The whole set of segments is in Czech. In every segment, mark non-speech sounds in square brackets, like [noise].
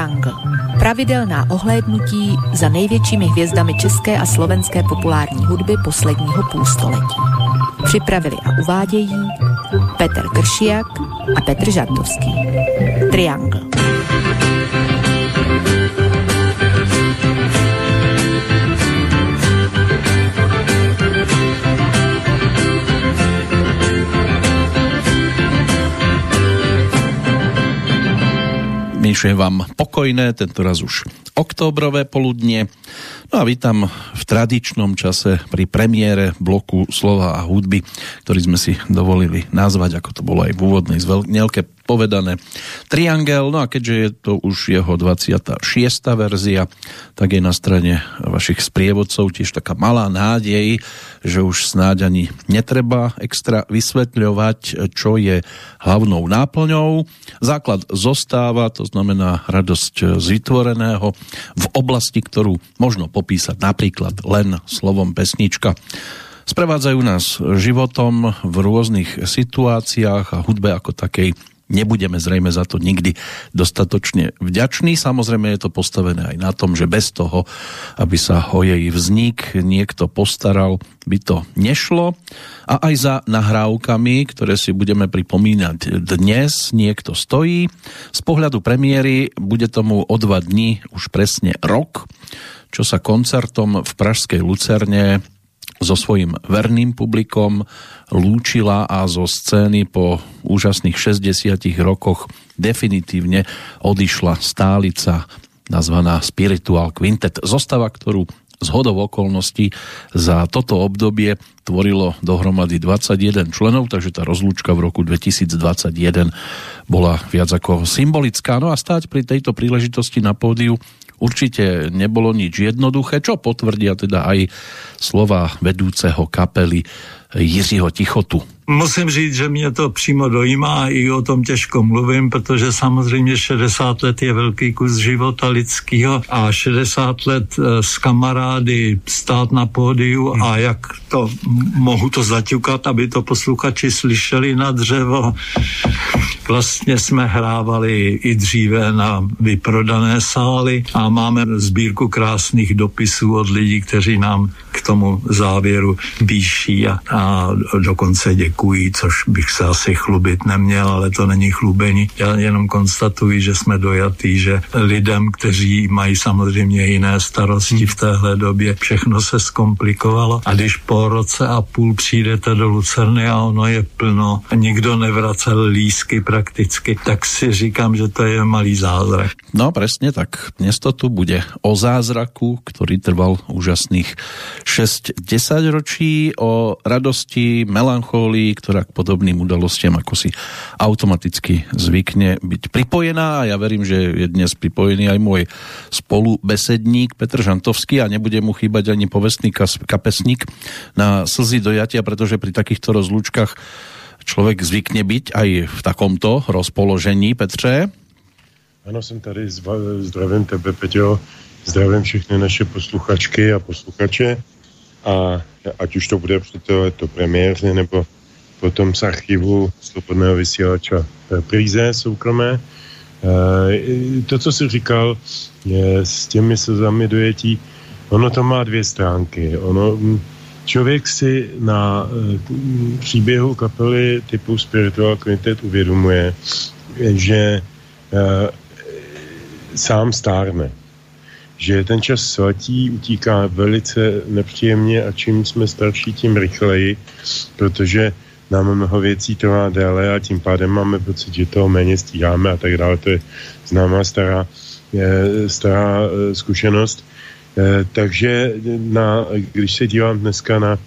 Triangle. Pravidelná ohlédnutí za největšími hvězdami české a slovenské populární hudby posledního půlstoletí. Připravili a uvádějí Petr Kršiak a Petr Žantovský. Triangle. Mišujem vám pokojné, tento raz už oktobrové poludnie. No a vítam v tradičnom čase pri premiére bloku slova a hudby, ktorý sme si dovolili nazvať, ako to bolo aj v úvodnej zvelnelke povedané, Triangel. No a keďže je to už jeho 26. verzia, tak je na strane vašich sprievodcov tiež taká malá nádej, že už snáď ani netreba extra vysvetľovať, čo je hlavnou náplňou. Základ zostáva, to znamená radosť z vytvoreného v oblasti, ktorú možno popísať napríklad len slovom pesnička. Sprevádzajú nás životom v rôznych situáciách a hudbe ako takej nebudeme zrejme za to nikdy dostatočne vďační. Samozrejme je to postavené aj na tom, že bez toho, aby sa o jej vznik niekto postaral, by to nešlo. A aj za nahrávkami, ktoré si budeme pripomínať dnes, niekto stojí. Z pohľadu premiéry bude tomu o dva dní už presne rok, čo sa koncertom v Pražskej Lucerne so svojím verným publikom lúčila a zo scény po úžasných 60 rokoch definitívne odišla stálica nazvaná Spiritual Quintet. Zostava, ktorú z hodov okolností za toto obdobie tvorilo dohromady 21 členov, takže tá rozlúčka v roku 2021 bola viac ako symbolická. No a stáť pri tejto príležitosti na pódiu určite nebolo nič jednoduché, čo potvrdia teda aj slova vedúceho kapely Jiřího Tichotu. Musím říct, že mě to přímo dojímá, i o tom těžko mluvím, protože samozřejmě 60 let je velký kus života lidského a 60 let eh, s kamarády stát na pódiu a jak to mohu to zaťukat, aby to posluchači slyšeli na dřevo. Vlastně jsme hrávali i dříve na vyprodané sály a máme sbírku krásných dopisů od lidí, kteří nám k tomu závěru píší a, a dokonce děkují děkují, což bych se asi chlubit neměl, ale to není chlubení. Já jenom konstatuji, že jsme dojatý, že lidem, kteří mají samozřejmě jiné starosti v téhle době, všechno se zkomplikovalo. A když po roce a půl přijdete do Lucerny a ono je plno, nikdo nevracel lísky prakticky, tak si říkám, že to je malý zázrak. No presne tak. Dnes to tu bude o zázraku, ktorý trval úžasných 6-10 ročí, o radosti, melanchólii, ktorá k podobným udalostiam ako si automaticky zvykne byť pripojená a ja verím, že je dnes pripojený aj môj spolubesedník Petr Žantovský a nebude mu chýbať ani povestný kapesník na slzy dojatia, pretože pri takýchto rozlúčkach člověk zvykne byť aj v takomto rozpoložení, Petře. Ano, jsem tady, zdravím tebe, Peťo, zdravím všechny naše posluchačky a posluchače. A ať už to bude při to premiéře nebo potom z archivu Slobodného vysílača repríze soukromé. E, to, co jsi říkal je, s těmi slzami dojetí, ono to má dvě stránky. Ono, člověk si na příběhu kapely typu Spiritual Quintet uvědomuje, že sám stárne že ten čas svatí utíká velice nepříjemně a čím jsme starší, tím rychleji, protože nám mnoho věcí trvá déle a tím pádem máme pocit, že toho méně stíháme a tak dále. To je známá stará, stará e, zkušenost. E, takže na, když se dívám dneska na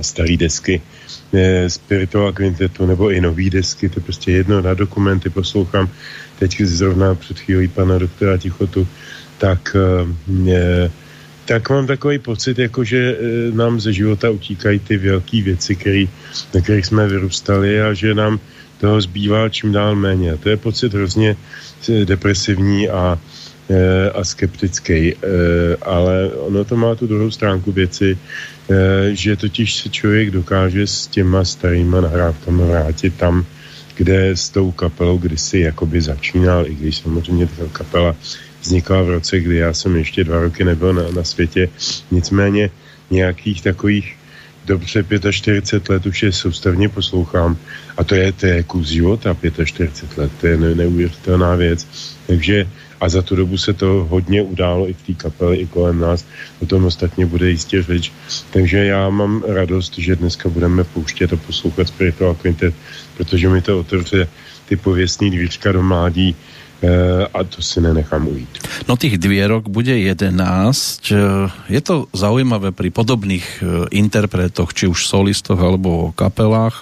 staré desky e, Spiritual Quintetu nebo i nový desky, to je prostě jedno, na dokumenty poslouchám, teď zrovna před chvílí pana doktora Tichotu, tak e, tak mám takový pocit, jako že e, nám ze života utíkají ty velké věci, který, na kterých jsme vyrůstali a že nám toho zbývá čím dál méně. To je pocit hrozně e, depresivní a, e, a skeptický, ale ono to má tu druhou stránku věci, že totiž se člověk dokáže s těma starýma nahrávkami vrátit tam, kde s tou kapelou kdysi jakoby začínal, i když samozřejmě ta kapela vznikla v roce, kdy já jsem ještě dva roky nebyl na, na světě. Nicméně nějakých takových dobře 45 let už je soustavně poslouchám a to je, to je kus života 45 let, to je ne, neuvěřitelná věc. Takže a za tu dobu se to hodně událo i v té kapele, i kolem nás. O tom ostatně bude jistě řeč. Takže já mám radost, že dneska budeme pouštět a poslouchat Spiritual Quintet, protože mi to otevře ty pověstný dvířka do mládí, a to si nenechám ujít. No tých dvierok bude 11. Je to zaujímavé pri podobných eh, interpretoch, či už solistoch alebo kapelách,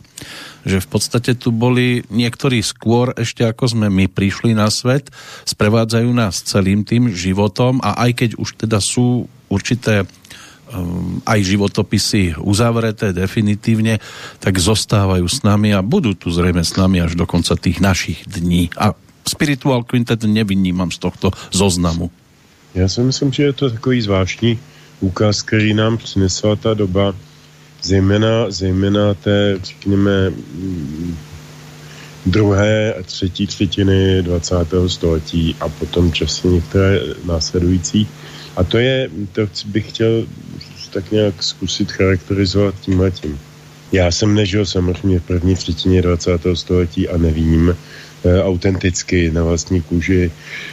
že v podstate tu boli niektorí skôr ešte ako sme my prišli na svet, sprevádzajú nás celým tým životom a aj keď už teda sú určité aj životopisy uzavreté definitívne, tak zostávajú s nami a budú tu zrejme s nami až do konca tých našich dní. A Spiritual Quintet nevynímám z tohto zoznamu. Já si myslím, že je to takový zvláštní úkaz, který nám přinesla ta doba, zejména, zejména té, řekněme, mm, druhé a třetí třetiny 20. století a potom časy některé následující. A to je, to bych chtěl tak nějak zkusit charakterizovat tímhle tím. Já jsem nežil samozřejmě v první třetině 20. století a nevím, autenticky na vlastní kůži,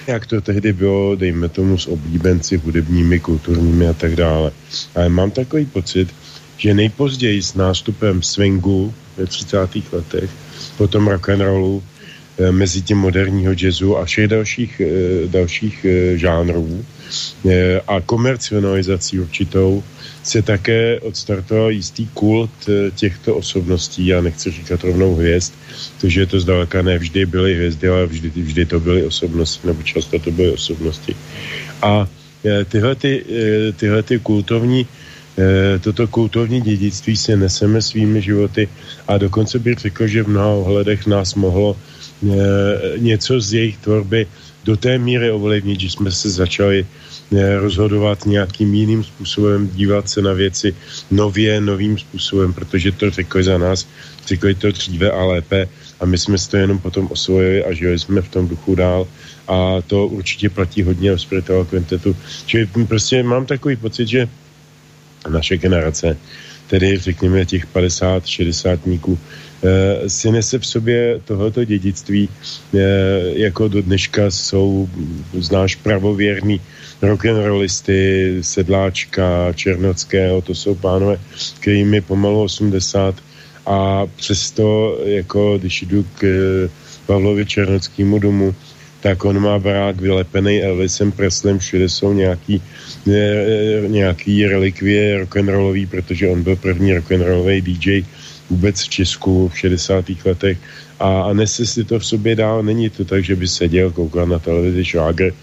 jak to tehdy bylo, dejme tomu s oblíbenci hudebními, kulturními a tak dále. Ale mám takový pocit, že nejpozději s nástupem swingu ve 30. letech, potom rock and rollu, e, mezi tím moderního jazzu a všech dalších, e, dalších žánrů a komercionalizací určitou, se také odstartoval jistý kult eh, těchto osobností, já nechci říkat rovnou hvězd, protože to zdaleka ne vždy byly hvězdy, ale vždy, vždy to byly osobnosti, nebo často to byly osobnosti. A eh, tyhle, ty, eh, tyhle ty kultovní toto kultovní dědictví si neseme svými životy a dokonce bych řekl, že v mnoha ohledech nás mohlo něco z jejich tvorby do té míry ovlivnit, že jsme se začali rozhodovat nějakým jiným způsobem, dívat se na věci nově, novým způsobem, protože to řekli za nás, řekli to dříve a lépe a my jsme si to jenom potom osvojili a žili jsme v tom duchu dál a to určitě platí hodně o spiritual kvintetu. Čili prostě mám takový pocit, že naše generace, tedy řekněme těch 50, 60 eh, si nese v sobě tohoto dědictví, eh, jako do dneška jsou, znáš, pravověrný rock'n'rollisty, Sedláčka, Černockého, to jsou pánové, který mi pomalu 80 a přesto, jako když jdu k eh, Pavlovi Černockému domu, tak on má barák vylepený Elvisem Preslem, všude jsou nějaký, ně, nějaký relikvie rock'n'rollový, protože on byl první rock'n'rollový DJ vůbec v Česku v 60. letech a, a nese si to v sobě dál. Není to tak, že by seděl, koukal na televizi švágr,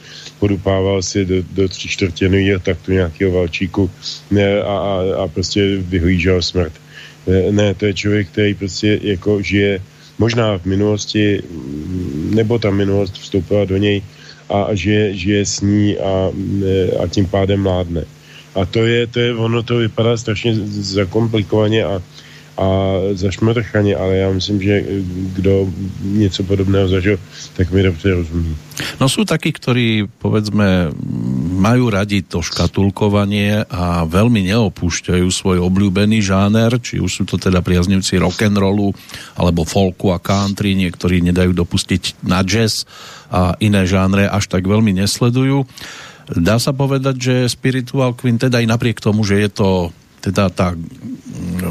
podupával si do, do tři čtvrtiny takto nějakého valčíku ne, a, a, a prostě vyhlížel smrt. Ne, ne, to je člověk, který prostě jako žije možná v minulosti, nebo ta minulost vstoupila do něj a, a žije, žije s ní a, a tím pádem mládne. A to je, to je, ono to vypadá strašně zakomplikovaně a, a zašmrchaně, ale já myslím, že kdo něco podobného zažil, tak mi dobře rozumí. No sú takí, ktorí povedzme majú radi to škatulkovanie a veľmi neopúšťajú svoj obľúbený žáner, či už sú to teda priaznivci rock'n'rollu alebo folku a country, niektorí nedajú dopustiť na jazz a iné žánre až tak veľmi nesledujú. Dá sa povedať, že Spiritual Quintet aj napriek tomu, že je to teda tá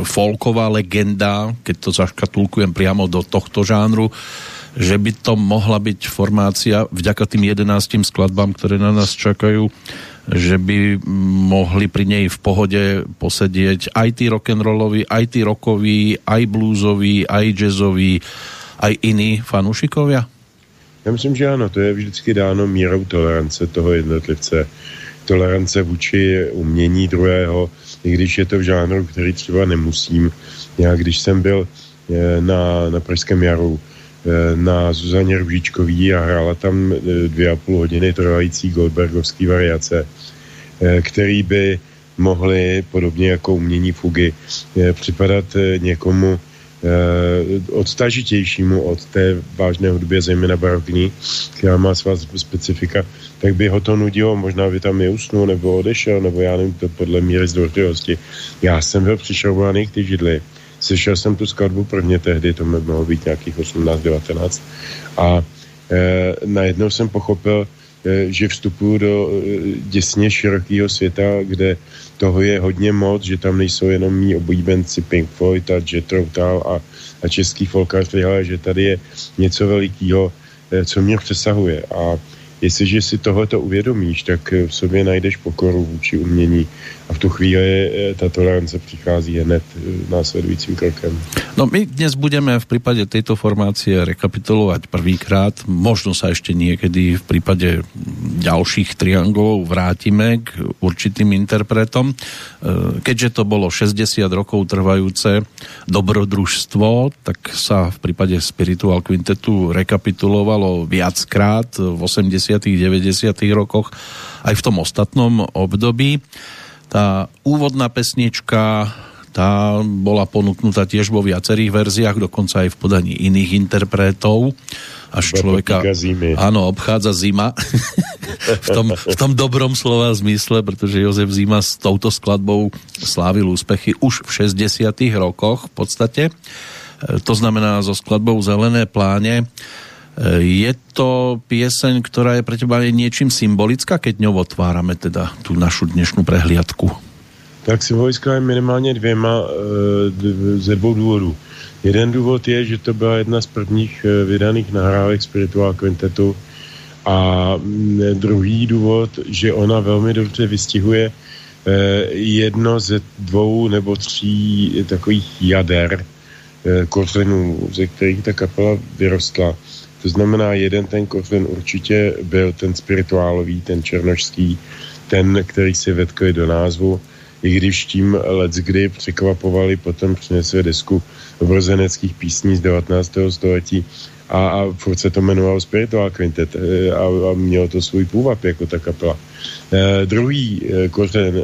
folková legenda, keď to zaškatulkujem priamo do tohto žánru, že by to mohla byť formácia vďaka tým 11 skladbám, ktoré na nás čakajú, že by mohli pri nej v pohode posedieť aj tí rock'n'rolloví, aj tí rockoví, aj bluesoví, aj jazzoví, aj iní fanúšikovia? Já myslím, že ano, to je vždycky dáno mírou tolerance toho jednotlivce. Tolerance vůči umění druhého, i když je to v žánru, který třeba nemusím. Já když jsem byl eh, na, na Pražském jaru, eh, na Zuzaně Rubíčkový a hrála tam eh, dvě a půl hodiny trvající Goldbergovský variace, který by mohly, podobně jako umění fugy, připadat někomu odstažitějšímu od té vážné hudby, zejména barokní, která má svá specifika, tak by ho to nudilo, možná by tam je usnul nebo odešel, nebo já nevím, to podle míry zdvořilosti. Já jsem byl přišrobovaný k ty židli, slyšel jsem tu skladbu prvně tehdy, to mohlo být nějakých 18-19 a e, najednou jsem pochopil, že vstupuju do e, děsně širokého světa, kde toho je hodně moc, že tam nejsou jenom mý oblíbenci Pink Floyd a Tull a, a český folkař, ale že tady je něco velikého, e, co mě přesahuje. A jestliže si tohleto uvědomíš, tak v sobě najdeš pokoru vůči umění a v tu chvíli eh, ta tolerance přichází hned eh, následujícím krokem. No my dnes budeme v prípade tejto formácie rekapitulovať prvýkrát, možno sa ešte niekedy v prípade ďalších triangolov vrátime k určitým interpretom. Eh, keďže to bolo 60 rokov trvajúce dobrodružstvo, tak sa v prípade Spiritual Quintetu rekapitulovalo viackrát v 80 90 rokoch aj v tom ostatnom období. Tá úvodná pesnička tá bola ponúknutá tiež vo viacerých verziách, dokonca aj v podaní iných interpretov. Až človeka áno, obchádza zima [laughs] v, tom, v tom dobrom slova zmysle, pretože Jozef Zima s touto skladbou slávil úspechy už v 60 rokoch v podstate. E, to znamená so skladbou Zelené pláne je to pieseň, ktorá je pre teba niečím symbolická, keď ňou otvárame teda tu našu dnešnú prehliadku? Tak symbolická je minimálně dvěma e, ze dvou důvodů. Jeden důvod je, že to byla jedna z prvních e, vydaných nahrávek Spiritual Quintetu a druhý důvod, že ona velmi dobře vystihuje e, jedno ze dvou nebo tří takových jader kořenů, ze kterých ta kapela vyrostla to znamená, jeden ten kořen určitě byl ten spirituálový, ten černožský, ten, který si vetkli do názvu, i když tím let kdy překvapovali, potom přinesli disku obrozeneckých písní z 19. století a, a furt se to jmenovalo Spiritual Quintet e, a, a mělo to svůj půvab jako ta kapela. E, druhý e, kořen e,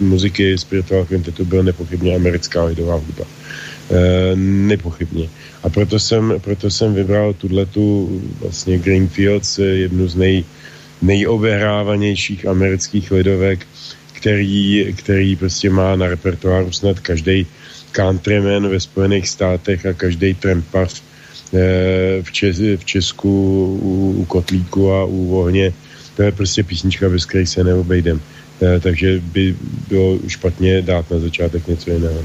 muziky Spiritual Quintetu byl nepochybně americká lidová hudba. E, nepochybně. A proto jsem, proto jsem vybral tuhletu vlastně Greenfields, jednu z nej, nejobehrávanějších amerických lidovek, který, který prostě má na repertoáru snad každý countryman ve Spojených státech a každý trempař eh, v, Čes, v Česku u, u Kotlíku a u Vohně. To je prostě písnička, bez které se neobejdem. Eh, takže by bylo špatně dát na začátek něco jiného.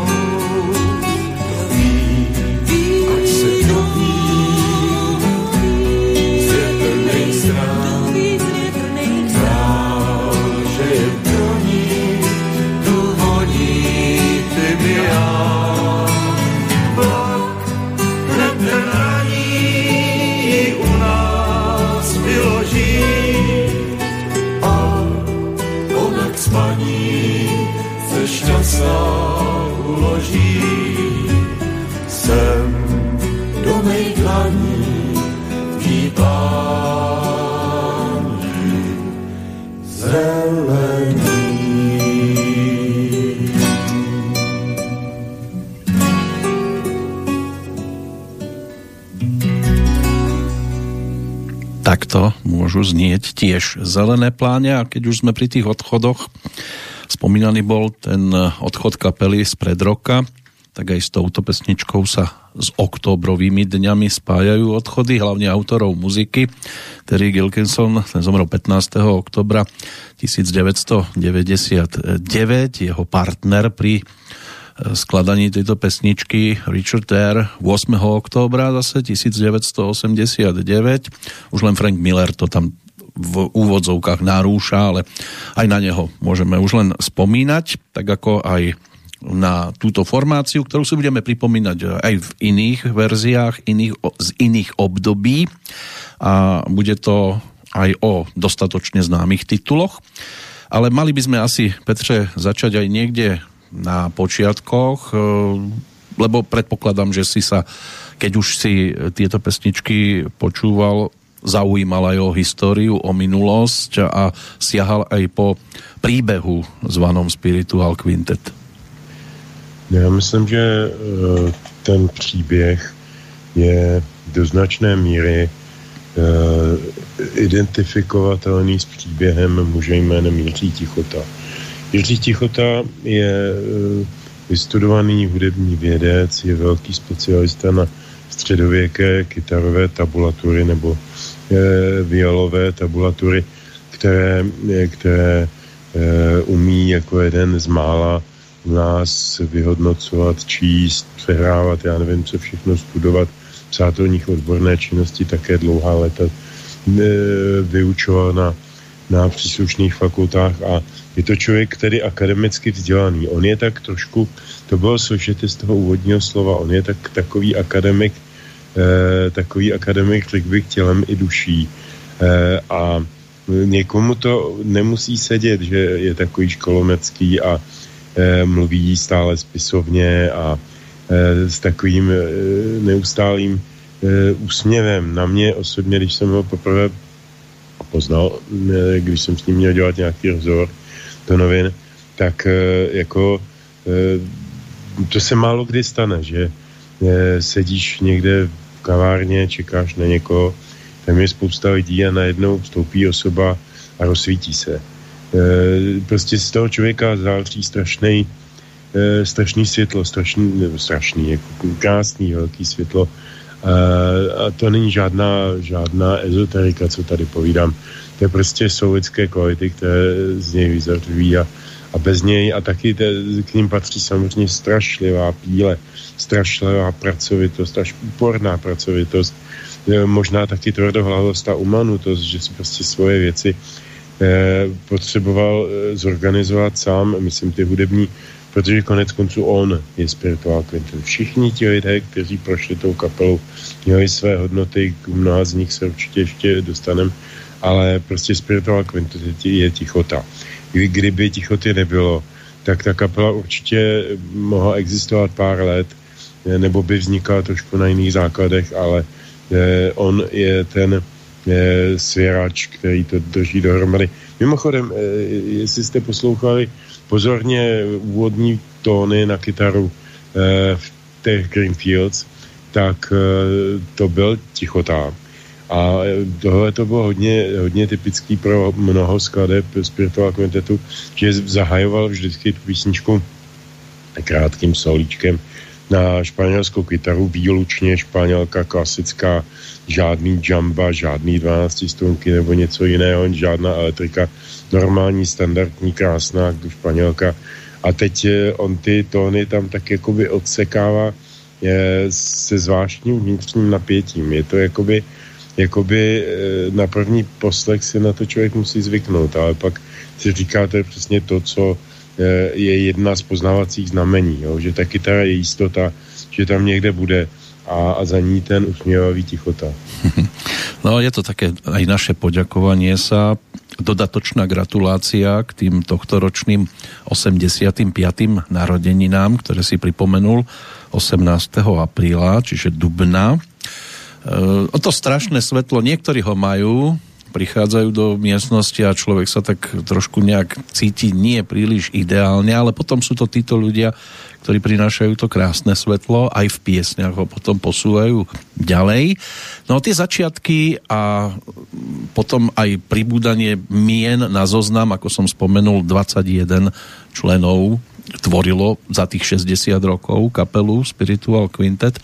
môžu znieť tiež zelené pláne a keď už sme pri tých odchodoch, spomínaný bol ten odchod kapely z pred roka, tak aj s touto pesničkou sa s oktobrovými dňami spájajú odchody, hlavne autorov muziky. Terry Gilkinson, ten zomrel 15. oktobra 1999, jeho partner pri skladaní tejto pesničky Richard Eyre 8. októbra zase 1989. Už len Frank Miller to tam v úvodzovkách narúša, ale aj na neho môžeme už len spomínať, tak ako aj na túto formáciu, ktorú si budeme pripomínať aj v iných verziách, iných, z iných období a bude to aj o dostatočne známych tituloch. Ale mali by sme asi, Petře, začať aj niekde na počiatkoch, e, lebo predpokladám, že si sa, keď už si tieto pesničky počúval, zaujímal aj o históriu, o minulosť a siahal aj po príbehu zvanom Spiritual Quintet. Já myslím, že e, ten příběh je do značné míry e, identifikovatelný s příběhem muže jménem Jiří Tichota. Jiří Tichota je eh, vystudovaný hudební vědec, je velký specialista na středověké kytarové tabulatury nebo e, violové tabulatury, které, které e, umí jako jeden z mála nás vyhodnocovat, číst, přehrávat, já nevím, co všechno studovat, psát o nich odborné činnosti také dlouhá léta e, vyučoval na, na příslušných fakultách a je to člověk, který akademicky vzdělaný. On je tak trošku, to bylo složité z toho úvodního slova, on je tak takový akademik, eh, takový akademik, řekl bych, tělem i duší. Eh, a někomu to nemusí sedět, že je takový školomecký a eh, mluví stále spisovně a eh, s takovým eh, neustálým eh, úsměvem. Na mě osobně, když jsem ho poprvé poznal, když jsem s ním měl dělat nějaký rozhovor, do novin, tak eh, jako eh, to se málo kdy stane, že eh, sedíš někde v kavárně, čekáš na někoho, tam je spousta lidí a najednou vstoupí osoba a rozsvítí se. Prostě z toho člověka září strašný, strašný světlo, strašný, strašný, jako krásný velký světlo. A to není žádná, žádná ezoterika, co tady povídám. To je prostě jsou lidské kvality, které z něj vyzařují a, a bez něj a taky te, k ním patří samozřejmě strašlivá píle, strašlivá pracovitost, až úporná pracovitost, možná taky tvrdohlavost a umanutost, že si prostě svoje věci eh, potřeboval eh, zorganizovat sám, myslím ty hudební, protože konec konců on je spirituál Quintet. Všichni ti lidé, kteří prošli tou kapelou, měli své hodnoty, k mnoha z nich se určitě ještě dostaneme, ale prostě spiritual quintet je tichota. Kdy, kdyby tichoty nebylo, tak ta kapela určitě mohla existovat pár let, nebo by vznikala trošku na jiných základech, ale eh, on je ten svěrač, který to drží dohromady. Mimochodem, eh, jestli jste poslouchali pozorně úvodní tóny na kytaru eh, v těch Greenfields, tak eh, to byl tichotá. A tohle to bylo hodně, hodně typický pro mnoho skladeb spiritual kvintetu, že zahajoval vždycky tu písničku krátkým solíčkem na španělskou kytaru, výlučně španělka klasická, žádný jamba, žádný 12 strunky nebo něco jiného, žádná elektrika, normální, standardní, krásná španělka. A teď eh, on ty tóny tam tak jakoby odsekává je, se zvláštním vnitřním napětím. Je to jakoby jakoby eh, na první poslech si na to člověk musí zvyknout, ale pak si říká, to je přesně to, co je jedna z poznávacích znamení, jo? že ta je jistota, že tam někde bude a, a za ní ten usměvavý tichota. [laughs] No je to také aj naše poďakovanie sa, dodatočná gratulácia k tým tohtoročným 85. narodeninám, ktoré si pripomenul 18. apríla, čiže dubna. E, o to strašné svetlo, niektorí ho majú, prichádzajú do miestnosti a človek sa tak trošku nejak cíti nie príliš ideálne, ale potom sú to títo ľudia, ktorí prinášajú to krásne svetlo, aj v piesniach ho potom posúvajú ďalej. No tie začiatky a potom aj pribúdanie mien na zoznam, ako som spomenul, 21 členov tvorilo za tých 60 rokov kapelu Spiritual Quintet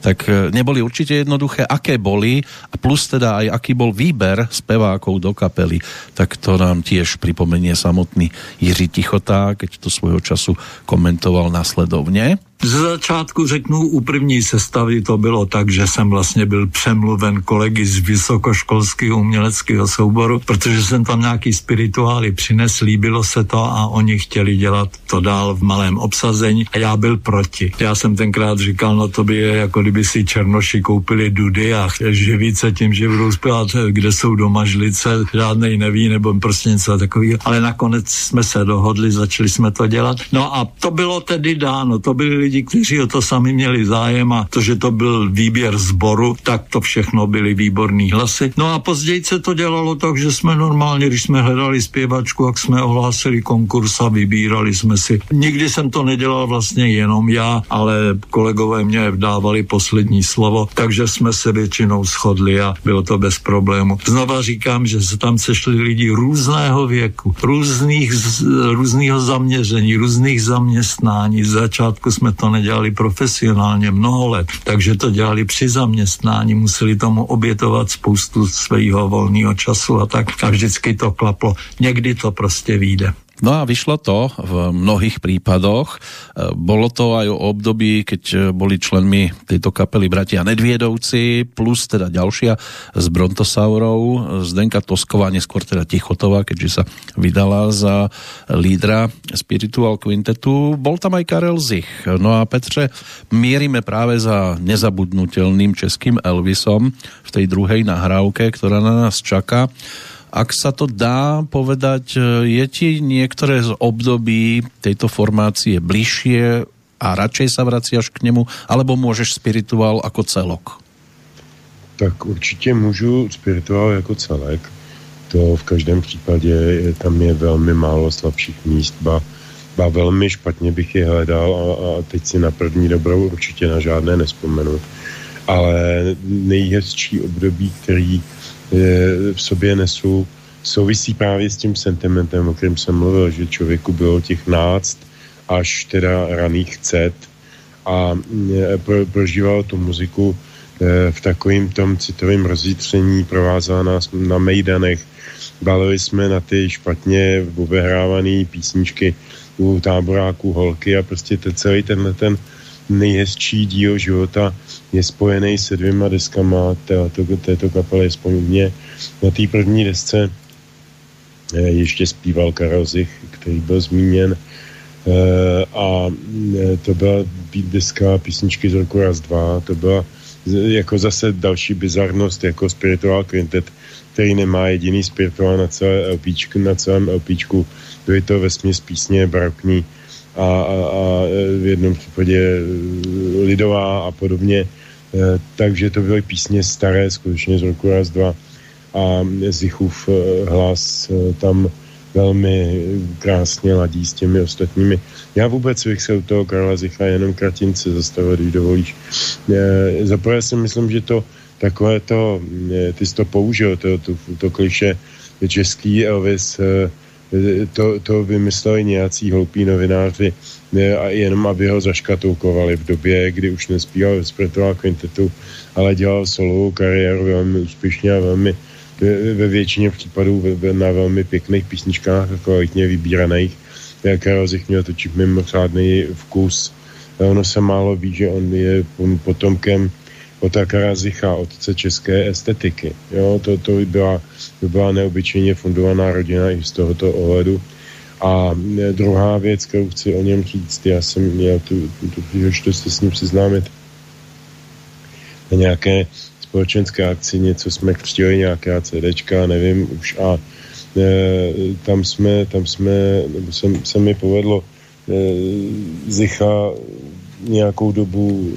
tak e, neboli určite jednoduché. Aké boli a plus teda aj aký bol výber spevákov do kapely, tak to nám tiež pripomenie samotný Jiří Tichotá, keď to svojho času komentoval následovne. Ze začátku řeknu, u první sestavy to bylo tak, že jsem vlastně byl přemluven kolegy z vysokoškolského uměleckého souboru, protože jsem tam nějaký spirituály přinesl, líbilo se to a oni chtěli dělat to dál v malém obsazení a já byl proti. Já jsem tenkrát říkal, no to by je jako kdyby si černoši koupili dudy a živit se tím, že budou zpívat, kde jsou doma žlice, žádnej neví, nebo prostě něco takového. Ale nakonec jsme se dohodli, začali jsme to dělat. No a to bylo tedy dáno, to byly lidi, kteří o to sami měli zájem a to, že to byl výběr zboru, tak to všechno byly výborní hlasy. No a později se to dělalo tak, že jsme normálně, když jsme hledali zpěvačku, jak jsme ohlásili konkurs a vybírali jsme si. Nikdy jsem to nedělal vlastně jenom já, ale kolegové mě dávali poslední slovo, takže jsme se většinou shodli a bylo to bez problému. Znova říkám, že se tam sešli lidi různého věku, různých, různého zaměření, různých zaměstnání. Z začátku jsme to nedělali profesionálně mnoho let, takže to dělali při zaměstnání, museli tomu obětovat spoustu svého volného času a tak a vždycky to klaplo. Někdy to prostě vyjde. No a vyšlo to v mnohých prípadoch. E, bolo to aj o období, keď e, boli členmi tejto kapely bratia Nedviedovci, plus teda ďalšia z Brontosaurov, Zdenka Tosková, neskôr teda Tichotová, keďže sa vydala za lídra Spiritual Quintetu. Bol tam aj Karel Zich. No a Petře, mierime práve za nezabudnutelným českým Elvisom v tej druhej nahrávke, ktorá na nás čaká. Ak sa to dá povedať, e, je ti niektoré z období tejto formácie bližšie a radšej sa vraciaš k nemu, alebo môžeš spirituál ako celok? Tak určitě můžu spirituál jako celek. To v každém případě je, tam je velmi málo slabších míst, ba, ba velmi špatně bych je hledal a, a teď si na první dobrou určitě na žádné nespomenu. Ale nejhezčí období, který v sobě nesu, souvisí právě s tím sentimentem, o kterém jsem mluvil, že člověku bylo těch náct až teda raných cet. A e, pro, prožíval tu muziku e, v takovým tom citovém rozjítření, provázela nás na mejdanech, balili jsme na ty špatně obehrávané písničky u táboráků holky a prostě ten celý tenhle ten nejhezčí díl života je spojený se dvěma deskama této, této kapely, aspoň mě. Na té první desce eh, ještě zpíval Karel Zich, který byl zmíněn. Eh, a eh, to byla deska písničky z roku raz dva, to byla jako zase další bizarnost jako Spiritual Quintet, který nemá jediný spirituál na celé LPčku, na celém LPčku, byly to ve písně barokní a, a, a v jednom případě lidová a podobně takže to byly písně staré, skutečně z roku raz, dva a Zichův eh, hlas eh, tam velmi krásně ladí s těmi ostatními. Já vůbec bych se u toho Karla Zicha jenom kratince zastavil, když dovolíš. Zaprvé si myslím, že to takové to, ty jsi to použil, to, to, to kliše český Elvis, to, to vymysleli nějací hloupí novináři a jenom aby ho zaškatulkovali v době, kdy už nespíval ve Spiritual Quintetu, ale dělal solovou kariéru velmi úspěšně a velmi ve většině případů na velmi pěkných písničkách, kvalitně vybíraných. Karel Zich měl točit mimořádný vkus. Ono se málo ví, že on je potomkem Otakara Zicha, otce české estetiky. Jo, to, to by byla, by byla neobyčejně fundovaná rodina i z tohoto ohledu. A e, druhá věc, kterou chci o něm říct, já jsem měl tu, tu příležitost se s ním seznámit na nějaké společenské akci, něco jsme křtili, nějaká CDčka, nevím už a e, tam jsme, tam jsme, nebo se, se mi povedlo e, Zicha nějakou dobu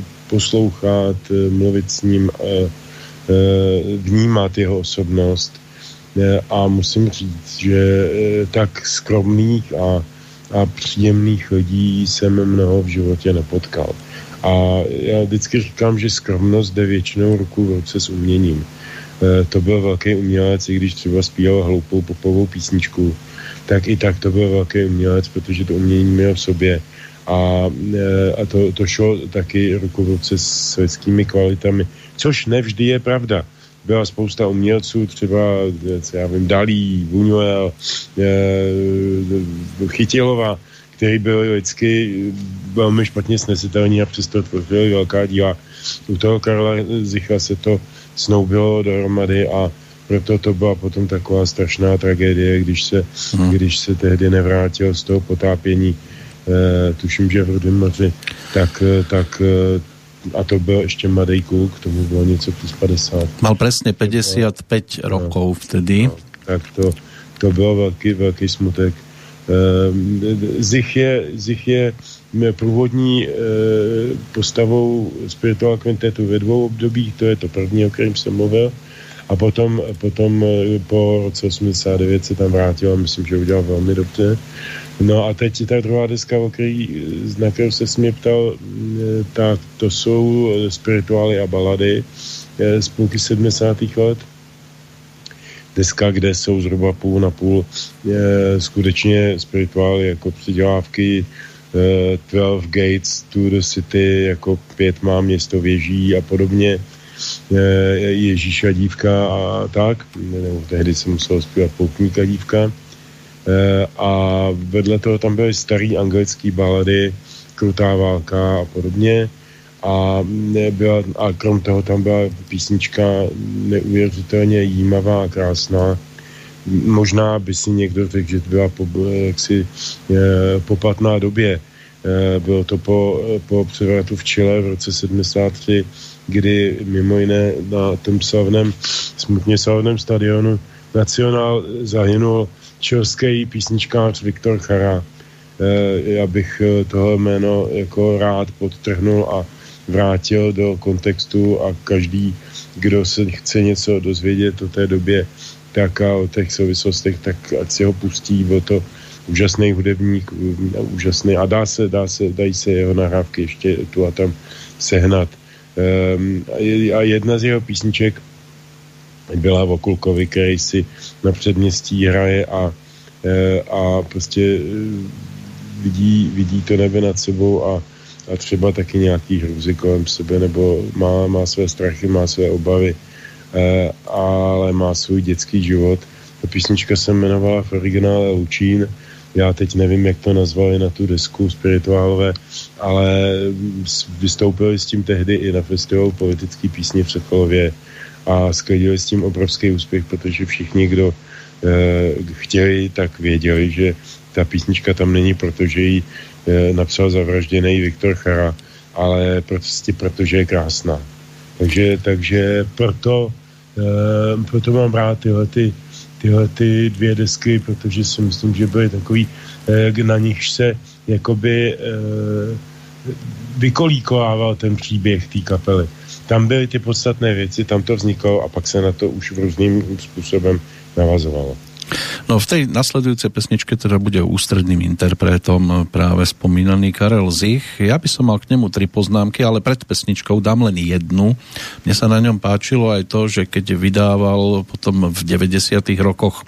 e, poslouchat, e, mluvit s ním, e, e, vnímat jeho osobnost e, a musím říct, že tak skromných a, a příjemných lidí jsem mnoho v životě nepotkal. A já vždycky říkám, že skromnost jde většinou ruku v ruce s uměním. To byl velký umělec, i když třeba zpíval hloupou popovou písničku, tak i tak to byl velký umělec, protože to umění měl v sobě. A, e, a to, to šlo taky ruku v ruce s lidskými kvalitami, což nevždy je pravda. Byla spousta umělců, třeba, co já vím, Dalí, Buñuel, e, Chytilová, který byli lidsky velmi špatně snesitelní a přesto tvořili velká díla. U toho Karla Zicha se to snoubilo dohromady a proto to byla potom taková strašná tragédie, když se, hmm. když se tehdy nevrátil z toho potápění, eh, tuším, že v Rudém moři, tak, tak eh, a to byl ještě mladý kluk, k tomu bylo něco plus 50. Mal přesně 55 no, rokov vtedy. No, tak to, to bylo velký, velký smutek. Zich je, Zich je průvodní eh, postavou spiritual kvintetu ve dvou obdobích, to je to první, o kterém jsem mluvil, a potom, potom eh, po roce 89 se tam vrátil a myslím, že udělal velmi dobře. No a teď ta druhá deska, o který, na kterou se mě ptal, eh, tak to jsou spirituály a balady z půlky 70. let deska, kde jsou zhruba půl na půl skutečně spirituály jako přidělávky, uh, 12 Gates to the City, jako pět má město věží a podobně, Ježíš a dívka a tak, nebo tehdy se musel zpívat Poutníka dívka. A vedle toho tam byly starý anglický balady, Krutá válka a podobně a, byla, a krom toho tam byla písnička neuvěřitelně jímavá a krásná. Možná by si někdo řekl, že to byla po, jaksi, je, poplatná době. E, bylo to po, po převratu v Chile v roce 73, kdy mimo jiné na tom slavném, smutně slavném stadionu Nacionál zahynul čilský písničkář Viktor Chara. E, já bych e, tohle jméno jako rád podtrhnul a vrátil do kontextu a každý, kdo se chce něco dozvědět o té době, tak a o těch souvislostech, tak ať si ho pustí, byl to úžasný hudebník, úžasný a dá se, dá se, dají se jeho nahrávky ještě tu a tam sehnat. Um, a jedna z jeho písniček byla Vokulkovi, který si na předměstí hraje a, e, a prostě e, vidí, vidí to nebe nad sebou a a třeba taky nějaký hrůzy kolem sebe, nebo má, má své strachy, má své obavy, eh, ale má svůj dětský život. Ta písnička se jmenovala v originále Lučín, já teď nevím, jak to nazvali na tu desku spirituálové, ale vystoupili s tím tehdy i na festivalu politický písně v Sokolově a sklidili s tím obrovský úspěch, protože všichni, kdo eh, chtěli, tak věděli, že ta písnička tam není, protože ji napsal zavražděný Viktor Chara, ale prostě protože je krásná. Takže, takže proto, uh, proto mám rád tyhle, ty, tyhle ty dvě desky, protože si myslím, že byly takový, na nich se jakoby vykolíkovával ten příběh té kapely. Tam byly ty podstatné věci, tam to vzniklo a pak se na to už různým způsobem navazovalo. No v tej nasledujúcej pesničke teda bude ústredným interpretom práve spomínaný Karel Zich. Ja by som mal k nemu tri poznámky, ale pred pesničkou dám len jednu. Mne sa na ňom páčilo aj to, že keď vydával potom v 90 rokoch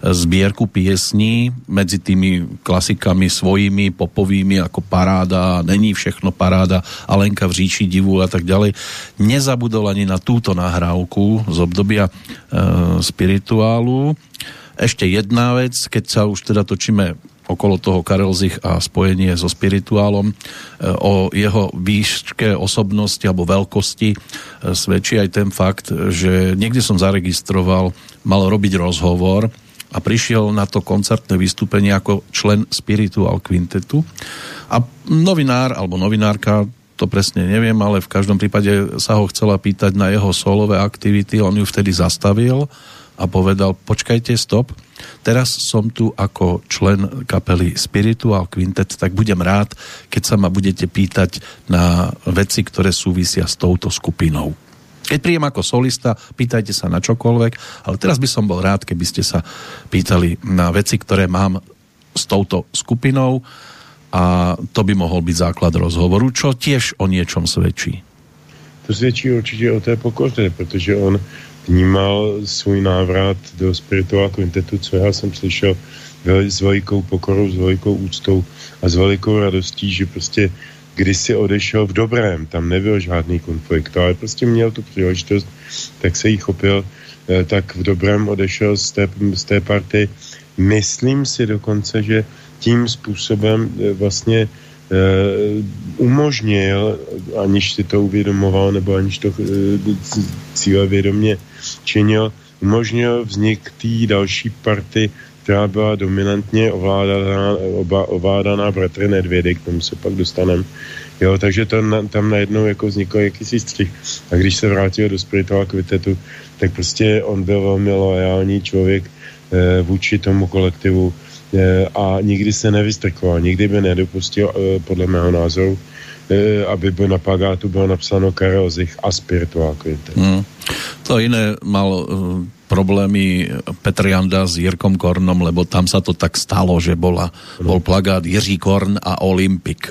zbierku piesní medzi tými klasikami svojimi, popovými ako Paráda, Není všechno paráda, Alenka v říši divu a tak ďalej. Nezabudol ani na túto nahrávku z obdobia e, spirituálu ešte jedna vec, keď sa už teda točíme okolo toho Karelzich a spojenie so spirituálom. E, o jeho výške osobnosti alebo veľkosti e, svedčí aj ten fakt, že niekde som zaregistroval, mal robiť rozhovor a prišiel na to koncertné vystúpenie ako člen Spiritual Quintetu a novinár alebo novinárka to presne neviem, ale v každom prípade sa ho chcela pýtať na jeho solové aktivity, on ju vtedy zastavil a povedal, počkajte, stop, teraz som tu ako člen kapely Spiritual Quintet, tak budem rád, keď sa ma budete pýtať na veci, ktoré súvisia s touto skupinou. Keď príjem ako solista, pýtajte sa na čokoľvek, ale teraz by som bol rád, keby ste sa pýtali na veci, ktoré mám s touto skupinou a to by mohol byť základ rozhovoru, čo tiež o niečom svedčí. To svědčí určitě o té pokoře, protože on vnímal svůj návrat do spirituál kvintetu, co já jsem slyšel s velikou pokorou, s velikou úctou a s velikou radostí, že prostě když si odešel v dobrém, tam nebyl žádný konflikt, ale prostě měl tu příležitost, tak se jí chopil, eh, tak v dobrém odešel z té, z té party. Myslím si dokonce, že tím způsobem eh, vlastně Eh, umožnil, aniž si to uvědomoval, nebo aniž to eh, cíle vědomě činil, umožnil vznik té další party, která byla dominantně ovládaná, oba, ovládaná bratry Nedvědy, k tomu se pak dostaneme. Jo, takže to, na, tam najednou jako vznikl jakýsi střih. A když se vrátil do spiritual kvitetu, tak prostě on byl velmi loajální člověk e, vůči tomu kolektivu, Eh, a nikdy se nevystrkoval, nikdy by nedopustil, eh, podle mého názoru, eh, aby by na plagátu bylo napsáno Karel Zich a Spiritual Quintet. Hmm. To iné mal problémy Petr Janda s Jirkom Kornom, lebo tam sa to tak stalo, že bola, bol plagát Jiří Korn a Olympik.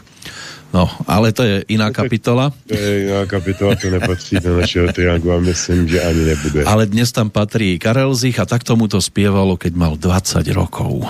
No, ale to je iná kapitola. To je iná kapitola, to nepatří do našeho triangu a myslím, že ani nebude. Ale dnes tam patrí Karel Zich a tak tomu to spievalo, keď mal 20 rokov.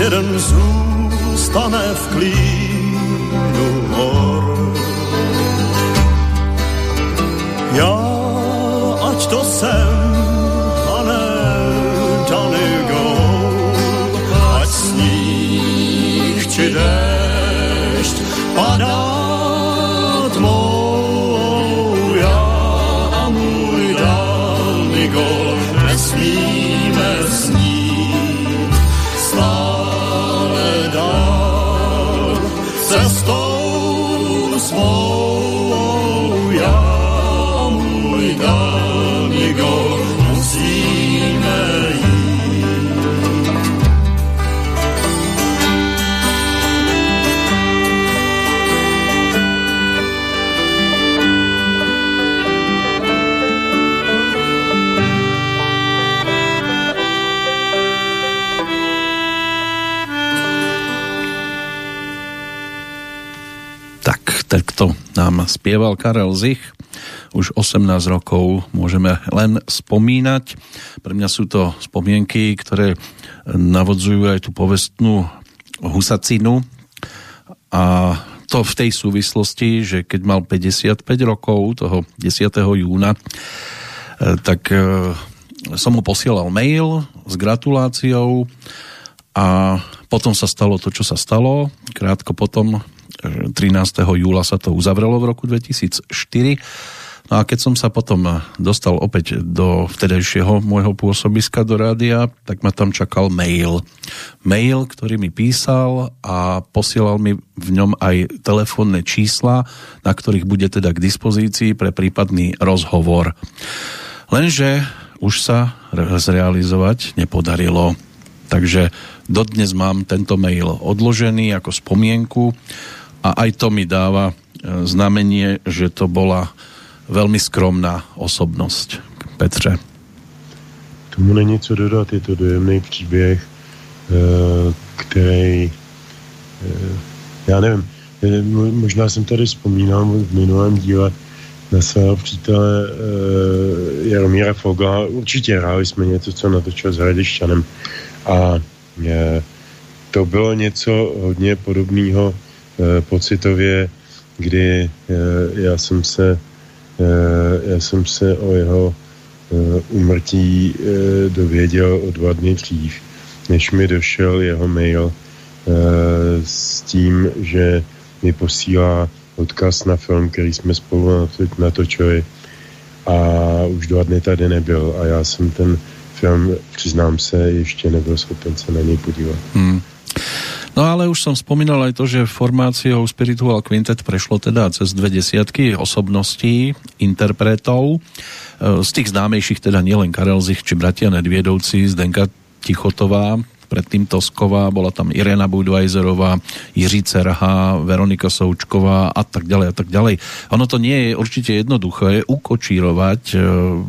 jeden zůstane v klínu nám spieval Karel Zich. Už 18 rokov môžeme len spomínať. Pre mňa sú to spomienky, ktoré navodzujú aj tú povestnú husacinu a to v tej súvislosti, že keď mal 55 rokov, toho 10. júna, e, tak e, som mu posielal mail s gratuláciou a potom sa stalo to, čo sa stalo. Krátko potom, 13. E, júla sa to uzavrelo v roku 2004 No a keď som sa potom dostal opäť do vtedajšieho môjho pôsobiska do rádia, tak ma tam čakal mail. Mail, ktorý mi písal a posielal mi v ňom aj telefónne čísla, na ktorých bude teda k dispozícii pre prípadný rozhovor. Lenže už sa zrealizovať nepodarilo. Takže dodnes mám tento mail odložený ako spomienku a aj to mi dáva e, znamenie, že to bola velmi skromná osobnost. Petře. Tomu není co dodat, je to dojemný příběh, eh, který, eh, já nevím, možná jsem tady vzpomínal v minulém díle na svého přítele Jaromíra Foga. Určitě hráli jsme něco, co natočil s Hradišťanem. A to bylo něco hodně podobného pocitově, kdy já jsem se Eh, já jsem se o jeho umrtí eh, eh, dověděl o dva dny dřív, než mi došel jeho mail s tím, že mi posílá odkaz na film, který jsme spolu natočili a už dva dny tady nebyl a já jsem ten film, přiznám se, ještě nebyl schopen se na něj podívat. Hmm. No ale už som spomínal aj to, že formáciou Spiritual Quintet prešlo teda cez dve desiatky osobností, interpretov. E, z tých známejších teda nielen Karel Zich či bratia Nedviedovci, Zdenka Tichotová, predtým Tosková, bola tam Irena Budweiserová, Jiří Cerha, Veronika Součková a tak ďalej a tak ďalej. Ono to nie je určite jednoduché ukočírovať e,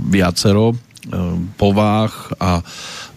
viacero e, povách a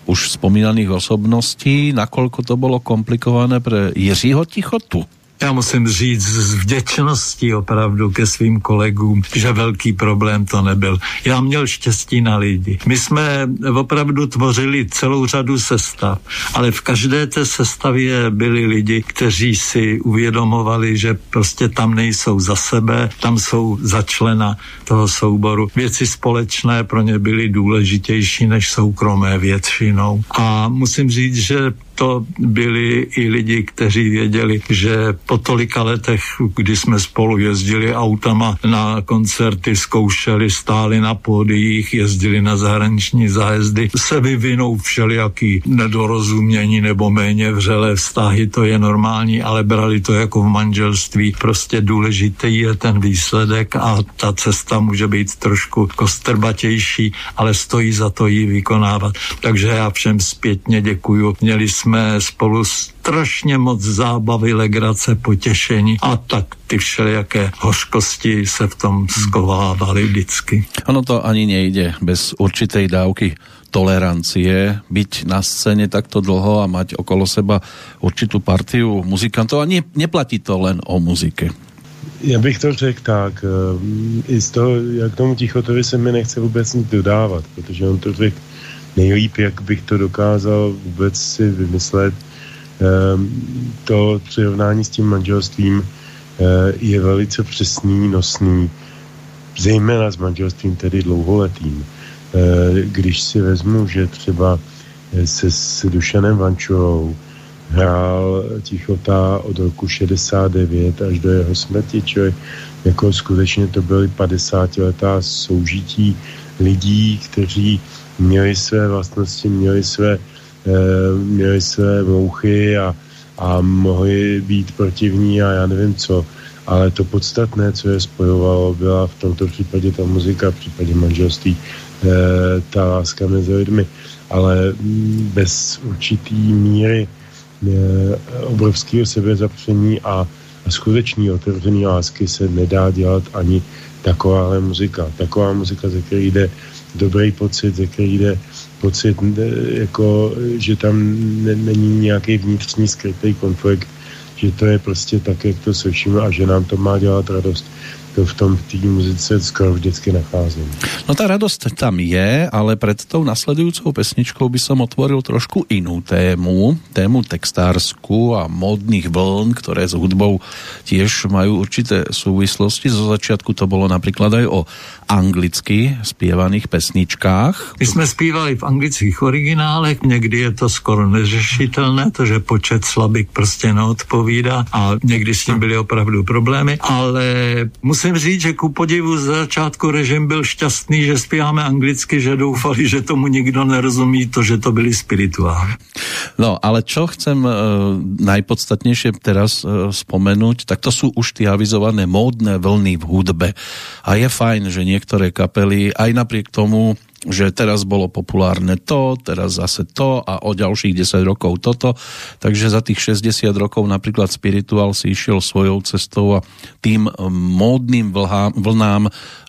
už spomínaných osobností, nakolko to bylo komplikované pre Jiřího Tichotu? Já musím říct s vděčností opravdu ke svým kolegům, že velký problém to nebyl. Já měl štěstí na lidi. My jsme opravdu tvořili celou řadu sestav, ale v každé té sestavě byli lidi, kteří si uvědomovali, že prostě tam nejsou za sebe, tam jsou za člena toho souboru. Věci společné pro ně byly důležitější než soukromé většinou. A musím říct, že to byli i lidi, kteří věděli, že po tolika letech, kdy jsme spolu jezdili autama na koncerty, zkoušeli, stáli na pódiích, jezdili na zahraniční zájezdy, se vyvinou všelijaký nedorozumění nebo méně vřelé vztahy, to je normální, ale brali to jako v manželství. Prostě důležitý je ten výsledek a ta cesta může být trošku kostrbatější, ale stojí za to ji vykonávat. Takže já všem zpětně děkuju. Měli jsme jsme spolu strašně moc zábavy, legrace, potěšení a tak ty všelijaké hořkosti se v tom skovávaly vždycky. Ono to ani nejde bez určitej dávky tolerancie, byť na scéně takto dlho a mať okolo seba určitou partiu muzikantů a ne, neplatí to len o muzike. Já bych to řekl tak, eh, i z toho, jak tomu Tichotovi se mi nechce vůbec nic dodávat, protože on to řekl nejlíp, jak bych to dokázal vůbec si vymyslet. Ehm, to přirovnání s tím manželstvím eh, je velice přesný, nosný, zejména s manželstvím tedy dlouholetým. Eh, když si vezmu, že třeba eh, se s Dušanem Vančovou hrál Tichota od roku 69 až do jeho smrti, čili jako skutečně to byly 50 letá soužití lidí, kteří měli své vlastnosti, měli své, e, měli své mouchy a, a mohli být protivní a já nevím co. Ale to podstatné, co je spojovalo, byla v tomto případě ta muzika, v případě manželství, e, ta láska mezi lidmi. Ale mm, bez určitý míry e, obrovského sebezapření a, a skutečný otevřený lásky se nedá dělat ani takováhle muzika. Taková muzika, ze které jde dobrý pocit, ze který jde pocit, jako, že tam ne, není nějaký vnitřní skrytý konflikt, že to je prostě tak, jak to slyšíme a že nám to má dělat radost v tom té muzice skoro vždycky nacházím. No tá radosť tam je, ale pred tou nasledujúcou pesničkou by som otvoril trošku inú tému, tému textársku a módnych vln, ktoré s hudbou tiež majú určité súvislosti. Zo začiatku to bolo napríklad aj o anglicky spievaných pesničkách. My jsme zpívali v anglických originálech, někdy je to skoro neřešitelné, to, že počet slabik prostě neodpovídá a někdy s tím byly opravdu problémy, ale musím říct, že ku podivu z začátku režim byl šťastný, že zpíváme anglicky, že doufali, že tomu nikdo nerozumí to, že to byli spirituály. No, ale čo chcem uh, najpodstatnejšie teraz uh, spomenúť, tak to sú už tie avizované módne vlny v hudbe. A je fajn, že niektoré kapely aj napriek tomu že teraz bolo populárne to, teraz zase to a o ďalších 10 rokov toto. Takže za tých 60 rokov napríklad Spiritual si išiel svojou cestou a tým módnym vlhám, vlnám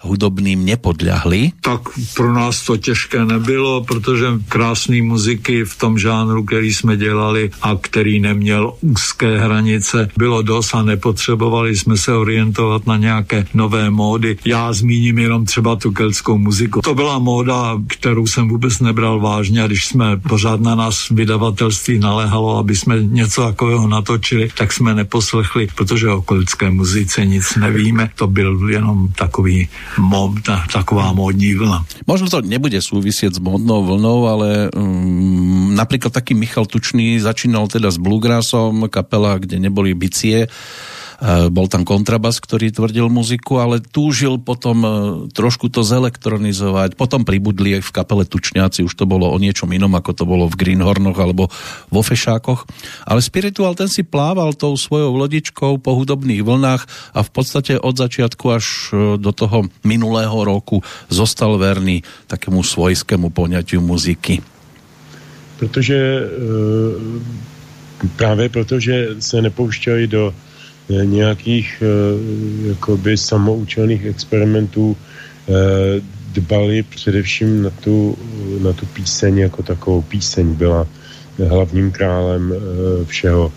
hudobným nepodľahli. Tak pro nás to těžké nebylo, protože krásný muziky v tom žánru, který jsme dělali a který neměl úzké hranice, bylo dost a nepotřebovali jsme se orientovat na nějaké nové módy. Já zmíním jenom třeba tu keltskou muziku. To byla móda kterou jsem vůbec nebral vážně a když jsme pořád na nás vydavatelství naléhalo, aby jsme něco takového natočili, tak jsme neposlechli, protože o kolské muzice nic nevíme. To byl jenom takový mob, ta, taková módní vlna. Možno to nebude súvisieť s módnou vlnou, ale um, napríklad taký Michal Tučný začínal teda s bluegrassom, kapela, kde neboli bicie bol tam kontrabas, ktorý tvrdil muziku, ale túžil potom eh, trošku to zelektronizovať. Potom pribudli aj v kapele Tučňáci, už to bolo o niečom inom, ako to bolo v Greenhornoch alebo vo Fešákoch. Ale Spiritual ten si plával tou svojou lodičkou po hudobných vlnách a v podstate od začiatku až eh, do toho minulého roku zostal verný takému svojskému poňatiu muziky. Protože právě protože se nepouštěli do nějakých eh, jakoby samoučelných experimentů eh, dbali především na tu, na tu píseň jako takovou. Píseň byla hlavním králem eh, všeho.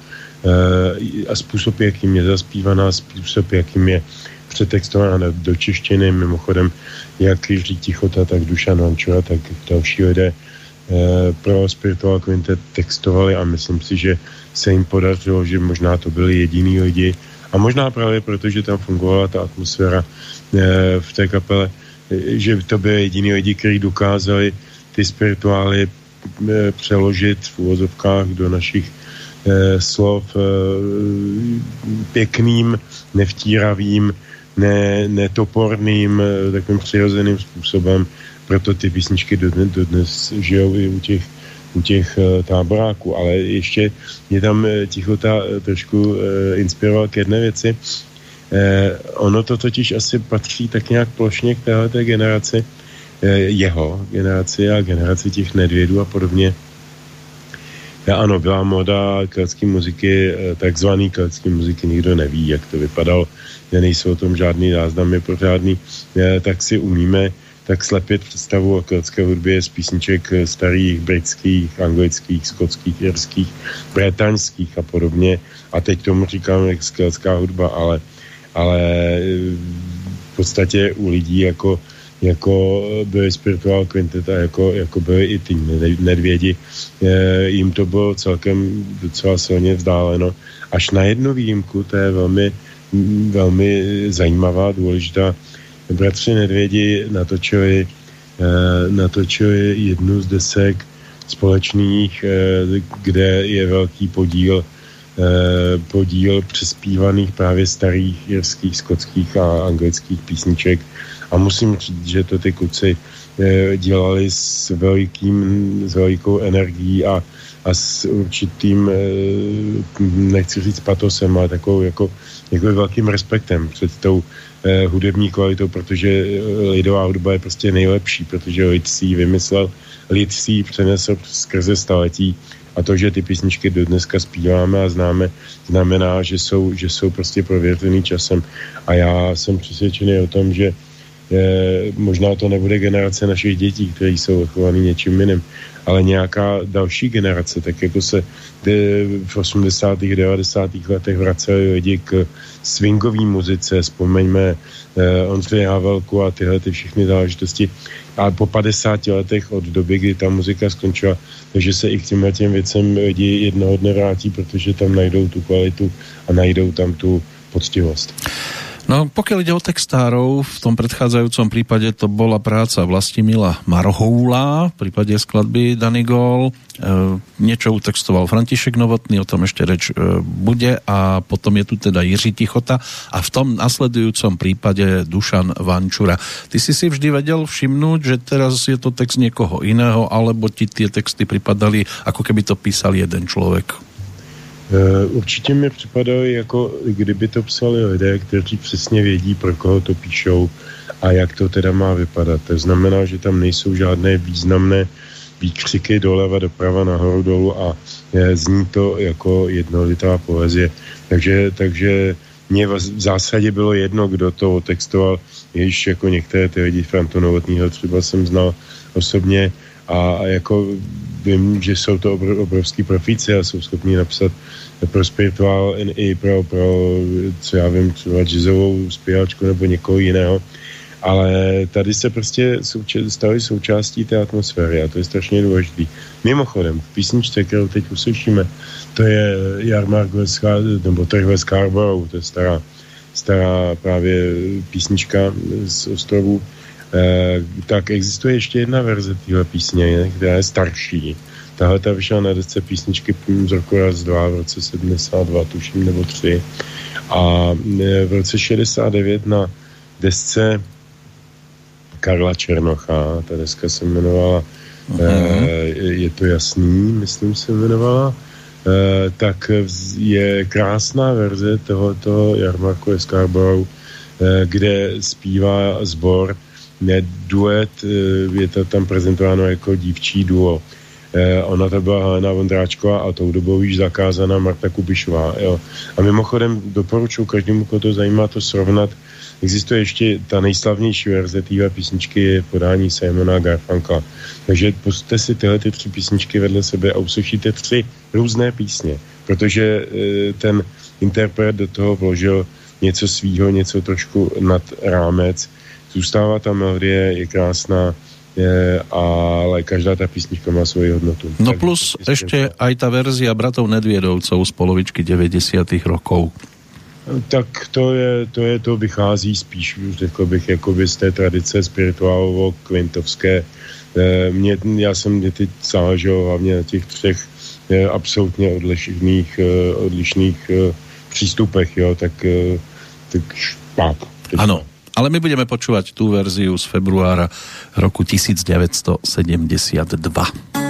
A způsob, jakým je zaspívaná, způsob, jakým je přetextovaná do češtiny, mimochodem, jak Jiří Tichota, tak Dušan Vančura, tak další lidé pro Spiritual Quintet textovali a myslím si, že se jim podařilo, že možná to byli jediný lidi a možná právě proto, že tam fungovala ta atmosféra e, v té kapele, e, že to byly jediný lidi, kteří dokázali ty spirituály e, přeložit v úvozovkách do našich e, slov e, pěkným, nevtíravým, ne, netoporným, takovým přirozeným způsobem. Proto ty písničky dodnes, dodnes žijou i u těch u těch uh, táboráků, ale ještě mě tam uh, tichota uh, trošku inspiroval k jedné věci. Ono to totiž asi patří tak nějak plošně k této generaci, jeho generaci a generaci těch nedvědů a podobně. Ano, byla moda keltské muziky, takzvaný keltské muziky, nikdo neví, jak to vypadalo, nejsou o tom žádný záznamy pořádný, tak si umíme tak slepit představu o keltské hudbě z písniček starých britských, anglických, skotských, irských, bretaňských a podobně. A teď tomu říkám jak keltská hudba, ale, ale v podstatě u lidí jako jako byly Spiritual Quintet a jako, jako byly i ty nedvědi, jim to bylo celkem docela silně vzdáleno. Až na jednu výjimku, to je velmi, velmi zajímavá, důležitá bratři Nedvědi natočili, eh, natočili jednu z desek společných, eh, kde je velký podíl eh, podíl přespívaných právě starých jirských, skotských a anglických písniček. A musím říct, že to ty kluci dělali s, velikým, s velikou energií a, a s určitým, nechci říct patosem, ale takovou jako, jako velkým respektem před tou hudební kvalitou, protože eh, lidová hudba je prostě nejlepší, protože lid si ji vymyslel, lid si ji přenesl skrze staletí a to, že ty písničky do dneska zpíváme a známe, znamená, že jsou, že jsou prostě prověřený časem. A já jsem přesvědčený o tom, že E, možná to nebude generace našich dětí, které jsou vychovaný něčím jiným, ale nějaká další generace, tak jako se v 80. 90. letech vraceli lidi k swingové muzice, vzpomeňme eh, Ondřej Havelku a tyhle ty všechny záležitosti. A po 50 letech od doby, kdy ta muzika skončila, takže se i k těmhle těm věcem lidi jednoho dne vrátí, protože tam najdou tu kvalitu a najdou tam tu poctivost. No, pokiaľ ide o textárov, v tom predchádzajúcom prípade to bola práca Vlastimila Marhoula, v prípade skladby Danny Gol. E, niečo utextoval František Novotný, o tom ešte reč e, bude a potom je tu teda Jiří Tichota a v tom nasledujúcom prípade Dušan Vančura. Ty si si vždy vedel všimnúť, že teraz je to text niekoho iného, alebo ti tie texty pripadali, ako keby to písal jeden človek? Eh, určitě mi připadalo, jako kdyby to psali lidé, kteří přesně vědí, pro koho to píšou a jak to teda má vypadat. To znamená, že tam nejsou žádné významné výkřiky doleva, doprava, nahoru, dolů a je, zní to jako jednolitá poezie. Takže, takže mně v zásadě bylo jedno, kdo to otextoval, jež jako některé ty lidi Franto Novotního třeba jsem znal osobně a, jako vím, že jsou to obr, obrovský profíci a jsou schopni napsat pro spirituál i pro, pro co já vím, třeba jazzovou zpěvačku nebo někoho jiného. Ale tady se prostě souča- stali součástí té atmosféry a to je strašně důležité. Mimochodem, v písničce, kterou teď uslyšíme, to je Jarmark nebo Trh ve Scarborough, to je stará, stará právě písnička z ostrovů, tak existuje ještě jedna verze téhle písně, která je starší. Tahle ta vyšla na desce písničky z roku raz dva, v roce 72, tuším, nebo tři. A eh, v roce 69 na desce Karla Černocha, ta deska se jmenovala uh-huh. Je to jasný, myslím se jmenovala, tak je krásná verze tohoto Jarmarku Scarborough, kde zpívá sbor ne duet, eh, je to tam prezentováno jako dívčí duo. Eh, ona to byla Helena Vondráčková a tou dobou již zakázaná Marta Kubišová. Jo. A mimochodem doporučuji každému, koho to zajímá, to srovnat. Existuje ještě ta nejslavnější verze téhle písničky je podání Simona Garfunka. Takže pustíte si tyhle ty tři písničky vedle sebe a uslyšíte tři různé písně, protože e, ten interpret do toho vložil něco svýho, něco trošku nad rámec zůstává ta melodie, je krásná, je, ale každá ta písnička má svoji hodnotu. No tak plus ještě aj ta verzia bratov Nedvědovcov z polovičky 90. rokov. Tak to je, to je, to vychází spíš, řekl bych, jakoby z té tradice spirituálovo-kvintovské. E, mě, já jsem mě teď záležel hlavně na těch třech e, absolutně odlišných, e, odlišných přístupech, jo, tak, tak špát. Ano, ale my budeme počúvať tú verziu z februára roku 1972.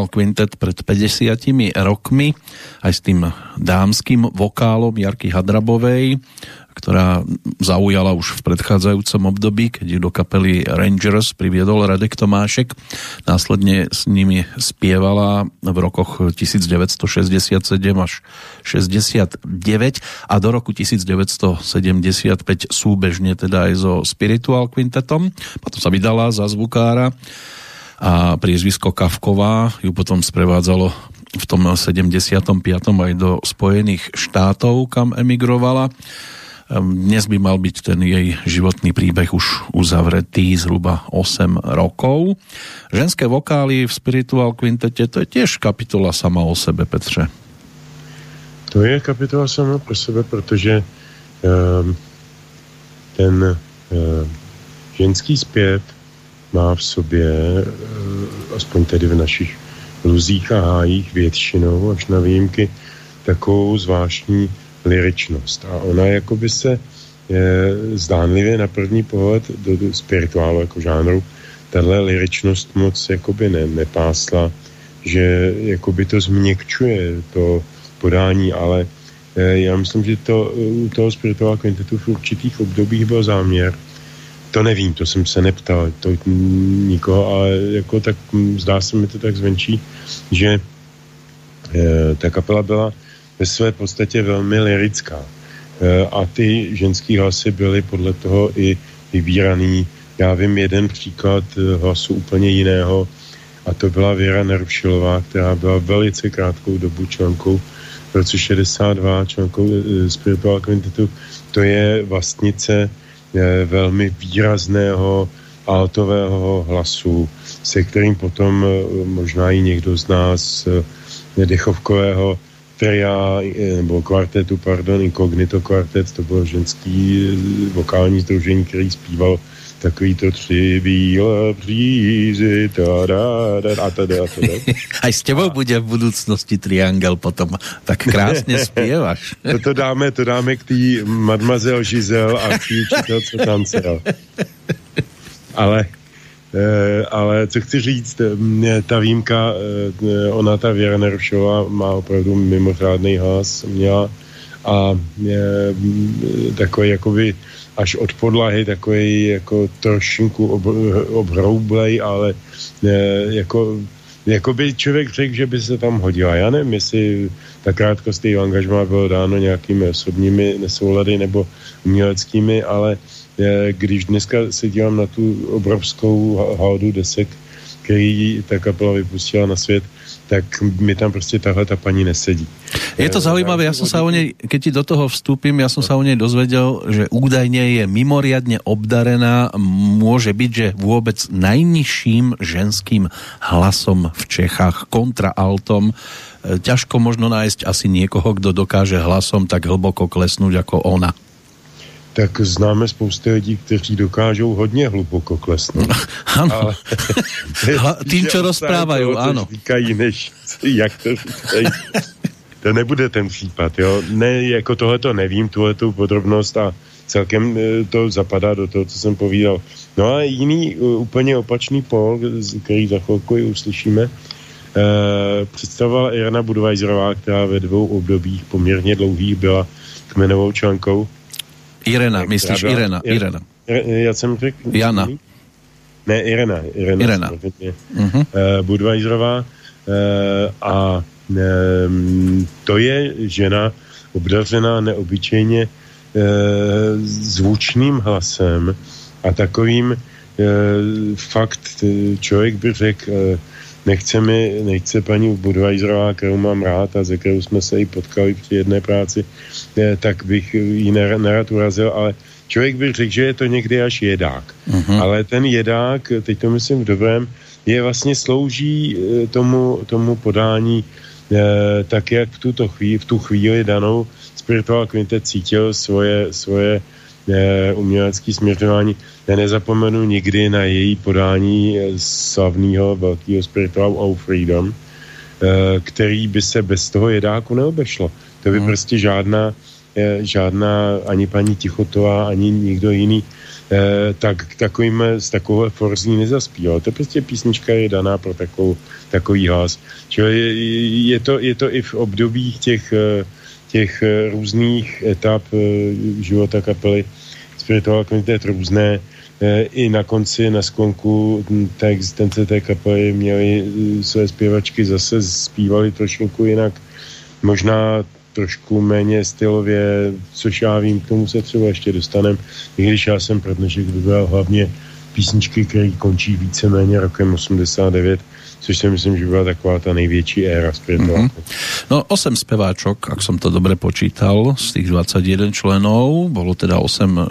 Spiritual Quintet pred 50 rokmi aj s tým dámským vokálom Jarky Hadrabovej, ktorá zaujala už v predchádzajúcom období, keď do kapely Rangers priviedol Radek Tomášek. Následne s nimi spievala v rokoch 1967 až 69 a do roku 1975 súbežne teda aj so Spiritual Quintetom. Potom sa vydala za zvukára a priezvisko Kavková ju potom sprevádzalo v tom 75. aj do Spojených štátov, kam emigrovala. Ehm, Dnes by mal byť ten jej životný príbeh už uzavretý zhruba 8 rokov. Ženské vokály v Spiritual Quintete to je tiež kapitola sama o sebe, Petře. To je kapitola sama pro sebe, protože um, ten um, ženský zpěv má v sobě, aspoň tedy v našich luzích a hájích většinou, až na výjimky, takovou zvláštní liričnost. A ona jakoby se je, zdánlivě na první pohled do, do spirituálu jako žánru tahle liričnost moc jakoby ne, nepásla, že jakoby to změkčuje to podání, ale eh, já myslím, že to u toho spirituál kvintetu v určitých obdobích byl záměr. To nevím, to jsem se neptal, to nikoho, ale jako tak hm, zdá se mi to tak zvenčí, že eh, ta kapela byla ve své podstatě velmi lirická. Eh, A ty ženský hlasy byly podle toho i vybíraný. Já vím jeden příklad eh, hlasu úplně jiného a to byla Věra Nerušilová, která byla velice krátkou dobu členkou v roce 62 členkou eh, Spiritual Quintetu. To je vlastnice velmi výrazného altového hlasu, se kterým potom eh, možná i někdo z nás eh, dechovkového tria, eh, nebo kvartetu, pardon, Incognito kvartet, to bylo ženský vokální združení, který zpíval takový to tři bílé břízy, ta, da, da, a teda, a teda. [laughs] Aj s tebou bude v budúcnosti Triangel potom. Tak krásne spievaš. [laughs] To, to dáme, to dáme k té Mademoiselle Giselle a k té učitel, co tancel. Ale, eh, ale co chci říct, ta výjimka, eh, ona, ta Věra Nerušová, má opravdu mimořádný hlas, měla a mm, takový jakoby až od podlahy, takový jako trošinku ob, obhroublej, ale eh, jako jako by člověk řekl, že by se tam hodila. Já nevím, jestli ta krátkost jejího angažmá bylo dáno nějakými osobními nesoulady nebo uměleckými, ale eh, když dneska se dívám na tu obrovskou haldu desek, který ta kapela vypustila na svět, tak mi tam prostě tahle ta paní nesedí. Je to zaujímavé, ja som sa o nej, keď ti do toho vstúpim, ja som sa o nej dozvedel, že údajne je mimoriadne obdarená, môže byť, že vôbec najnižším ženským hlasom v Čechách, kontraaltom. E, Ťažko možno nájsť asi niekoho, kto dokáže hlasom tak hlboko klesnúť ako ona. Tak známe spousty lidí, kteří dokážou hodně hluboko klesnout. Ale, [laughs] Hla- tým, co áno. Říkají, než [laughs] jak to říkají. To nebude ten případ, jo. Ne, jako tohle to nevím, tuhle tu podrobnost a celkem eh, to zapadá do toho, co jsem povídal. No a jiný eh, úplně opačný pol, který za chvilku i uslyšíme, eh, představovala Irena Budweiserová, která ve dvou obdobích poměrně dlouhých byla kmenovou členkou. Irena, myslíš byla- Irena, Ir- Irena. Ir- Já jsem řekl... Jana. Ne, Irena. Irena. Irena. Mhm. eh, Budweiserová eh, a eh, to je žena obdařená neobyčejně eh, zvučným hlasem a takovým fakt člověk by řekl, nechce mi, nechce paní Budweiserová, kterou mám rád a ze kterou jsme se i potkali při jedné práci, tak bych ji nerad urazil, ale člověk by řekl, že je to někdy až jedák. Uh-huh. Ale ten jedák, teď to myslím v dobrém, je vlastně slouží tomu, tomu podání tak, jak v, tuto chvíli, v tu chvíli danou Spiritual Quintet cítil svoje, svoje eh, umělecké směřování. Já nezapomenu nikdy na její podání slavného velkého Spiritual of Freedom, eh, který by se bez toho jedáku neobešlo. To by hmm. prostě žádná, eh, žádná ani paní Tichotová, ani nikdo jiný eh, tak takovým, z takové forzní nezaspíval. To prostě písnička je daná pro takovou, takový hlas. Čili je, je, to, je to i v obdobích těch eh, těch různých etap života kapely Spiritual Quintet různé. I na konci, na sklonku té existence té kapely měli své zpěvačky zase zpívali trošku jinak. Možná trošku méně stylově, což já vím, k tomu se třeba ještě dostanem, i když já jsem pro dnešek vybral hlavně písničky, které končí víceméně rokem 89, což si myslím, že byla taková ta největší éra spirituálku. Mm-hmm. No 8 speváčok, ak som to dobre počítal, z tých 21 členov, bolo teda 8 e,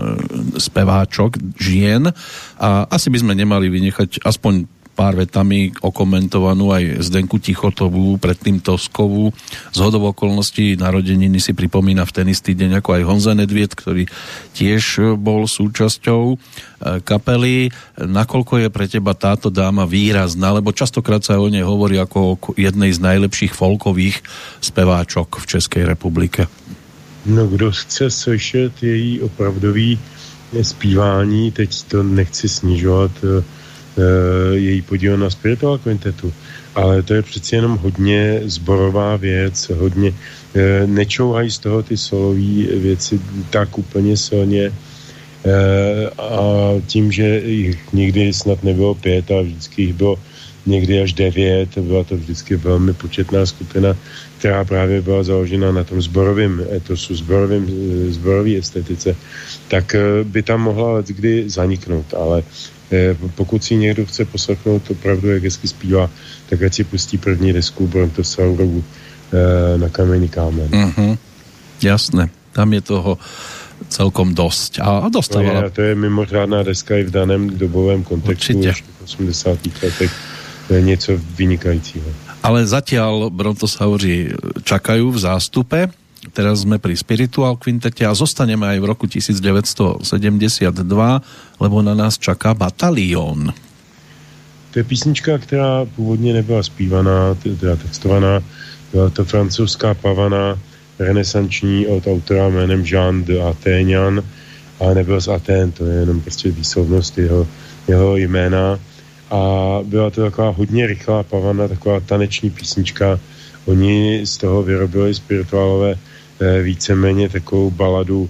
speváčok žien a asi by sme nemali vynechať aspoň pár vetami okomentovanú aj Zdenku Tichotovú, predtým Toskovú. Z hodov okolností narodeniny si pripomína v ten istý deň ako aj Honza Nedviet, ktorý tiež bol súčasťou e, kapely. Nakoľko je pre teba táto dáma výrazná, lebo častokrát sa o nej hovorí ako o jednej z najlepších folkových speváčok v Českej republike. No, kdo chce slyšet její opravdový zpívání, teď to nechci snižovat, Eh, její podíl na spiritual kvintetu. Ale to je přeci jenom hodně zborová věc, hodně e, nečouhají z toho ty solové věci tak úplně silně e, a tím, že jich nikdy snad nebylo pět a vždycky jich bylo někdy až devět, byla to vždycky velmi početná skupina, která právě byla založena na tom zborovém etosu, zborovém, zborový estetice, tak by tam mohla kdy zaniknout, ale Eh, pokud si někdo chce poslechnout opravdu, jak hezky zpívá, tak ať si pustí první desku Brontosaurovu eh, na kamení kámen. Mm-hmm. Jasné, tam je toho celkom dosť. A, a dostávala... To je, to je mimořádná deska i v daném dobovém kontextu Určitě. v 80. letech. Je něco vynikajícího. Ale zatiaľ Brontosauri čakajú v zástupe Teraz sme pri Spiritual Quintete a zostaneme aj v roku 1972, lebo na nás čaká Batalion. To je písnička, která původně nebyla zpívaná, teda textovaná. Byla to francouzská pavana, renesanční od autora jménem Jean de Aténian, ale nebyl z Atén, to je jenom prostě výslovnost jeho, jeho jména. A byla to taková hodně rychlá pavana, taková taneční písnička. Oni z toho vyrobili spirituálové víceméně takovou baladu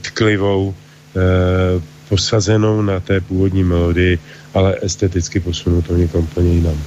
tklivou, eh, posazenou na té původní melodii, ale esteticky posunutou někam úplně jinam.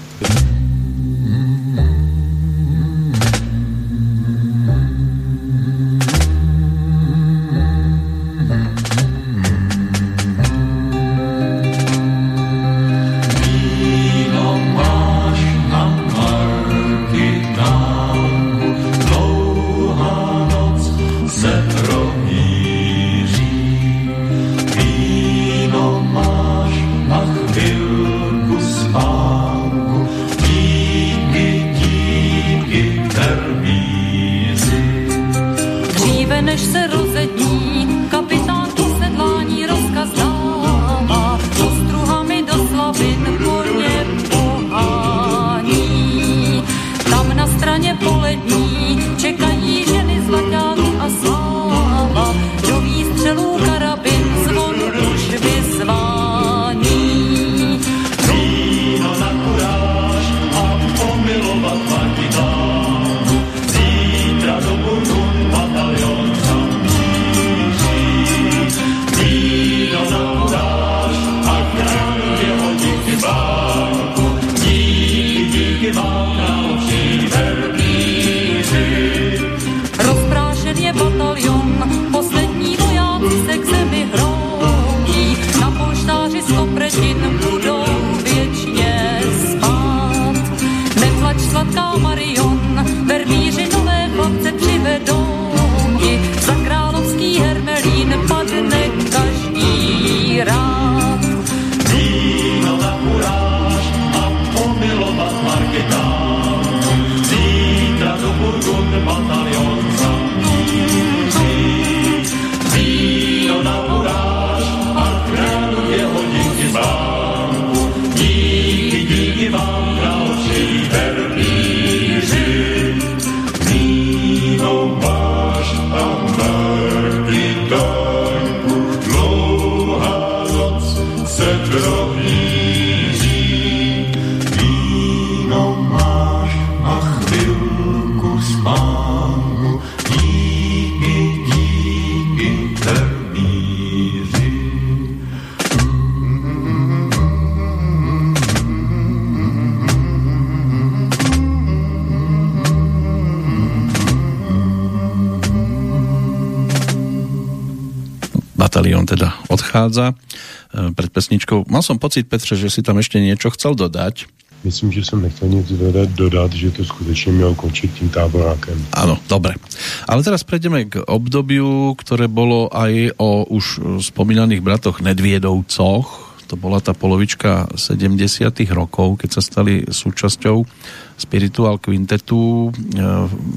Odchádza e, pred pesničkou. Mal som pocit, Petře, že si tam ešte niečo chcel dodať. Myslím, že jsem nechtěl nic dodat, dodat, že to skutečně mělo končit tím táborákem. Áno, dobre. Ale teraz prejdeme k obdobiu, ktoré bolo aj o už spomínaných bratoch Nedviedovcoch. To bola tá polovička 70 rokov, keď sa stali súčasťou Spiritual Quintetu. E,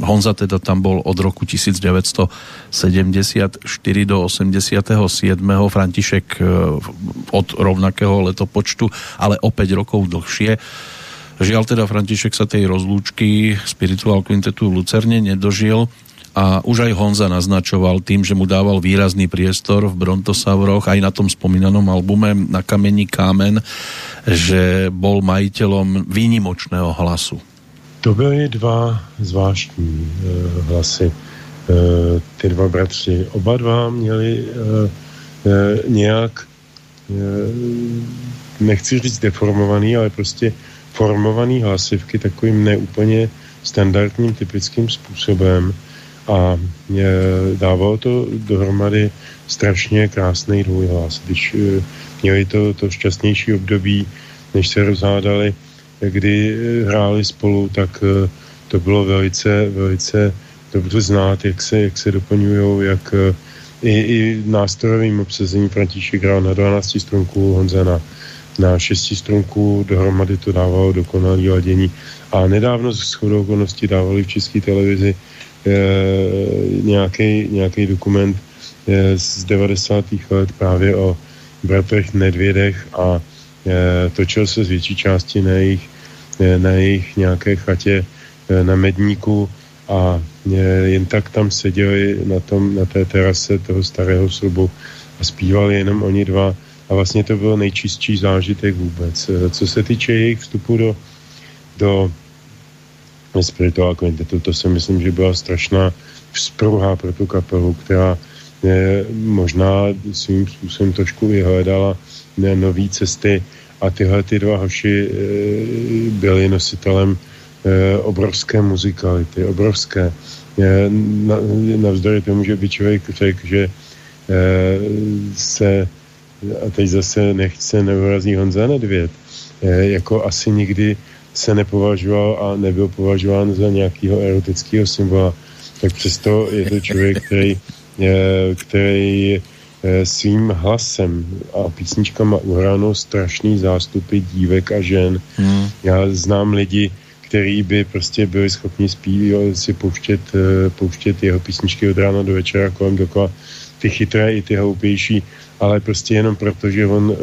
Honza teda tam bol od roku 1974 do 87. František e, od rovnakého letopočtu, ale o 5 rokov dlhšie. Žiaľ teda František sa tej rozlúčky Spiritual Quintetu v Lucerne nedožil a už aj Honza naznačoval tým, že mu dával výrazný priestor v Brontosauroch aj na tom spomínanom albume Na kamení kámen, že bol majiteľom výnimočného hlasu. To byly dva zvláštní e, hlasy. E, ty dva bratři. Oba dva měli e, e, nějak, nechci říct deformovaný, ale prostě formovaný hlasivky takovým neúplně standardním, typickým způsobem a e, dávalo to dohromady strašně krásný dvojhlas. Když e, měli to, to šťastnější období, než se rozhádali, kdy hráli spolu, tak to bylo velice, velice dobře znát, jak se, jak se doplňují, jak e, i, i nástrojovým obsazení František hrál na 12 strunku, Honza na, na 6 strunku, dohromady to dávalo dokonalý ladění. A nedávno z shodou okolností dávali v české televizi nějaký dokument e, z 90. let právě o bratrech Nedvědech a e, točil se z větší části na jejich, e, na jejich nějaké chatě e, na Medníku a e, jen tak tam seděli na, tom, na té terase toho starého slubu a zpívali jenom oni dva a vlastně to byl nejčistší zážitek vůbec. E, Co se týče jejich vstupu do, do Spiritual Quintetu, to si myslím, že byla strašná vzpruha pro tu kapelu, která je, možná svým způsobem trošku vyhledala ne, nové cesty a tyhle ty dva hoši e, byli nositelem e, obrovské muzikality, obrovské. E, na, navzdory tomu, že by člověk řekl, že e, se a teď zase nechce neurazí Honza Nedvěd, jako asi nikdy se nepovažoval a nebyl považován za nějakého erotického symbola, tak přesto je to člověk, který, eh, který eh, svým hlasem a písničkama uhránou strašný zástupy dívek a žen. Hmm. Já znám lidi, který by prostě byli schopni spí, si pouštět, eh, pouštět jeho písničky od rána do večera kolem dokola, ty chytré i ty hloupější, ale prostě jenom proto, že on e,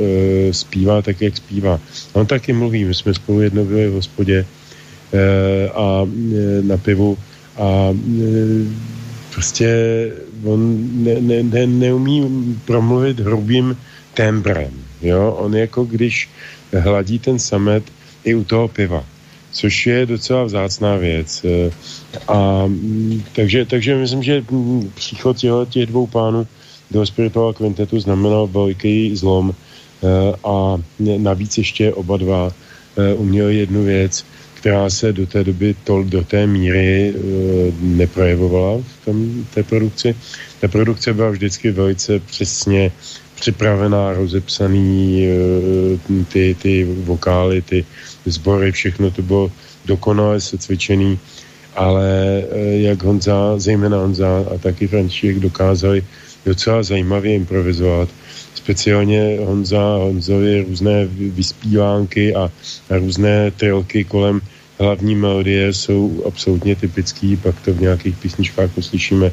zpívá tak, jak zpívá. On taky mluví, my jsme spolu jednou byli v hospodě e, a e, na pivu a e, prostě on ne, ne, ne, neumí promluvit hrubým tembrem. Jo? On jako když hladí ten samet i u toho piva, což je docela vzácná věc. E, a mm, takže, takže myslím, že mm, příchod těch dvou pánů do Spiritual Quintetu znamenal veliký zlom e, a navíc ještě oba dva e, uměli jednu věc, která se do té doby to, do té míry neprojevovala v tom, té produkci. Ta produkce byla vždycky velice přesně připravená, rozepsaný, eh, ty, ty vokály, ty sbory, všechno to bylo dokonale secvičený, ale eh, jak Honza, zejména Honza a taky František dokázali docela zajímavě improvizovat. Speciálně Honza, Honzovi různé vyspívánky a, a různé trilky kolem hlavní melodie jsou absolutně typický, pak to v nějakých písničkách poslyšíme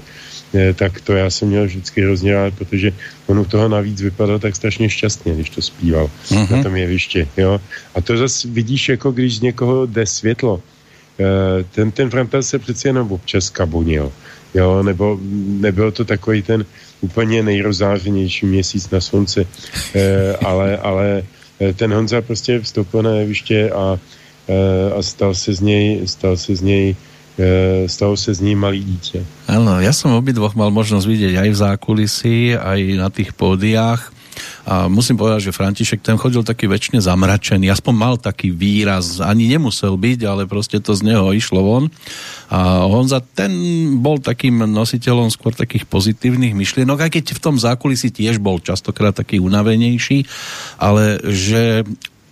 tak to já jsem měl vždycky hrozně rád, protože on u toho navíc vypadal tak strašně šťastně, když to zpíval mm-hmm. na tom jevišti, jo. A to zase vidíš, jako když z někoho jde světlo. Eh, ten, ten Frantal se přeci jenom občas kabonil, jo, nebo nebyl to takový ten úplně nejrozářenější měsíc na slunci, eh, ale, ale eh, ten Honza prostě vstoupil na jeviště a, a stal se z něj, stal se z něj stalo se z ní malý dítě. Áno, ja som obidvoch mal možnosť vidieť aj v zákulisí, aj na tých pódiách. A musím povedať, že František ten chodil taký väčšine zamračený, aspoň mal taký výraz, ani nemusel byť, ale proste to z neho išlo von. A Honza, ten bol takým nositeľom skôr takých pozitívnych myšlienok, aj keď v tom zákulisí tiež bol častokrát taký unavenejší, ale že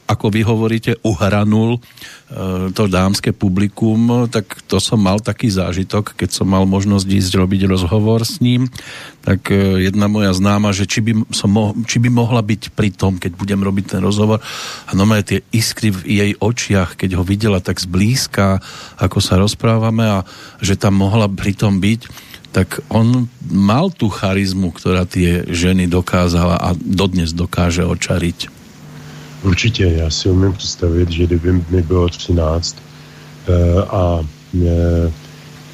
ako vy hovoríte, uhranul e, to dámske publikum, tak to som mal taký zážitok, keď som mal možnosť ísť robiť rozhovor s ním, tak e, jedna moja známa, že či by, som mo- či by mohla byť pri tom, keď budem robiť ten rozhovor a no tie iskry v jej očiach, keď ho videla tak zblízka, ako sa rozprávame a že tam mohla pri tom byť, tak on mal tu charizmu, ktorá tie ženy dokázala a dodnes dokáže očariť. Určitě, já si umím představit, že kdyby mi bylo 13 eh, a eh,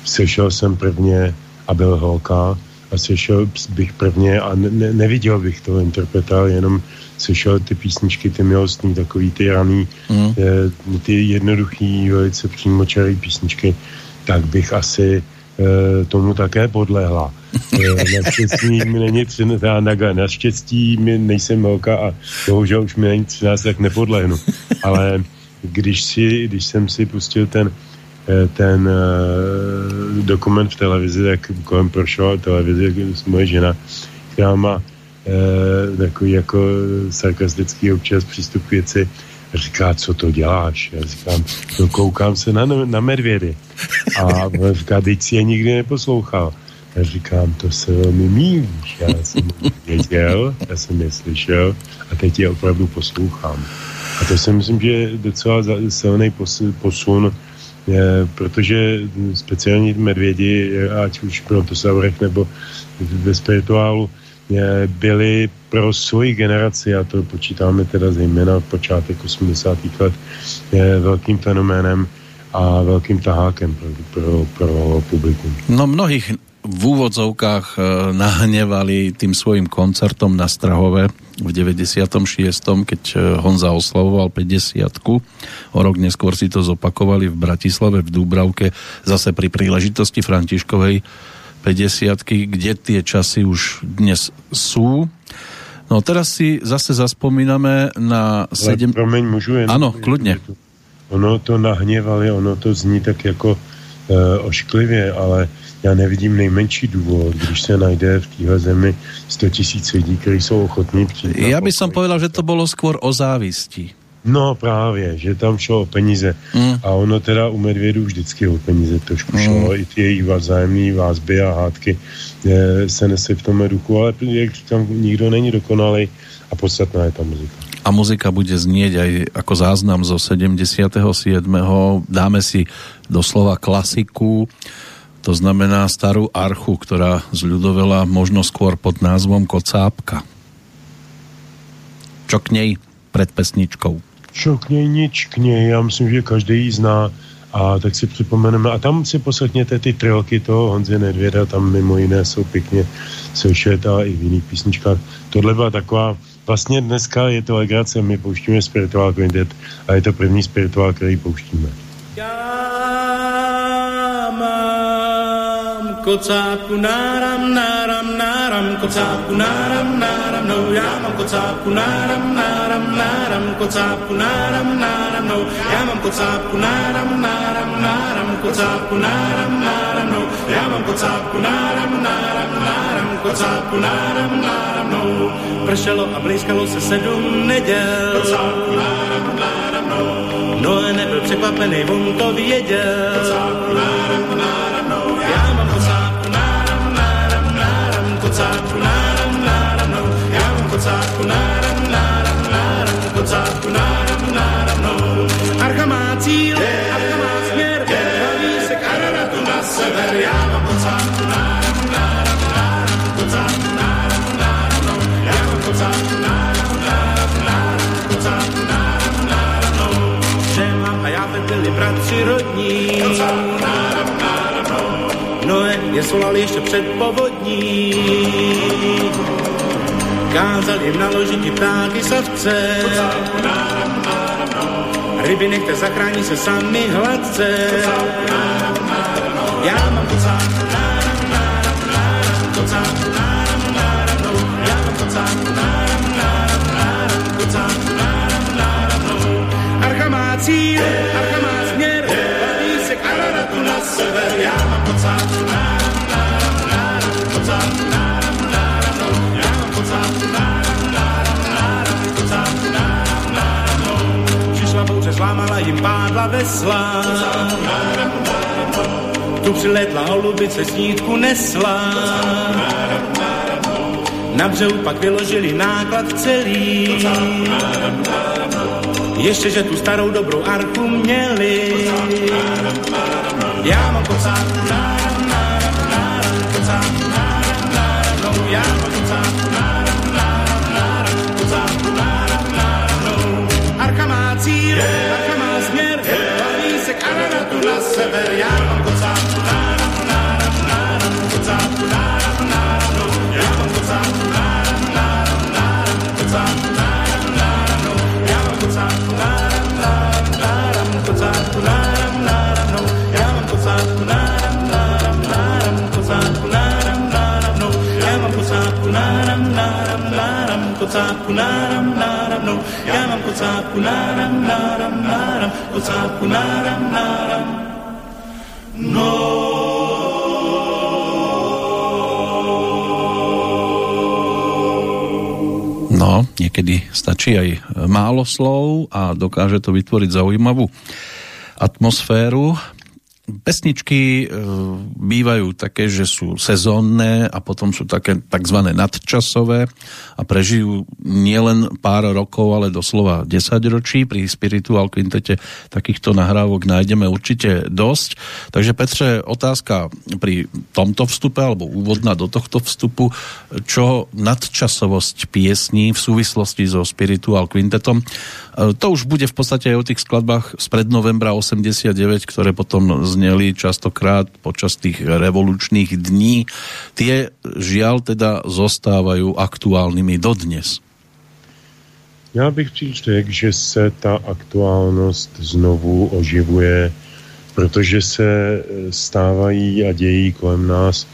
sešel jsem prvně a byl holka a sešel bych prvně a ne, neviděl bych toho interpreta, jenom sešel ty písničky, ty milostní, takový ty raný, mm. ty jednoduchý, velice přímočarý písničky, tak bych asi tomu také podlehla. Naštěstí mi není 13, naštěstí mi nejsem velká a bohužel už mi není 13, tak nepodlehnu. Ale když, si, když jsem si pustil ten, eh, ten dokument v televizi, tak kolem prošla televizi moje žena, která má takový jako sarkastický občas přístup k věci, říká, co to děláš? Já říkám, no koukám se na, na medvědy. A on říká, teď si je nikdy neposlouchal. Já říkám, to se velmi mílíš, já jsem věděl, já jsem je slyšel a teď je opravdu poslouchám. A to si myslím, že je docela silný posun, je, protože speciálně medvědi, ať už pro to Saurech nebo ve spirituálu, je, byli pro svoji generaci, a to počítáme teda zejména počátek 80. let, velkým fenoménem a velkým tahákem pro, pro, pro publikum. No mnohých v úvodzovkách e, nahnevali tým svojim koncertom na Strahove v 96. keď e, Honza oslavoval 50 O rok neskôr si to zopakovali v Bratislave v Dúbravke zase pri príležitosti Františkovej 50 kde tie časy už dnes sú. No teraz si zase zaspomíname na sedem... promiň, můžu jen... Ano, kludně. Ono to nahněvali, ono to zní tak jako e, ošklivě, ale já nevidím nejmenší důvod, když se najde v téhle zemi 100 tisíc lidí, kteří jsou ochotní přijít. Já bych som povedal, že to bylo skôr o závisti. No právě, že tam šlo o peníze. Mm. A ono teda u medvědů vždycky o peníze trošku mm. šlo. I ty jejich vzájemné vázby a hádky je, se nesly v tom duchu, ale jak říkám, nikdo není dokonalý a podstatná je ta muzika. A muzika bude znieť aj ako záznam zo 77. Dáme si doslova klasiku, to znamená starú archu, ktorá zľudovela možno skôr pod názvom Kocápka. Čo k nej pred pesničkou? Čo k něj, nič k něj, já myslím, že každý ji zná a tak si připomeneme. A tam si poslechněte ty trilky toho Honzy Nedvěda, tam mimo jiné jsou pěkně slyšet a i v jiných písničkách. Tohle byla taková, vlastně dneska je to legrace, my pouštíme spirituál kvintet a je to první spirituál, který pouštíme. Já mám kocápku náram, náram, náram, kocápku náram, náram, no já mám kocápku náram, náram, náram, kocápku náram, náram, no. Já mám kocápku náram, náram, náram, kocápku náram, náram, no. Já mám kocápku náram, náram, náram, kocápku náram, náram, no. Pršelo a blízkalo se sedm neděl. Kocápku náram, náram, no. Noé nebyl překvapený, on to věděl. Kocápku náram, náram, kocápku náram, náram, no. Já mám kocápku náram, náram, náram, kocápku náram, náram, no. Archa má cíl, archa má směr, hlaví se k Araratu na sever. Já mám kocápku náram, náram, náram, kocápku náram, náram, no. Já mám kocápku náram, náram, náram, kocápku náram, náram, no. Šéma a já byli bratři rodní. Kocápku je svolal ještě před povodní. Kázal jim naložit ptáky savce. Ryby nechte zachrání se sami hladce. Já mám kocáku, pádla vesla. Tu přiletla holubice snídku nesla. Na břehu pak vyložili náklad celý. Ještě, že tu starou dobrou archu měli. Já mám kocáku, náram, náram, no. Já mám na sever. Já mám kocáku, no. Náram, no. Niekedy stačí aj málo slov a dokáže to vytvoriť zaujímavú atmosféru. Pesničky e, bývajú také, že sú sezónne a potom sú také takzvané nadčasové a prežijú nielen pár rokov, ale doslova 10 ročí. Pri Spiritual Quintete takýchto nahrávok nájdeme určite dosť. Takže Petře, otázka pri tomto vstupe alebo úvodná do tohto vstupu, čo nadčasovosť piesní v súvislosti so Spiritual Quintetom. E, To už bude v podstate aj o tých skladbách z prednovembra 89, ktoré potom zneli častokrát počas tých revolučných dní. Tie žiaľ teda zostávajú aktuálnymi dodnes. Já bych příč řekl, že se ta aktuálnost znovu oživuje, protože se eh, stávají a dějí kolem nás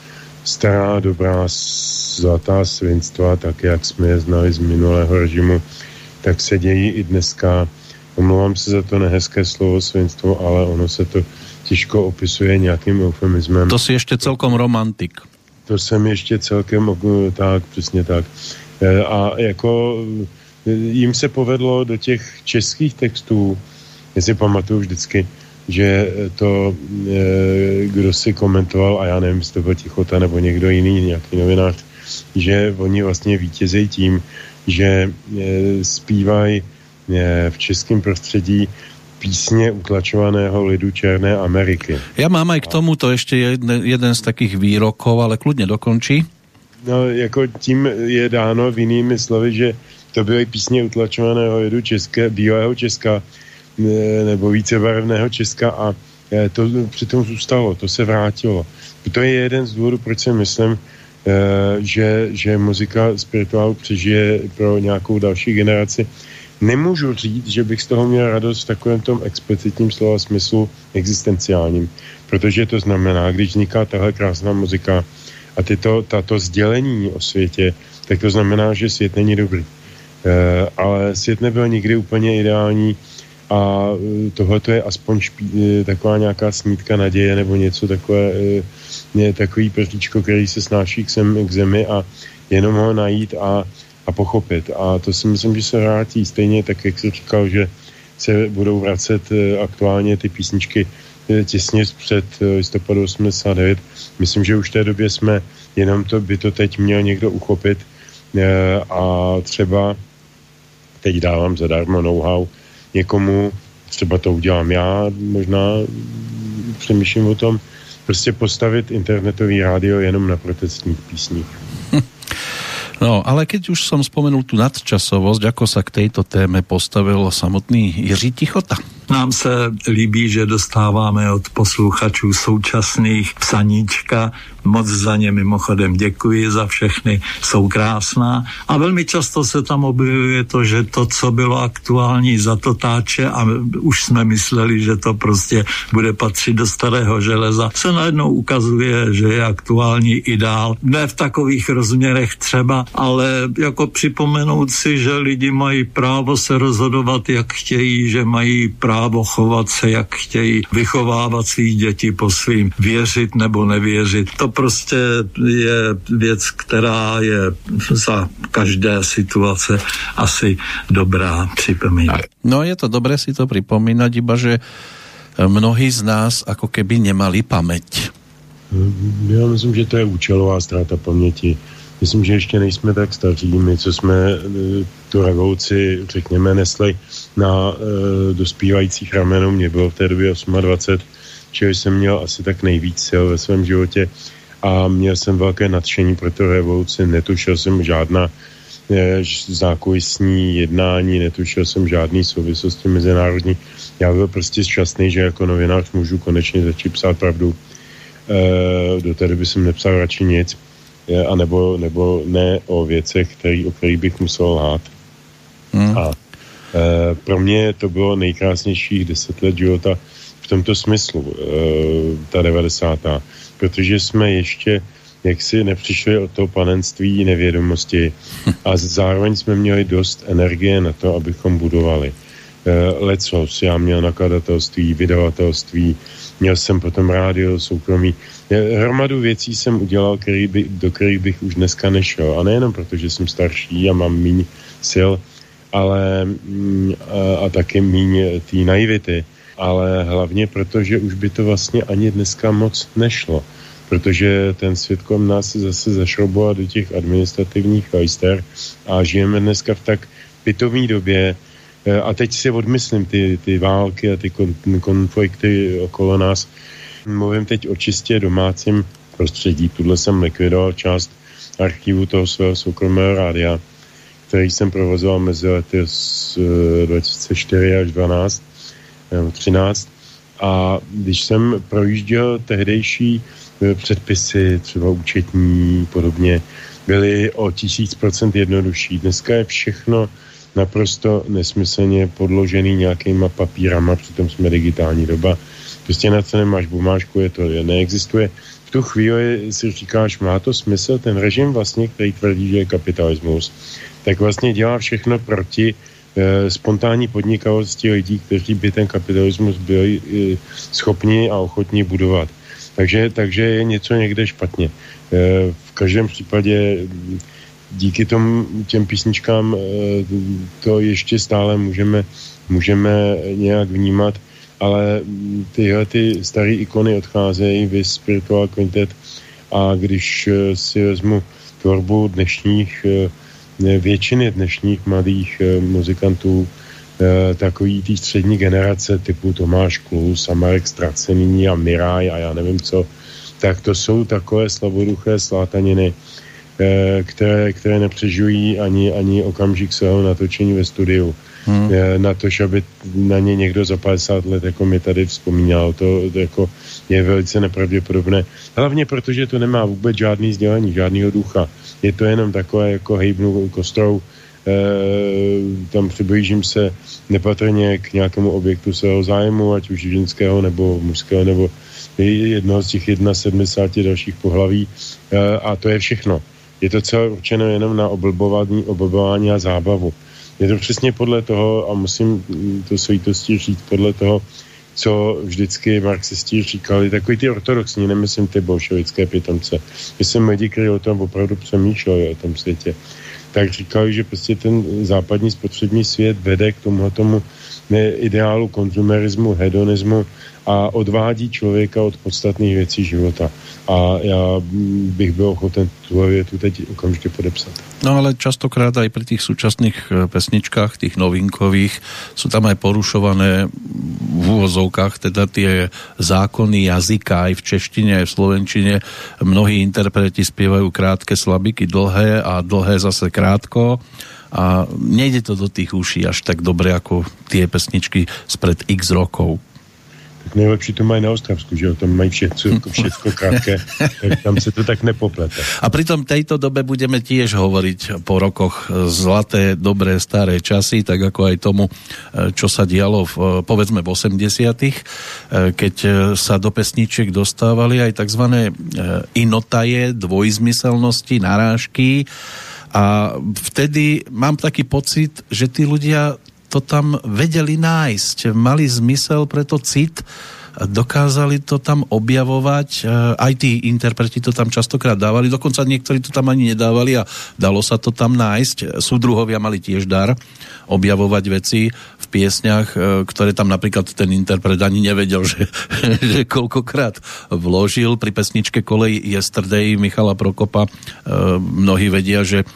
stará, dobrá, zlatá svinstva, tak jak jsme je znali z minulého režimu, tak se dějí i dneska. Omlouvám se za to nehezké slovo svinstvo, ale ono se to těžko opisuje nějakým eufemismem. To si ešte celkom romantik. To jsem ještě celkem tak, přesně tak. E, A jako e, jim se povedlo do těch českých textů, já si pamatuju vždycky, že to, e, kdo si komentoval, a já nevím, jestli to byl Tichota nebo někdo jiný, nějaký novinář, že oni vlastně vítězejí tím, že zpívají v českém prostředí písně utlačovaného lidu Černé Ameriky. Ja mám aj k tomuto ešte jeden, jeden z takých výrokov, ale kľudne dokončí. No, jako tím je dáno v jinými slovy, že to byly písně utlačovaného jedu České, bílého Česka ne- nebo vícebarevného Česka a eh, to přitom zůstalo, to se vrátilo. To je jeden z důvodů, proč si myslím, eh, že, že muzika spirituálu přežije pro nějakou další generaci. Nemůžu říct, že bych z toho měl radost v takovém tom explicitním slova smyslu existenciálním, protože to znamená, když vzniká tahle krásná muzika a tyto, tato sdělení o světě, tak to znamená, že svět není dobrý. ale svět nebyl nikdy úplně ideální a tohle je aspoň špí, taková nějaká snídka naděje nebo něco takové, je takový prtíčko, který se snáší k, sem, k zemi a jenom ho najít a, a pochopit. A to si myslím, že se vrátí stejně tak, jak jsi říkal, že se budou vracet aktuálně ty písničky těsně před listopadu 89. Myslím, že už v té době jsme, jenom to by to teď měl někdo uchopit a třeba teď dávám zadarmo know-how někomu, třeba to udělám já, možná přemýšlím o tom, prostě postavit internetový rádio jenom na protestních písních. No, ale keď už som spomenul tu nadčasovosť, ako sa k tejto téme postavil samotný Jiří Tichota? Nám se líbí, že dostáváme od posluchačů současných psaníčka. Moc za ně mimochodem děkuji za všechny, jsou krásná. A velmi často se tam objevuje to, že to, co bylo aktuální za to táče a už jsme mysleli, že to prostě bude patřit do starého železa, se najednou ukazuje, že je aktuální i dál. Ne v takových rozměrech třeba, ale jako připomenout si, že lidi mají právo se rozhodovat, jak chtějí, že mají právo chovat se, jak chtějí, vychovávat svých děti po svým, věřit nebo nevěřit. To prostě je věc, která je za každé situace asi dobrá připomínat. No je to dobré si to připomínat, iba že mnohí z nás jako keby nemali paměť. Já myslím, že to je účelová ztráta paměti myslím, že ještě nejsme tak staří, my, co jsme e, tu revoluci, řekněme, nesli na e, dospívajících ramenů, mě bylo v té době 28, čili jsem měl asi tak nejvíc sil ve svém životě a měl jsem velké nadšení pro tu revoluci, netušil jsem žádná e, zákulisní jednání, netušil jsem žádný souvislosti mezinárodní. Já byl prostě šťastný, že jako novinář můžu konečně začít psát pravdu. E, do té doby jsem nepsal radši nic a nebo, nebo ne o věcech, který, o kterých bych musel lhát. Hmm. A e, pro mě to bylo nejkrásnějších deset let života v tomto smyslu, e, ta 90. Protože jsme ještě jak si nepřišli od toho panenství nevědomosti a zároveň jsme měli dost energie na to, abychom budovali. E, lecos, já měl nakladatelství, vydavatelství, měl jsem potom rádio soukromí, Hromadu věcí jsem udělal, který by, do kterých bych už dneska nešel. A nejenom proto, že jsem starší a mám míň sil, ale mm, a, a taky míň té naivity, ale hlavně proto, že už by to vlastně ani dneska moc nešlo. Protože ten svět kolem nás se zase zašrouboval do těch administrativních hajster a žijeme dneska v tak pitovní době, e, a teď si odmyslím ty, ty války a ty konflikty okolo nás, Mluvím teď o čistě domácím prostředí. Tuhle jsem likvidoval část archivu toho svého soukromého rádia, který jsem provozoval mezi lety z 2004 eh, až 12, 13. A když jsem projížděl tehdejší eh, předpisy, třeba účetní podobně, byly o tisíc procent jednodušší. Dneska je všechno naprosto nesmyslně podložený nějakýma papírama, přitom jsme digitální doba Prostě na co nemáš bumášku, je to neexistuje. V tu chvíli si říkáš, má to smysl, ten režim vlastně, který tvrdí, že je kapitalismus, tak vlastně dělá všechno proti spontánní podnikavosti lidí, kteří by ten kapitalismus byli e, schopni a ochotní budovat. Takže, takže je něco někde špatně. E, v každém případě díky tomu těm písničkám to ještě stále můžeme, můžeme nějak vnímat ale tyhle ty staré ikony odcházejí, vy Spiritual Quintet a když eh, si vezmu tvorbu dnešních, eh, většiny dnešních mladých eh, muzikantů, takový té střední generace typu Tomáš Klus a Marek Stracený a Miraj a já nevím co, tak to jsou takové slaboduché slátaniny, které, které nepřežují ani, ani okamžik svého natočení ve studiu hmm. na to, aby na ně někdo za 50 let, jako mi tady vzpomínal, to, to jako je velice nepravděpodobné. Hlavně protože to nemá vůbec žádný vzdělání, žádného ducha. Je to jenom takové jako hejbnu kostrou, e, tam přiblížím se nepatrně k nějakému objektu svého zájmu, ať už ženského nebo mužského, nebo jednoho z těch 71 dalších pohlaví e, a to je všechno. Je to celé určeno jenom na oblbování, oblbování a zábavu. je to přesně podle toho, a musím to svítostí říct, podle toho, co vždycky marxisti říkali, takový ty ortodoxní, nemyslím ty bolševické pitomce. Myslím lidi, kteří o tom opravdu přemýšleli, o tom světě, tak říkali, že prostě ten západní spotřební svět vede k tomu tomu ideálu konzumerismu, hedonismu a odvádí člověka od podstatných věcí života. A já bych byl ochoten tu větu teď okamžitě podepsat. No ale častokrát aj pri tých súčasných eh, pesničkách, tých novinkových, sú tam aj porušované v úvozovkách teda tie zákony jazyka aj v češtine, aj v slovenčine. Mnohí interpreti spievajú krátke slabiky dlhé a dlhé zase krátko a nejde to do tých uší až tak dobre ako tie pesničky spred x rokov nejlepší to mají na Ostravsku, že jo, tam mají všetko, všetko krátké, [laughs] tak tam se to tak nepoplete. A pritom tejto dobe budeme tiež hovoriť po rokoch zlaté, dobré, staré časy, tak ako aj tomu, e, čo sa dialo v, e, povedzme v 80 e, keď sa do pesničiek dostávali aj tzv. inotaje, dvojzmyselnosti, narážky a vtedy mám taký pocit, že tí ľudia to tam vedeli nájsť, mali zmysel pre to cit, dokázali to tam objavovať, e, aj tí interpreti to tam častokrát dávali, dokonca niektorí to tam ani nedávali a dalo sa to tam nájsť. Súdruhovia mali tiež dar objavovať veci v piesňach, e, ktoré tam napríklad ten interpret ani nevedel, [laughs] že, že koľkokrát vložil pri pesničke Kolej Yesterday Michala Prokopa. E, mnohí vedia, že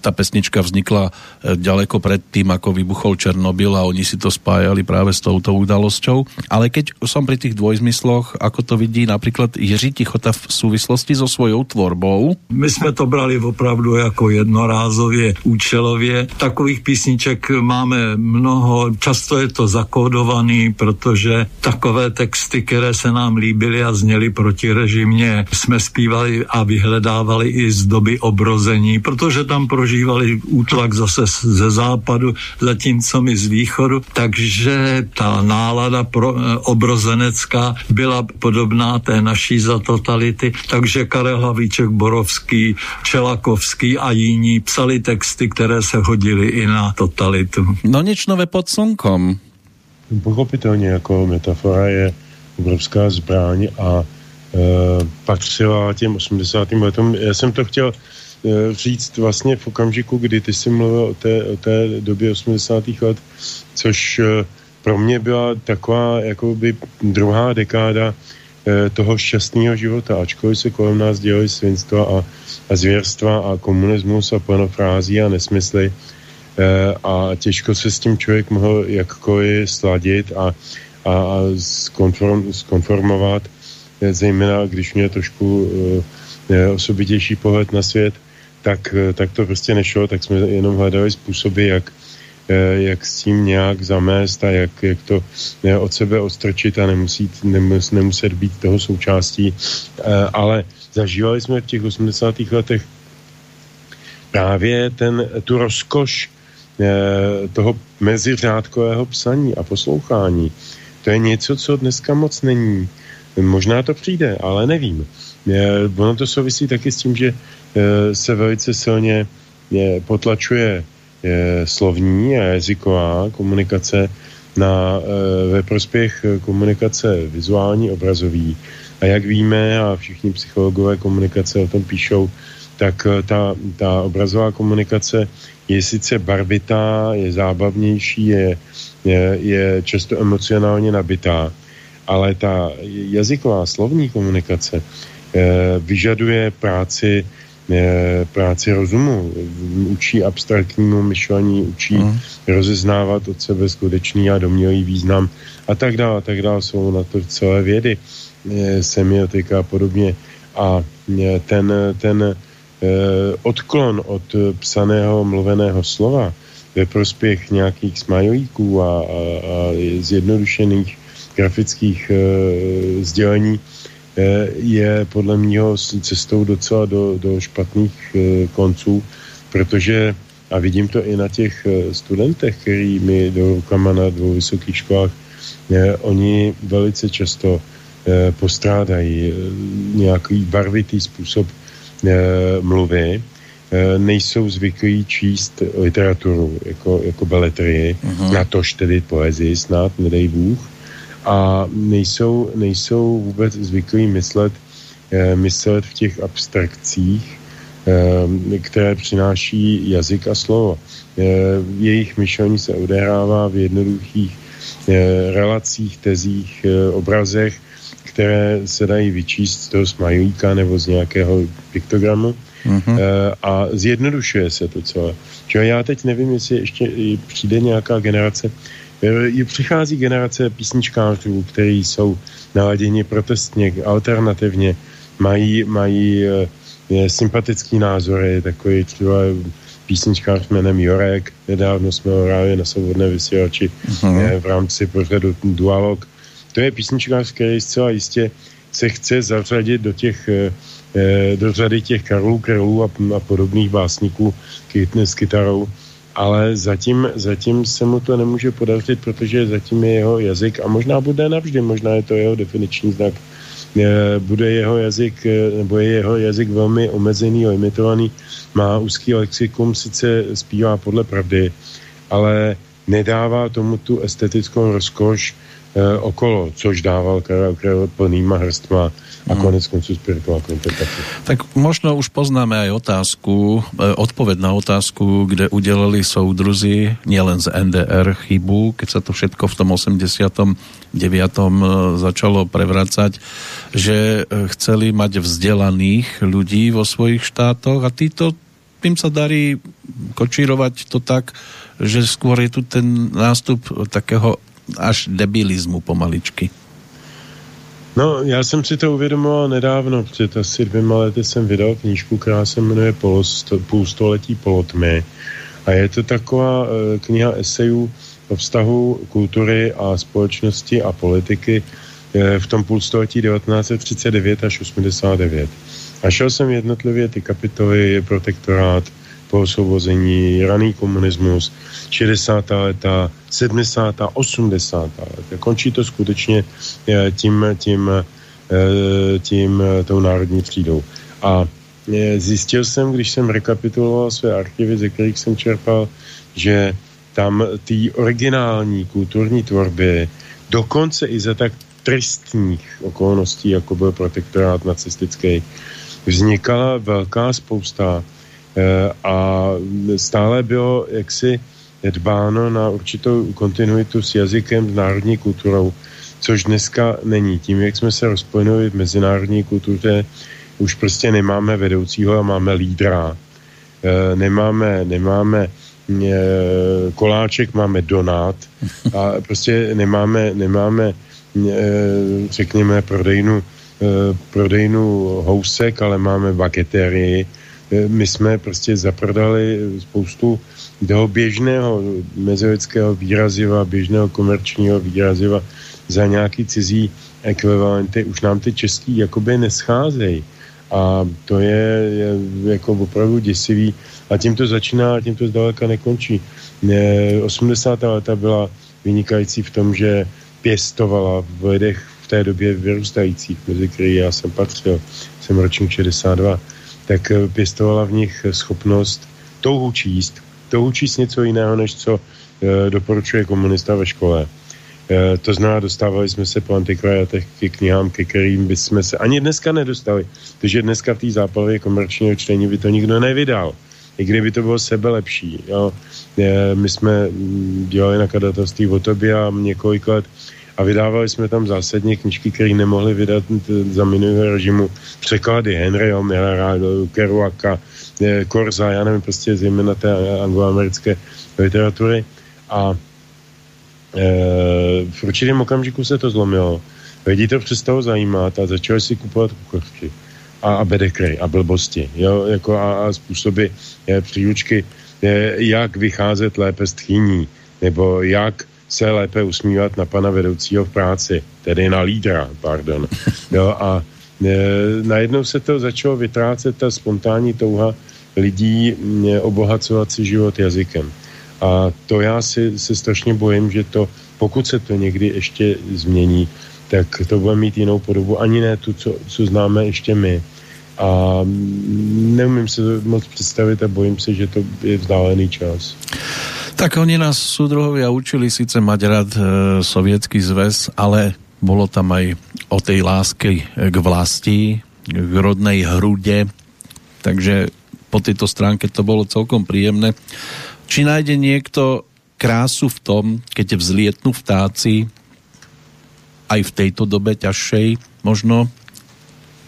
tá pesnička vznikla ďaleko pred tým, ako vybuchol Černobyl a oni si to spájali práve s touto udalosťou. Ale keď som pri tých dvojzmysloch, ako to vidí napríklad Jiří Tichota v súvislosti so svojou tvorbou? My jsme to brali opravdu jako jednorázově, účelově. Takových písniček máme mnoho, často je to zakódovaný, protože takové texty, které se nám líbily a zněly proti režimě, jsme zpívali a vyhledávali i z doby obrození, protože tam prožívali útlak zase ze západu, zatímco my z východu, takže ta nálada pro, eh, obrozenecká byla podobná té naší za totality, takže Karel Havíček, Borovský, Čelakovský a jiní psali texty, které se hodily i na to totalitu. No nič nové pod slnkom. Pochopitelně jako metafora je obrovská zbraň a e, patřila těm 80. letům. Já jsem to chtěl e, říct vlastně v okamžiku, kdy ty jsi mluvil o té, o té době 80. let, což e, pro mě byla taková jakoby druhá dekáda e, toho šťastného života, ačkoliv se kolem nás dělají svinstva a, a zvěrstva a komunismus a plnofrází a nesmysly, Eh, a těžko se s tím člověk mohl jakkoliv sladit a, a, a skonform, skonformovat, eh, zejména když měl trošku eh, osobitější pohled na svět, tak, tak to prostě nešlo, tak jsme jenom hledali způsoby, jak, jak s tím nějak zamést a jak, jak to od sebe odstrčit a nemusí, nemus, nemuset být toho součástí. Ale zažívali jsme v těch 80. letech právě ten, tu rozkoš Eh, toho meziřádkového psaní a poslouchání. To je něco, co dneska moc není. Možná to přijde, ale nevím. Eh, ono to souvisí taky s tím, že eh, se velice silně potlačuje slovní a jazyková komunikace na, ve prospěch komunikace vizuální, obrazový. A jak víme, a všichni psychologové komunikace o tom píšou, tak ta, ta obrazová komunikace je sice barvitá, je zábavnější, je, je, je často emocionálně nabitá, ale ta jazyková slovní komunikace eh, vyžaduje práci eh, práci rozumu, učí abstraktnímu myšlení, učí mm. rozeznávat od sebe skutečný a domnělý význam a tak dále, a tak dále. Jsou na to celé vědy, semiotika a podobně. A ten, ten Eh, odklon od psaného mluveného slova ve prospěch nějakých smajlíků a, a, a zjednodušených grafických e, sdělení e, je podle mého cestou docela do, do špatných e, konců, protože, a vidím to i na těch studentech, který mi do rukama na dvou vysokých školách, e, oni velice často e, postrádají nějaký barvitý způsob e, mluvy, nejsou zvyklí číst literaturu jako, jako beletrii, uh-huh. natož tedy poezii snad, nedej Bůh, a nejsou, nejsou vůbec zvyklí myslet, myslet v těch abstrakcích, které přináší jazyk a slovo. Jejich myšlení se odehrává v jednoduchých relacích, tezích, obrazech, které se dají vyčíst z toho smajlíka nebo z nějakého piktogramu mm-hmm. a zjednodušuje se to celé. Čo já teď nevím, jestli ještě přijde nějaká generace, eh, přichází generace písničkářů, kteří jsou naladěni protestně, alternativně, mají, mají je, eh, sympatický názory, takový třeba písničkář jménem Jorek, nedávno jsme ho hráli na svobodné vysílači mm-hmm. v rámci pořadu Dualog, to je písničkář, který zcela jistě se chce zařadit do těch eh, eh, do řady těch Karlů, Krylů a, a podobných básníků s kytarou, ale zatím, zatím se mu to nemůže podařit, protože zatím je jeho jazyk a možná bude navždy, možná je to jeho definiční znak, eh, bude jeho jazyk, nebo je jeho jazyk velmi omezený, limitovaný, má úzký lexikum, sice zpívá podle pravdy, ale nedává tomu tu estetickou rozkoš, e, okolo, což dával Karel Krel plnýma hrstma a konec konců spirituál kontemplace. Tak možno už poznáme aj otázku, e, odpověď na otázku, kde udělali soudruzi nielen z NDR chybu, keď sa to všetko v tom 89. E, začalo prevracať, že e, chceli mať vzdelaných ľudí vo svojich štátoch a títo tým sa darí kočírovať to tak, že skôr je tu ten nástup takého až debilismu pomaličky. No, já jsem si to uvědomoval nedávno, před asi dvěma lety jsem vydal knížku, která se jmenuje Půlstoletí polotmy. A je to taková e, kniha esejů o vztahu kultury a společnosti a politiky e, v tom půlstoletí 1939 až 89. A šel jsem jednotlivě ty kapitoly, protektorát, po osvobození, raný komunismus, 60. leta, 70. 80. leta. Končí to skutečně eh, tím, tím, eh, tím eh, tou národní třídou. A zjistil jsem, když jsem rekapituloval své archivy, ze kterých jsem čerpal, že tam ty originální kulturní tvorby, dokonce i za tak tristních okolností, jako byl protektorát nacistický, vznikala velká spousta a stále bylo jaksi dbáno na určitou kontinuitu s jazykem, s národní kulturou, což dneska není. Tím, jak jsme se rozpojili v mezinárodní kultuře, už prostě nemáme vedoucího a máme lídra. E, nemáme, nemáme e, koláček, máme donát a prostě nemáme, nemáme řekněme, prodejnu, prodejnu housek, ale máme baketerii. My jsme prostě zaprodali spoustu toho běžného mezilidského výraziva, běžného komerčního výraziva za nějaký cizí ekvivalenty, už nám ty český jakoby nescházejí. A to je, je jako opravdu děsivý. A tím to začíná a tím to zdaleka nekončí. 80. leta byla vynikající v tom, že pěstovala v lidech v té době vyrůstajících, mezi který já jsem patřil, jsem ročník 62, tak pěstovala v nich schopnost touhu číst, to učí něco jiného, než co e, doporučuje komunista ve škole. E, to znamená, dostávali jsme se po antikvariatech k knihám, ke kterým bychom se ani dneska nedostali. Takže dneska v té záplavě komerčního čtení by to nikdo nevydal. I kdyby to bylo sebe lepší. Jo. E, my jsme mm, dělali nakladatelství o tobě a několik let a vydávali jsme tam zásadně knižky, které nemohli vydat za minulého režimu. Překlady Henryho Millera, Kerouaka, Korza, já nevím, prostě zejména té angloamerické literatury. A e, v určitém okamžiku se to zlomilo. Lidi to přestalo zajímat a začali si kupovat kukořky a, a bedekry a blbosti, jo, jako a, a způsoby je, příručky, je, jak vycházet lépe z tchýní, nebo jak se lépe usmívat na pana vedoucího v práci, tedy na lídra, pardon. [laughs] Jo, a e, najednou se to začalo vytrácet ta spontánní touha lidí e, obohacovat si život jazykem. A to já si se strašně bojím, že to, pokud se to někdy ještě změní, tak to bude mít jinou podobu. Ani ne tu, co, co známe ještě my. a neumím si to moc představit a bojím se, že to je vzdálený čas. Tak oni nás súdruhovia učili síce mať rád e, sovietský zväz, ale bolo tam aj o tej láske k vlasti, k rodnej hrude, takže po tejto stránke to bolo celkom príjemné. Či nájde niekto krásu v tom, keď vzlietnú vtáci aj v tejto dobe ťažšej možno,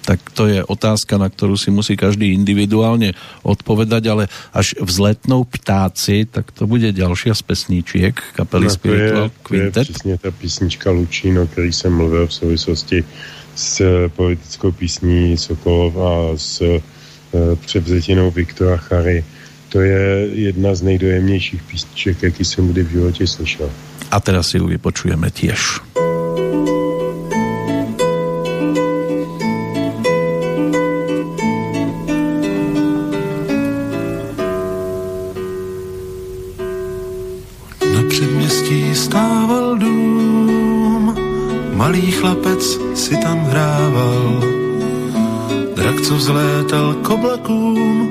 tak to je otázka, na ktorú si musí každý individuálne odpovedať, ale až vzletnou ptáci, tak to bude ďalšia z pesníčiek kapely no, Spiritual je, Quintet. To je přesně ta písnička Lučín, o který jsem mluvil v souvislosti s politickou písní Sokolov a s e, převzetinou Viktora Chary. To je jedna z nejdojemnějších písniček, jaký jsem kdy v životě slyšel. A teraz si ju vypočujeme tiež. Malý chlapec si tam hrával, drak, co vzlétal k oblakům,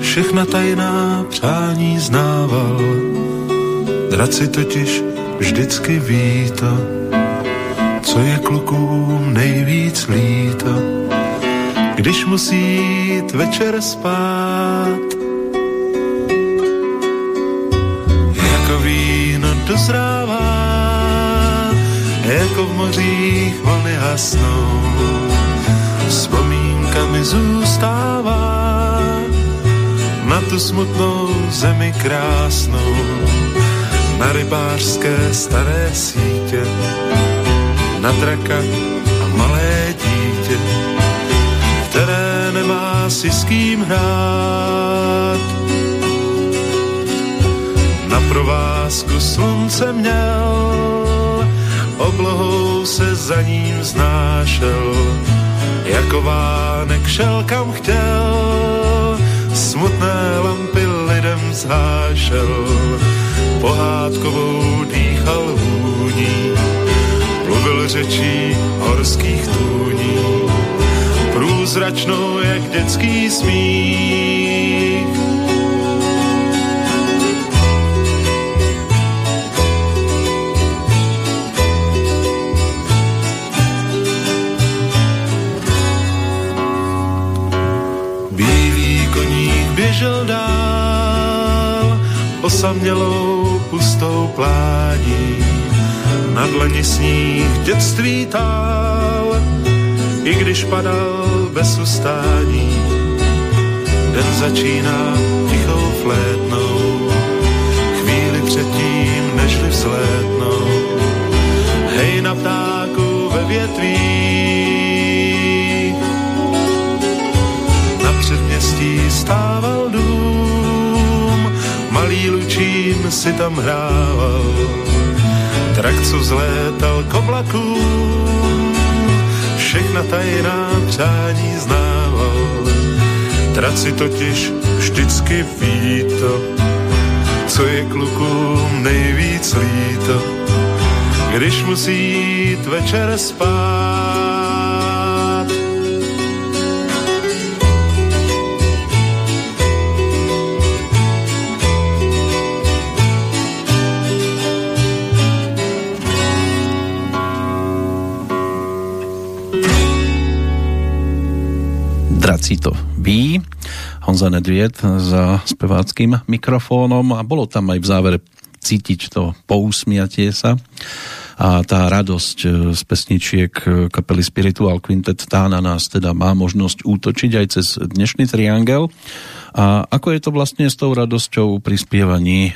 všechna tajná přání znával. Draci totiž vždycky ví to, co je klukům nejvíc líto, když musí jít večer spát. Dozrává jako v mořích vlny hasnou, vzpomínkami zůstává na tu smutnou zemi krásnou, na rybářské staré sítě, na draka a malé dítě, které nemá si s kým hrát. Na provázku slunce měl. Oblohou se za ním znášel, jako vánek šel kam chtěl, smutné lampy lidem zhášel, pohádkovou dýchal vůní, mluvil řečí horských tůní, průzračnou jak dětský smích osamělou pustou plání. Na dlani sníh dětství tál, i když padal bez ustání. Den začíná tichou flétnou, chvíli předtím, než vzlétnou. Hej na ptáku ve větví, na předměstí stával lučín si tam hrával. Trak, co zlétal k oblakům, všechna tajná přání znával. Traci totiž vždycky ví to, co je klukům nejvíc líto, když musí jít večer spát Draci to ví. Honza Nedviet za speváckým mikrofónom a bolo tam aj v závere cítiť to pousmiatie sa a tá radosť e, z pesničiek e, kapely Spiritual Quintet tá na nás teda má možnosť útočiť aj cez dnešný triangel. A ako je to vlastne s tou radosťou pri spievaní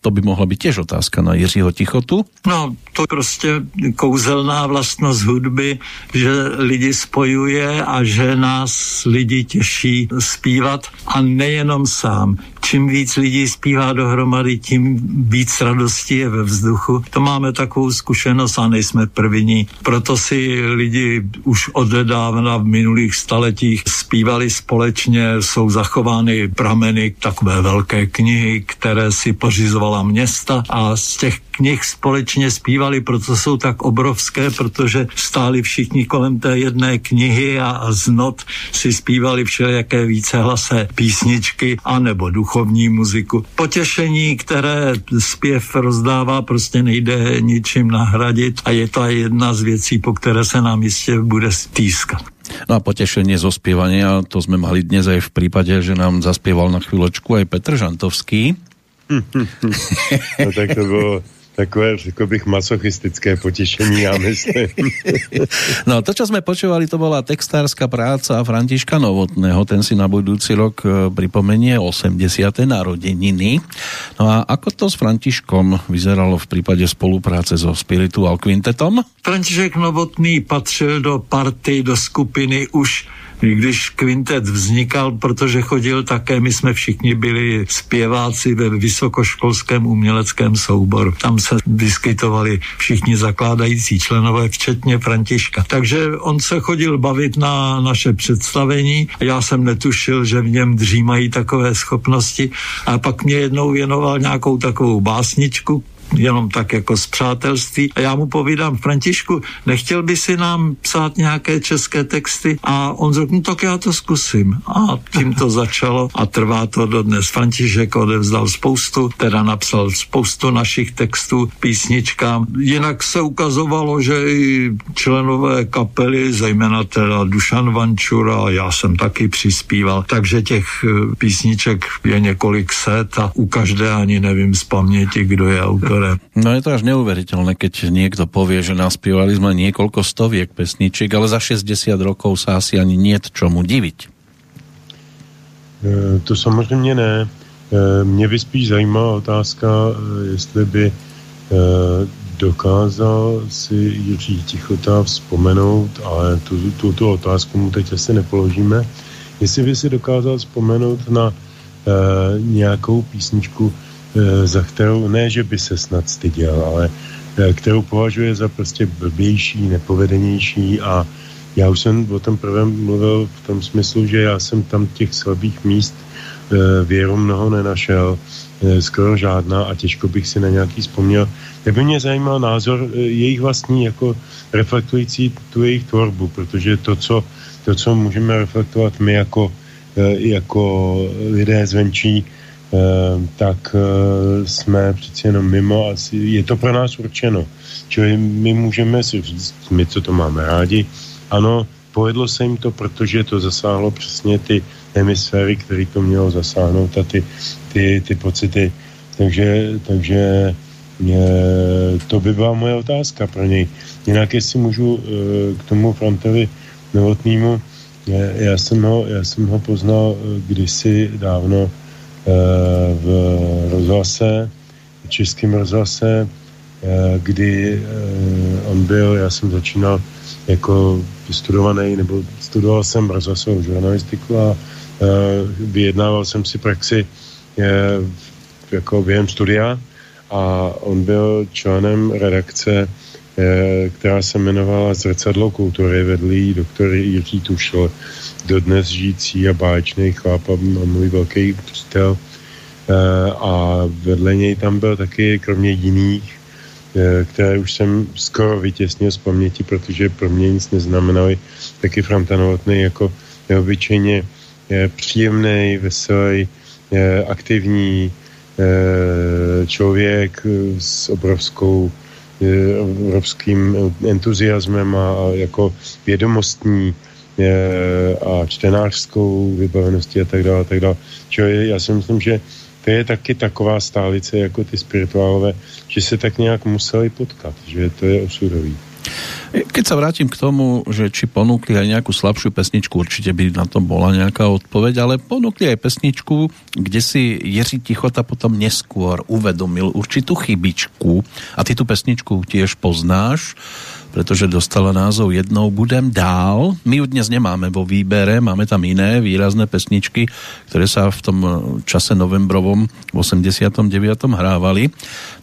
to by mohla být těž otázka na Jiřího Tichotu. No, to prostě kouzelná vlastnost hudby, že lidi spojuje a že nás lidi těší zpívat a nejenom sám čím víc lidí zpívá dohromady, tím víc radosti je ve vzduchu. To máme takovou zkušenost a nejsme první. Proto si lidi už od dávna v minulých staletích zpívali společně, jsou zachovány prameny takové velké knihy, které si pořizoval vybudovala města a z těch knih společně zpívali, proto jsou tak obrovské, protože stáli všichni kolem té jedné knihy a, a z not si zpívali všelijaké vícehlasé písničky anebo duchovní muziku. Potěšení, které zpěv rozdává, prostě nejde ničím nahradit a je to jedna z věcí, po které se nám jistě bude stýskat. No a potešenie zo spievania, to sme mali dnes aj v prípade, že nám zaspieval na chvíľočku aj Petr Žantovský. No tak to bylo takové, řekl bych, masochistické potěšení, já myslím. [laughs] no to, čo sme počúvali, to bola textárska práca Františka Novotného, ten si na budúci rok e, pripomenie 80. narodeniny. No a ako to s Františkom vyzeralo v prípade spolupráce so Spiritual Quintetom? František Novotný patřil do party, do skupiny už když kvintet vznikal, protože chodil také, my jsme všichni byli zpěváci ve vysokoškolském uměleckém souboru. Tam se vyskytovali všichni zakládající členové, včetně Františka. Takže on se chodil bavit na naše představení. Já jsem netušil, že v něm dřímají takové schopnosti. A pak mě jednou věnoval nějakou takovou básničku, jenom tak jako z přátelství. A já mu povídám, Františku, nechtěl by si nám psát nějaké české texty? A on řekl, no tak já to zkusím. A tím to [laughs] začalo a trvá to dodnes. František odevzdal spoustu, teda napsal spoustu našich textů písničkám. Jinak se ukazovalo, že i členové kapely, zejména teda Dušan Vančura, já jsem taky přispíval, takže těch eh, písniček je několik set a u každé ani nevím z paměti, kdo je autor ktoré... No je to až neuveriteľné, keď niekto povie, že naspievali sme niekoľko stoviek pesničiek, ale za 60 rokov sa asi ani nie čomu diviť. E, to samozřejmě ne. E, mě by spíš zajímala otázka, e, jestli by dokázal si Jiří Tichota vzpomenout, ale tu, tu, tu otázku mu teď asi nepoložíme, jestli by si dokázal vzpomenout na nějakou písničku, za kterou, ne, že by se snad styděl, ale eh, kterou považuje za prostě blbější, nepovedenější a já už jsem o tom prvém mluvil v tom smyslu, že já jsem tam těch slabých míst eh, věru mnoho nenašel, skoro žádná a těžko bych si na nějaký vzpomněl. Tak by mě zajímal názor jejich vlastní, jako reflektující tu jejich tvorbu, protože to, co, to, co můžeme reflektovat my jako, jako lidé zvenčí, tak eh, jsme přeci jenom mimo, asi je to pro nás určeno. Čili my můžeme si říct, my, co to máme rádi, ano, povedlo se jim to, protože to zasáhlo přesně ty hemisféry, které to mělo zasáhnout a ty, ty, ty pocity. Takže, takže mě, to by byla moje otázka pro něj. Jinak jestli můžu eh, k tomu Frantovi Novotnému, já jsem ho, já jsem ho poznal eh, kdysi dávno Eh, v rozhlase, v českém rozhlase, eh, kdy eh, on byl, já jsem začínal jako vystudovaný, nebo studoval jsem rozhlasovou žurnalistiku a vyjednával jsem si praxi jako během studia. A on byl členem redakce, která se jmenovala Zrcadlo kultury, vedlý doktor Jiří Tušil, dodnes žijící a báječný chlap a můj velký přítel. E, a vedle něj tam byl taky, kromě jiných, e, které už jsem skoro vytěsnil z paměti, protože pro mě nic neznamenaly, taky Franta Novotný jako neobyčejně příjemný, veselý, aktivní člověk s obrovskou obrovským entuziasmem a jako vědomostní a čtenářskou vybaveností a tak dále, a tak dále. Čili já si myslím, že to je taky taková stálice jako ty spirituálové, že se tak nějak museli potkat, že to je osudový. Keď sa vrátim k tomu, že či ponúkli aj nejakú slabšiu pesničku, určite by na to bola nejaká odpoveď, ale ponúkli aj pesničku, kde si Jiří Tichota potom neskôr uvedomil určitú chybičku. A ty tú pesničku tiež poznáš pretože dostala názov Jednou budem dál. My ju dnes nemáme vo výbere, máme tam iné výrazné pesničky, ktoré sa v tom čase novembrovom v 89. hrávali.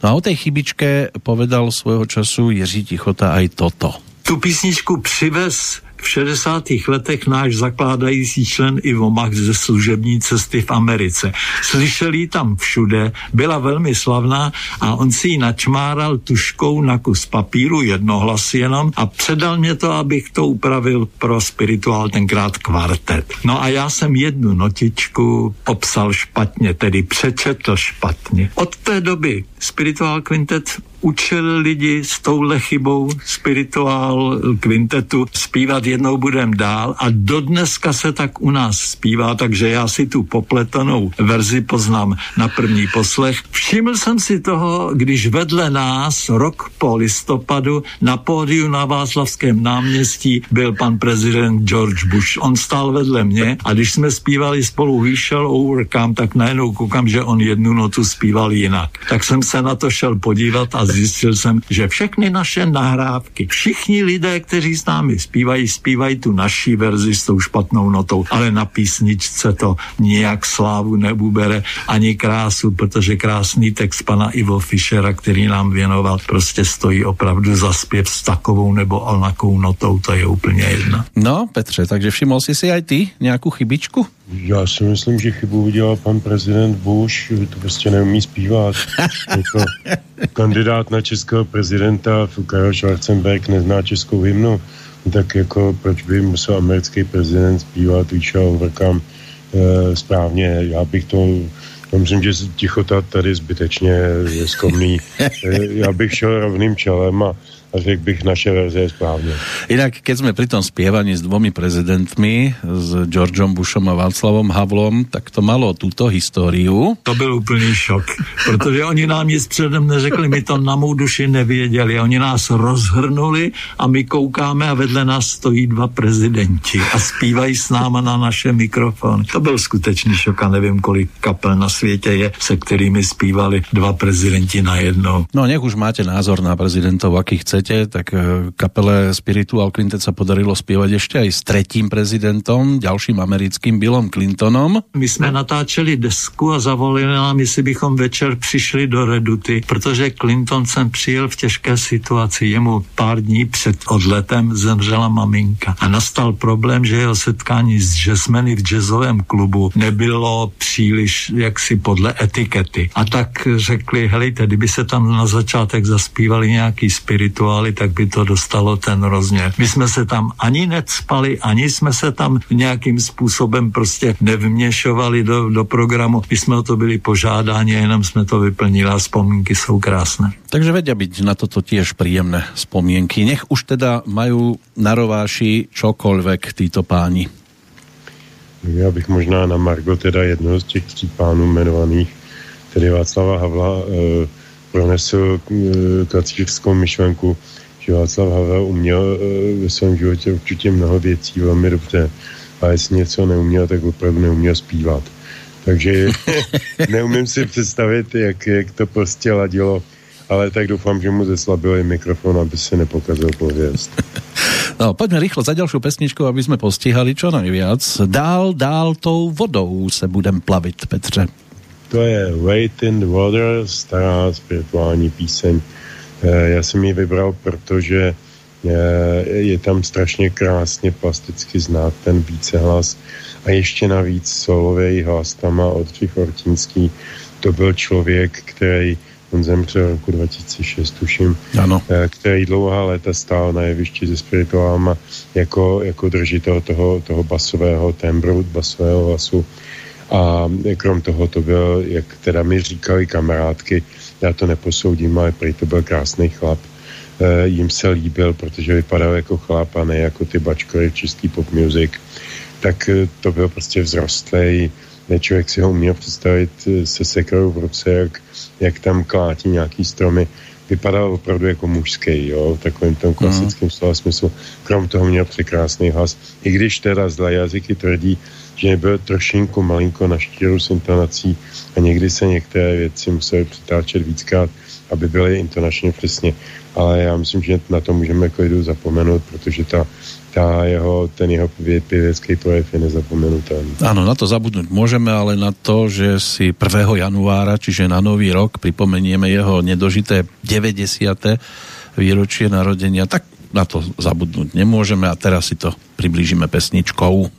No a o tej chybičke povedal svojho času Jiří Tichota aj toto. Tu písničku přivez v 60. letech náš zakládající člen Ivo Mach ze služební cesty v Americe. Slyšeli tam všude, byla velmi slavná a on si ji načmáral tuškou na kus papíru, jednohlas jenom a předal mě to, abych to upravil pro spirituál tenkrát kvartet. No a já jsem jednu notičku popsal špatně, tedy přečetl špatně. Od té doby spirituál kvintet učil lidi s touhle chybou spirituál kvintetu zpívat jednou budem dál a dodneska se tak u nás zpívá, takže já si tu popletanou verzi poznám na první poslech. Všiml jsem si toho, když vedle nás rok po listopadu na pódiu na Václavském náměstí byl pan prezident George Bush. On stál vedle mě a když jsme zpívali spolu We Shall Overcome, tak najednou koukám, že on jednu notu zpíval jinak. Tak jsem se na to šel podívat a zjistil jsem, že všechny naše nahrávky, všichni lidé, kteří s námi zpívají, zpívají tu naší verzi s tou špatnou notou, ale na písničce to nijak slávu nebubere ani krásu, protože krásný text pana Ivo Fischera, který nám věnoval, prostě stojí opravdu za zpěv s takovou nebo onakou notou, to je úplně jedno. No, Petře, takže všiml jsi si aj ty nějakou chybičku? Já si myslím, že chybu udělal pan prezident Bush, to prostě neumí zpívat. jako kandidát na českého prezidenta Karel Schwarzenberg nezná českou hymnu, tak jako proč by musel americký prezident zpívat Víša Overcome e, správně. Já bych to já myslím, že tichota tady zbytečně je skomný. E, já bych šel rovným čelem a a řekl bych, naše verze je správně. Inak, keď jsme pri tom spievaní s dvomi prezidentmi, s Georgeom Bushom a Václavom Havlom, tak to malo tuto históriu. To byl úplný šok, protože oni nám nic předem neřekli, my to na mou duši nevěděli. Oni nás rozhrnuli a my koukáme a vedle nás stojí dva prezidenti a zpívají s náma na naše mikrofon. To byl skutečný šok a nevím, kolik kapel na světě je, se kterými zpívali dva prezidenti najednou. No, nech už máte názor na prezidentov, aký chcete chcete, tak e, kapele Spiritual Quintet sa podarilo spievať ešte aj s tretím prezidentom, ďalším americkým Billom Clintonom. My jsme natáčeli desku a zavolili nám, jestli bychom večer přišli do Reduty, protože Clinton sem přijel v těžké situaci. Jemu pár dní před odletem zemřela maminka a nastal problém, že jeho setkání s jazzmeny v jazzovém klubu nebylo příliš jaksi podle etikety. A tak řekli, helejte, kdyby se tam na začátek zaspívali nějaký spirituál, rituály, tak by to dostalo ten rozměr. My jsme se tam ani necpali, ani jsme se tam nějakým způsobem prostě nevměšovali do, do programu. My jsme o to byli požádáni a jenom jsme to vyplnili a vzpomínky jsou krásné. Takže vedia byť na toto tiež príjemné spomienky. Nech už teda majú na rováši čokoľvek títo páni. Já bych možná na Margo teda jednoho z těch tří pánů jmenovaných, tedy Václava Havla, e, pronesl eh, kacířskou myšlenku, že Václav Havel uměl eh, ve svém životě určitě mnoho věcí velmi dobře, ale jestli něco neuměl, tak opravdu neuměl zpívat. Takže [laughs] neumím si představit, jak, jak to prostě ladilo, ale tak doufám, že mu zeslabil i mikrofon, aby se nepokazil pověst. No, poďme rýchlo za ďalšiu pesničku, aby sme postihali čo najviac. Dál, dál tou vodou se budem plavit, Petře. To je Wait in the Water, stará spirituální píseň. Eh, já jsem ji vybral, protože eh, je tam strašně krásně plasticky znát ten vícehlas a ještě navíc solový hlas tam má Oldřich. To byl člověk, který on zemřel roku 2006, tuším, ano. Eh, který dlouhá léta stál na jevišti se spirituálama jako, jako držitel toho, toho basového tembru, basového hlasu a krom toho to byl, jak teda mi říkali kamarádky, já to neposoudím, ale prý to byl krásný chlap. E, jim se líbil, protože vypadal jako chlap a ne jako ty bačkory v čistý pop music. Tak e, to byl prostě vzrostlej, člověk si ho uměl představit e, se sekrou v ruce, jak, jak tam klátí nějaký stromy. Vypadal opravdu jako mužský, jo, v takovém tom klasickém mm. slova smyslu. Krom toho měl překrásný hlas. I když teda zlé jazyky tvrdí, že byl trošinku malinko na štíru s intonací a někdy se některé věci musely přitáčet víckrát, aby byly intonačně přesně. Ale já myslím, že na to můžeme klidu zapomenout, protože ta, ta jeho, ten jeho pěvecký projev je nezapomenutelný. Ano, na to zabudnout můžeme, ale na to, že si 1. januára, čiže na nový rok, připomenieme jeho nedožité 90. výročie narodenia, tak na to zabudnúť nemôžeme a teraz si to priblížime pesničkou.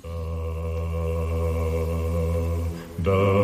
da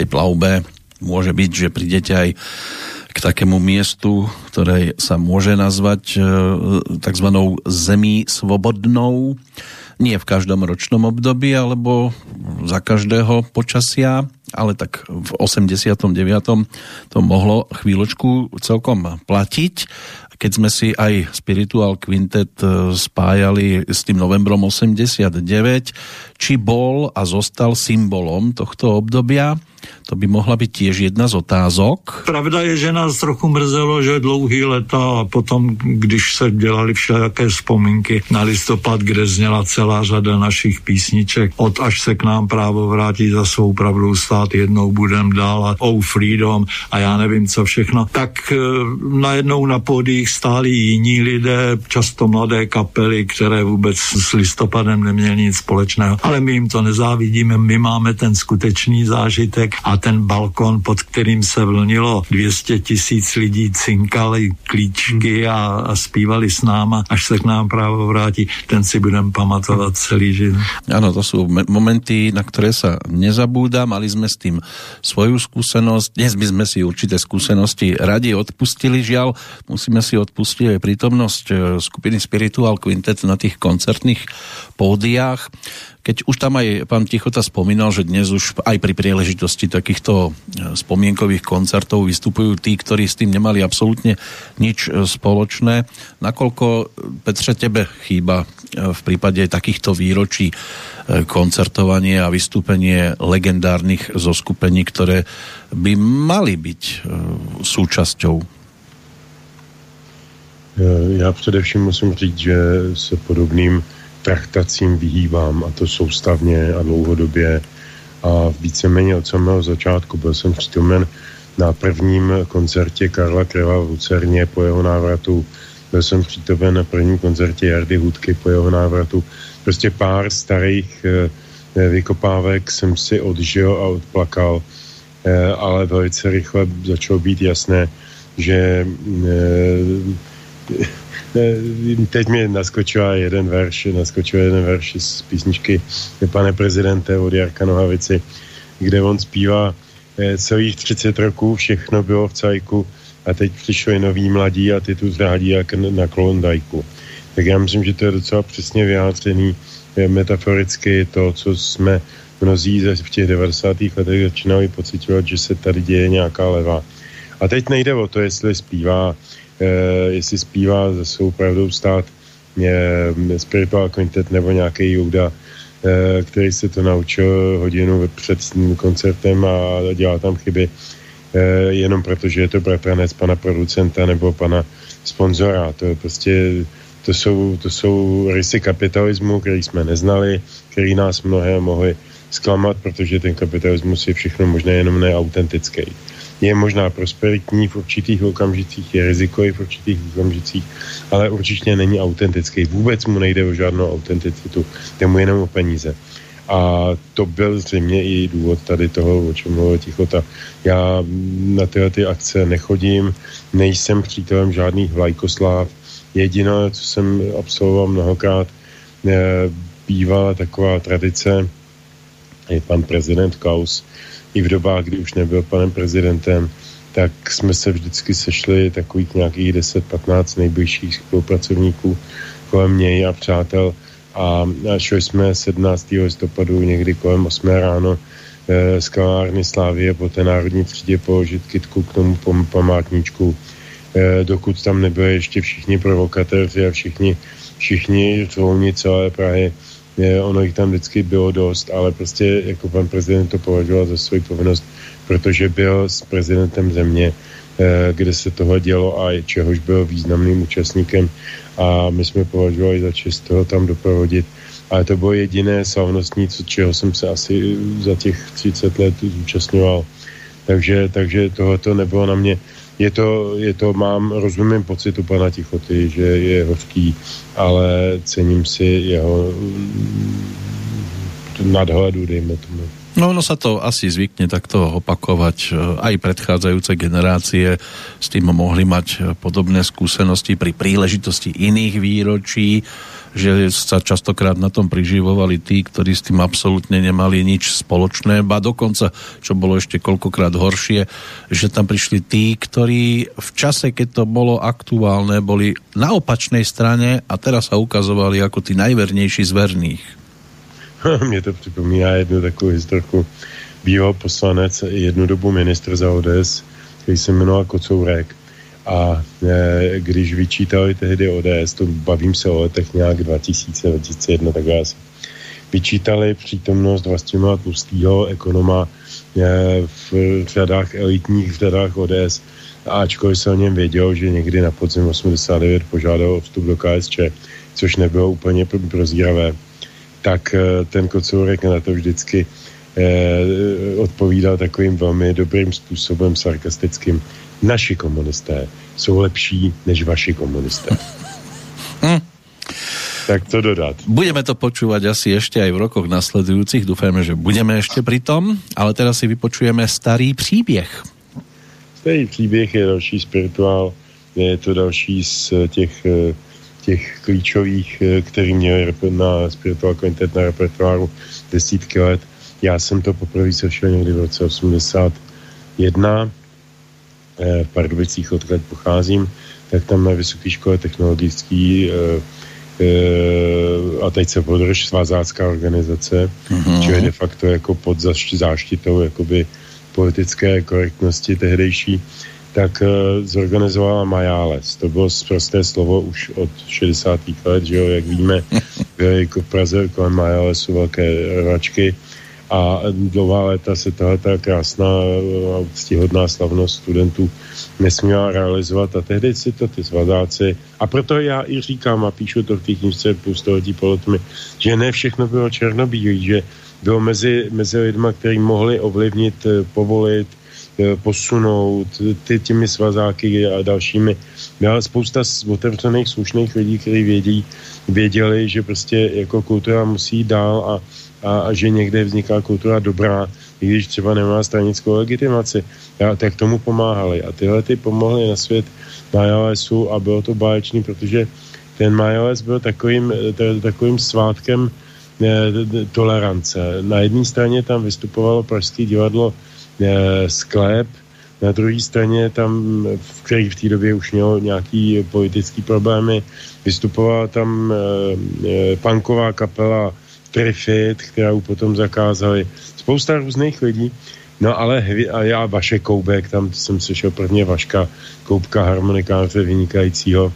tej plavbe môže byť, že prídete aj k takému miestu, ktoré sa môže nazvať e, tzv. zemí svobodnou. Nie v každom ročnom období, alebo za každého počasia, ale tak v 89. to mohlo chvíľočku celkom platiť keď sme si aj Spiritual Quintet e, spájali s tým novembrom 89, či bol a zostal symbolom tohto obdobia, to by mohla být tiež jedna z otázok. Pravda je, že nás trochu mrzelo, že dlouhý leta a potom, když se dělali všelijaké vzpomínky na listopad, kde zněla celá řada našich písniček, od až se k nám právo vrátí za svou pravdou stát, jednou budem dál a Oh Freedom a já nevím co všechno, tak e, najednou na pódiích stáli jiní lidé, často mladé kapely, které vůbec s listopadem neměly nic společného, ale my jim to nezávidíme, my máme ten skutečný zážitek a ten balkon, pod kterým se vlnilo 200 tisíc lidí, cinkali klíčky a, a zpívali s náma, až se k nám právo vrátí, ten si budem pamatovat celý život. Ano, to jsou momenty, na které se nezabúda, mali jsme s tím svoju skúsenosť, dnes by sme si určité skúsenosti radi odpustili, žiaľ, musíme si odpustiť aj prítomnosť eh, skupiny Spiritual Quintet na tých koncertných pódiách. Keď už tam aj pán Tichota spomínal, že dnes už aj pri príležitosti takýchto e, spomienkových koncertov vystupujú tí, ktorí s tým nemali absolútne nič e, spoločné. Nakoľko, e, Petře, tebe chýba v prípade takýchto výročí koncertovanie a vystúpenie legendárnych zoskupení, ktoré by mali byť súčasťou Já především musím říct, že se podobným trachtacím vyhýbám a to soustavně a dlouhodobě a víceméně od samého začátku byl jsem přítomen na prvním koncertě Karla Kreva v Lucerně po jeho návratu. Byl jsem přítomen na prvním koncertě Jardy Hudky po jeho návratu. Prostě pár starých eh, vykopávek jsem si odžil a odplakal, eh, ale velice rychle začalo být jasné, že eh, teď mi naskočila jeden verš, naskočil jeden verš z písničky Pane prezidente od Jarka Nohavici, kde on zpívá Eh, celých 30 roků všechno bylo v cajku a teď přišli noví mladí a ty tu zrádí jak na klondajku. Tak já myslím, že to je docela přesně vyjádřený eh, metaforicky to, co jsme mnozí v těch 90. letech začínali pocitovat, že se tady děje nějaká leva. A teď nejde o to, jestli zpívá, jestli zpívá ze svou pravdou stát eh, Spiritual Quintet nebo nějaký Jouda, Eh, který se to naučil hodinu před koncertem a dělal tam chyby eh, jenom proto, že je to bratranec pana producenta nebo pana sponzora. To je prostě, to jsou, to jsou rysy kapitalismu, který jsme neznali, který nás mnohé mohli zklamat, protože ten kapitalismus je všechno možné, jenom neautentický. Je možná prosperitní v určitých okamžicích, je rizikový v určitých okamžicích, ale určitě není autentický. Vůbec mu nejde o žádnou autenticitu, jde mu jenom o peníze. A to byl zřejmě i důvod tady toho, o čem mluvil Tichota. Já na tyhle ty akce nechodím, nejsem přítelem žádných vlajkosláv. Jediné, co jsem absolvoval mnohokrát, bývala taková tradice, je pan prezident Klaus, i v dobách, kdy už nebyl panem prezidentem, tak jsme se vždycky sešli takových nějakých 10-15 nejbližších spolupracovníků kolem něj a přátel a šli jsme 17. listopadu někdy kolem 8 ráno e, z kalárny Slávie po té národní třídě položit kitku k tomu památníčku, e, dokud tam nebyli ještě všichni provokatéři a všichni, všichni řolní celé Prahy ono jich tam vždycky bylo dost, ale prostě jako pan prezident to považoval za svou povinnost, protože byl s prezidentem země, eh, kde se toho dělo a čehož byl významným účastníkem a my jsme považovali za čest toho tam doprovodit. Ale to bylo jediné slavnostní, co, čeho jsem se asi za těch 30 let zúčastňoval. Takže, takže tohoto nebylo na mě je to, je to, mám, rozumím pocitu pana Tichoty, že je hořký, ale cením si jeho mm, nadhledu, dejme tomu. No ono sa to asi zvykne takto opakovať. Aj predchádzajúce generácie s tým mohli mať podobné skúsenosti pri príležitosti iných výročí že sa častokrát na tom priživovali tí, ktorí s tým absolútne nemali nič spoločné, ba dokonca, čo bolo ešte koľkokrát horšie, že tam prišli tí, ktorí v čase, keď to bolo aktuálne, boli na opačnej strane a teraz sa ukazovali ako tí najvernejší z verných. [laughs] Mně to připomíná jednu takovou historku. Býval poslanec, jednu dobu ministr za ODS, který se jmenoval Kocourek a e, když vyčítali tehdy ODS, to bavím se o letech nějak 2000, 2001, tak asi, vyčítali přítomnost Vlastimila Tlustýho, ekonoma e, v řadách elitních v řadách ODS, ačkoliv se o něm věděl, že někdy na podzim 89 požádal o vstup do KSČ, což nebylo úplně prozíravé, tak e, ten Kocourek na to vždycky eh, odpovídal takovým velmi dobrým způsobem, sarkastickým naši komunisté jsou lepší než vaši komunisté. [laughs] Hm. Tak to dodat. Budeme to počúvať asi ešte aj v rokoch nasledujúcich. Dúfajme, že budeme ešte pri tom, ale teraz si vypočujeme starý příběh. Starý příběh je další spirituál, je to další z těch, těch klíčových, který měl na spirituál Quintet na repertoáru desítky let. Já jsem to poprvé sešel někdy v roce 81 v Pardubicích, odkud pocházím, tak tam na Vysoké škole technologický eh, eh, a teď se podrž svazácká organizace, mm-hmm. čo je de facto jako pod záštitou jakoby politické korektnosti tehdejší, tak zorganizovala Majáles. To bylo prosté slovo už od 60. let, že jo, jak víme, [laughs] jako v Praze kolem Majálesu velké rvačky a dlouhá léta se tahle ta krásná a ctihodná slavnost studentů nesměla realizovat a tehdy si to ty svadáci a proto já i říkám a píšu to v té knižce půlstoletí polotmy, že ne všechno bylo černobílý, že bylo mezi, mezi lidma, kteří mohli ovlivnit, eh, povolit, eh, posunout ty, těmi svazáky a dalšími. Byla spousta otevřených, slušných lidí, kteří vědí, věděli, že prostě jako kultura musí dál a, a, a že někde vzniká kultura dobrá, i když třeba nemá stranickou legitimaci, a, tak tomu pomáhali. A tyhle ty pomohly na svět Majalesu a bylo to báječný, protože ten Majales byl takovým, takovým svátkem eh, tolerance. Na jedné straně tam vystupovalo Pražské divadlo eh, Sklep, na druhé straně tam, v který v té době už měl nějaký politický problémy, vystupovala tam e, punková kapela Trifit, kterou potom zakázali. Spousta různých lidí. No ale a já Vaše Koubek, tam jsem slyšel prvně Vaška Koubka, harmonikáře vynikajícího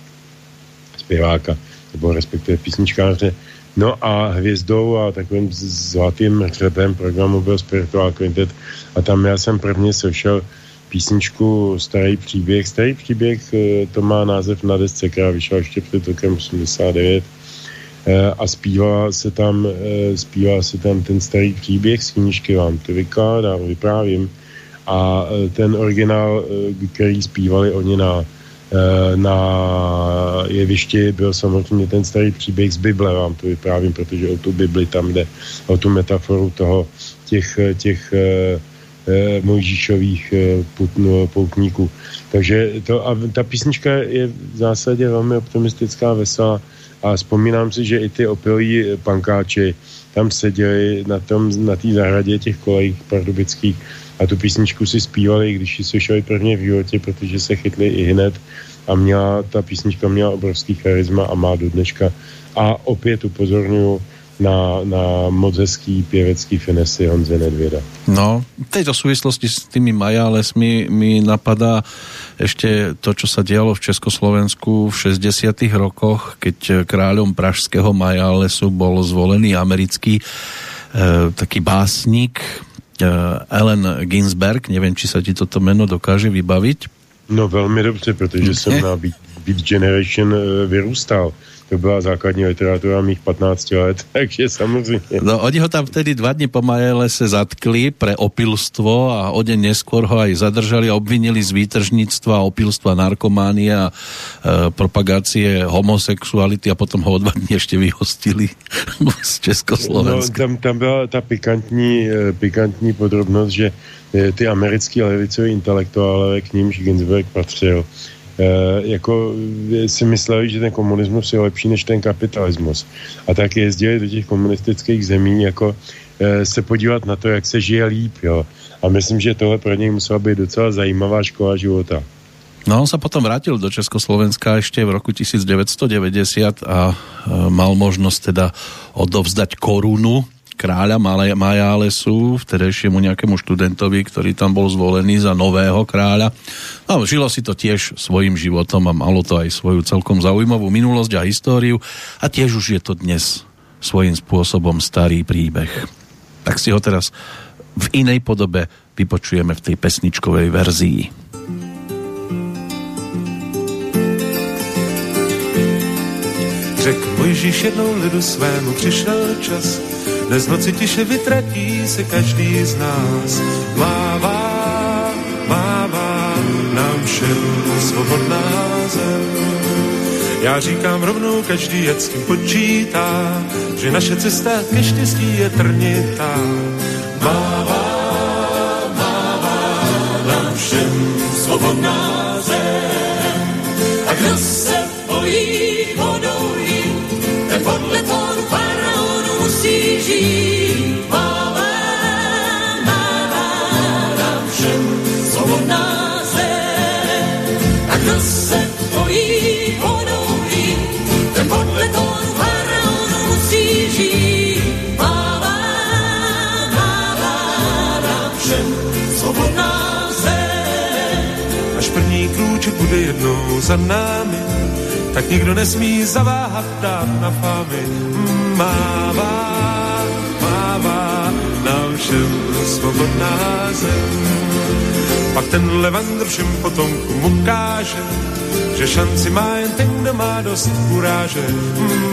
zpěváka, nebo respektive písničkáře. No a hvězdou a takovým zlatým hřebem programu byl Spiritual Quintet a tam já jsem prvně slyšel písničku Starý příběh. Starý příběh eh, to má název na desce, která vyšla ještě před rokem 89 eh, a zpívá se tam, eh, zpívá se tam ten starý příběh z knížky vám to vykládám, vyprávím a ten originál, který zpívali oni na, na jevišti, byl samozřejmě ten starý příběh z Bible, vám to vyprávím, protože o tu Bibli tam jde, o tu metaforu toho, těch, těch eh, Mojžíšových eh, no, poutníků. Takže to, a ta písnička je v zásadě velmi optimistická, veselá a vzpomínám si, že i ty opilí pankáči tam seděli na tom, na té zahradě těch kolejích pardubických a tu písničku si zpívali, když ji slyšeli prvně v životě, protože se chytli i hned a měla, ta písnička měla obrovský charisma a má do dneška. A opět upozorňuji, na, na moc hezký pěvecký finesy Honze Nedvěda. No, v tejto súvislosti s tými Majálesmi mi napadá ešte to, čo sa dialo v Československu v 60 rokoch, keď kráľom pražského Majálesu bol zvolený americký e, taký básnik e, Ellen Ginsberg, neviem, či sa ti toto meno dokáže vybaviť. No velmi dobře, protože jsem [laughs] na Beat, Beat Generation e, vyrůstal to byla základní literatura mých 15 let, [laughs] takže samozřejmě. No, oni ho tam vtedy dva dny po Majele se zatkli pre opilstvo a o deň neskôr ho aj zadržali a obvinili z výtržníctva, opilstva, narkománie a e, propagácie homosexuality a potom ho o dva dny ešte vyhostili [laughs] z Československa. No, tam, tam byla ta pikantní, e, pikantní podrobnost, že e, ty americký levicový intelektuálové, k nímž Ginsberg patřil, jako si mysleli, že ten komunismus je lepší než ten kapitalismus. A tak jezdili do těch komunistických zemí jako e, se podívat na to, jak se žije líp. Jo. A myslím, že tohle pro něj musela být docela zajímavá škola života. No on sa potom vrátil do Československa ešte v roku 1990 a mal možnosť teda odovzdať korunu kráľa Majálesu, vtedejšiemu nejakému študentovi, ktorý tam bol zvolený za nového kráľa. No, žilo si to tiež svojim životom a malo to aj svoju celkom zaujímavú minulosť a históriu a tiež už je to dnes svojím spôsobom starý príbeh. Tak si ho teraz v inej podobe vypočujeme v tej pesničkovej verzii. Řekl Mojžíš jednou lidu svému, přišel čas, dnes noci tiše vytratí se každý z nás. Mává, mává nám všem svobodná zem. Já říkám rovnou, každý jak s tím počítá, že naše cesta ke štěstí je trnitá. Mává, mává nám všem svobodná zem. A kdo se bojí vodou jít, ten podle bude jednou za námi, tak nikdo nesmí zaváhat dát na fámy. Mává, mává nám všem svobodná zem. Pak ten levandr všem potomkům ukáže, že šanci má jen ten, kdo má dost kuráže.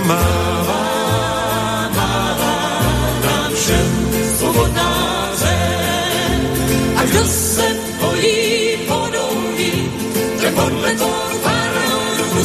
Mává, mává nám všem svobodná zem. A kdo se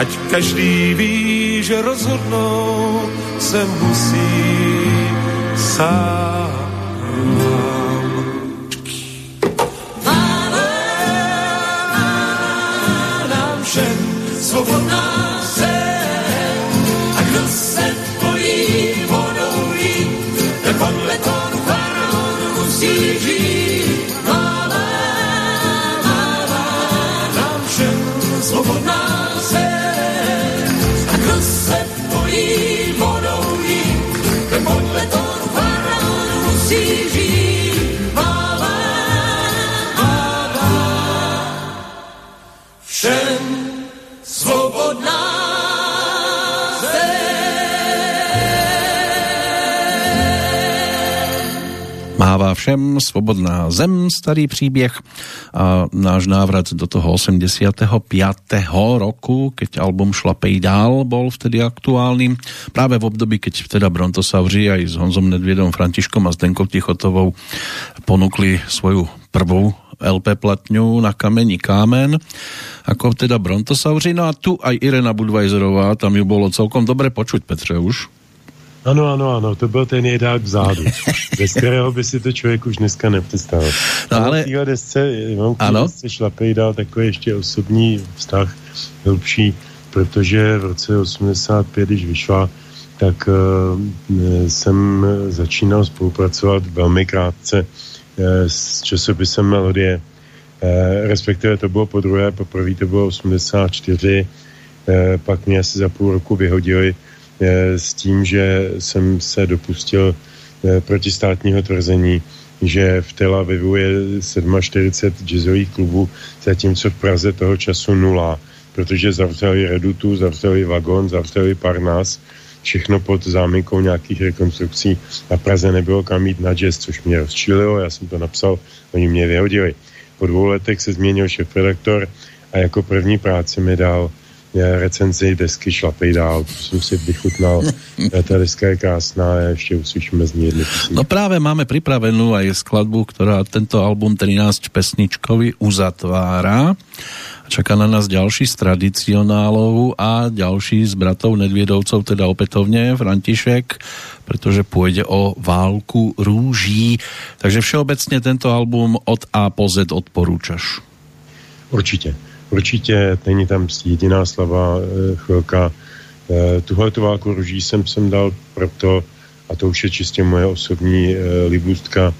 Ať každý ví, že rozhodnout se musí sám. svobodná zem. Všem svobodná zem, starý příběh a náš návrat do toho 85. roku, keď album Šlapej dál bol vtedy aktuálny. Práve v období, keď teda Brontosavři aj s Honzom Nedviedom, Františkom a Zdenkou Tichotovou ponúkli svoju prvú LP platňu na kameni Kámen, ako teda Brontosavři. No a tu aj Irena Budvajzerová, tam ju bolo celkom dobre počuť, Petře, už. Ano, ano, ano, to byl ten jedák vzadu, [laughs] bez kterého by si to člověk už dneska nepředstavil. No, ale- V téhle desce, mám Ano. desce šlapej dál takový ještě osobní vztah hlubší, protože v roce 85, když vyšla, tak uh, jsem začínal spolupracovat velmi krátce uh, s časopisem Melodie, uh, respektive to bylo po druhé, poprvé to bylo 84, eh, pak mě asi za půl roku vyhodili s tím, že jsem se dopustil eh, protistátního tvrzení, že v Tel Avivu je 47 jazzových klubů, zatímco v Praze toho času nula, protože zavřeli Redutu, zavřeli Vagon, zavřeli Parnas, všechno pod záminkou nějakých rekonstrukcí a v Praze nebylo kam jít na jazz, což mě rozčililo, já jsem to napsal, oni mě vyhodili. Po dvou letech se změnil šéf-redaktor a jako první práci mi dal eh, recenzi desky Šlapej dál, to jsem si vychutnal. [laughs] Eh, Ta deska je krásná a ještě uslyšíme z ní jednu písničku. No práve máme pripravenú aj skladbu, ktorá tento album 13 pesničkový uzatvára. Čaká na nás ďalší z tradicionálov a ďalší z bratov Nedviedovcov, teda opätovne František, pretože pôjde o válku rúží. Takže všeobecne tento album od A po Z odporúčaš. Určitě. Určitě není tam jediná slava eh, chvilka. Eh, Tuhle tu válku ruží jsem sem dal proto, a to už je čistě moje osobní eh, libůstka,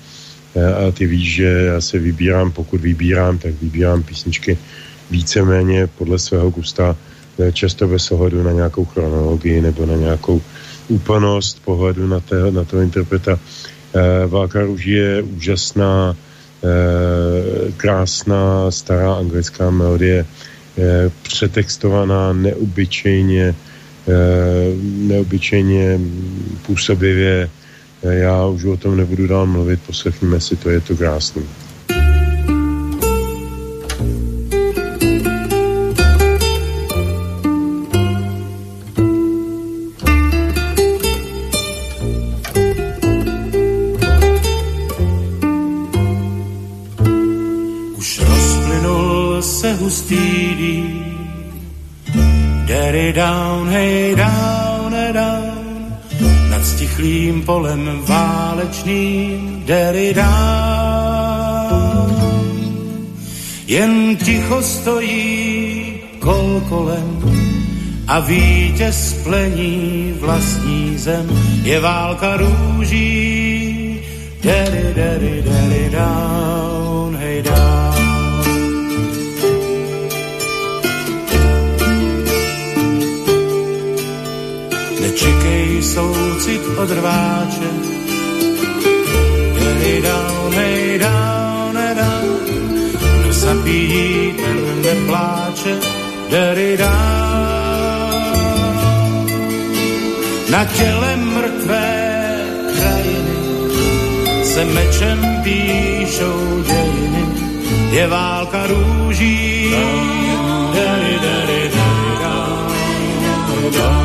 a ty víš, že já se vybírám, pokud vybírám, tak vybírám písničky víceméně podle svého gusta, často bez ohledu na nějakou chronologii nebo na nějakou úplnost pohledu na, té, na toho interpreta. Válka růží je úžasná, krásná, stará anglická melodie, eh, přetextovaná neobyčejně, eh, neobyčejně působivě. Eh, Já už o tom nebudu dál mluvit, poslechněme si to, je to krásný. Down, hey down, hey down, nad stichlým polem válečným, daddy down. Jen ticho stojí kol kolem a vítěz plení vlastní zem. Je válka růží, Daddy, daddy, daddy, down, od rváče, hey, down, hey, down, hey, down. Kdo zapíjí, ten nepláče, daddy, down. Na těle mrtvé krajiny se mečem píšou dějiny, je válka růží. Daddy, daddy, daddy, down, down.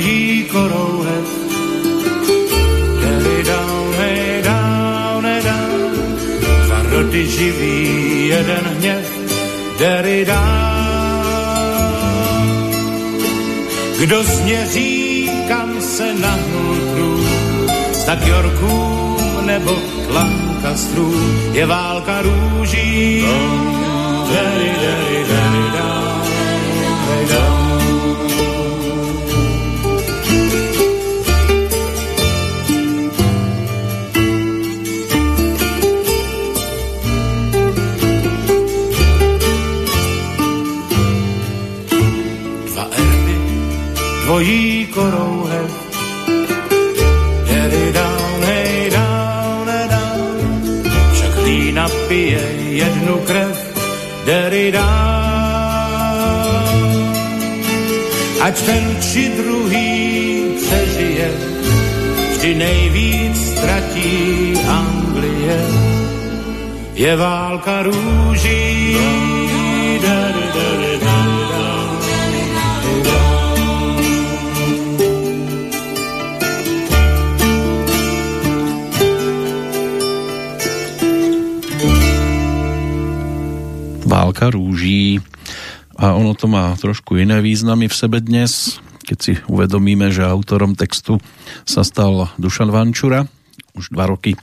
Dvojí korouhev, Daddy down, hey down, hey down. Dva rody živí, jeden hněv, Daddy down. Kdo změří, kam se nahnul prům, tak Yorkům nebo k Lancastrů je válka růží. Daddy, daddy, daddy, down, hey down. Dva Ať ten či druhý přežije, vždy nejvíc ztratí Anglie. Je válka růží. Válka rúží a ono to má trošku iné významy v sebe dnes, keď si uvedomíme, že autorom textu sa stal Dušan Vančura. Už dva roky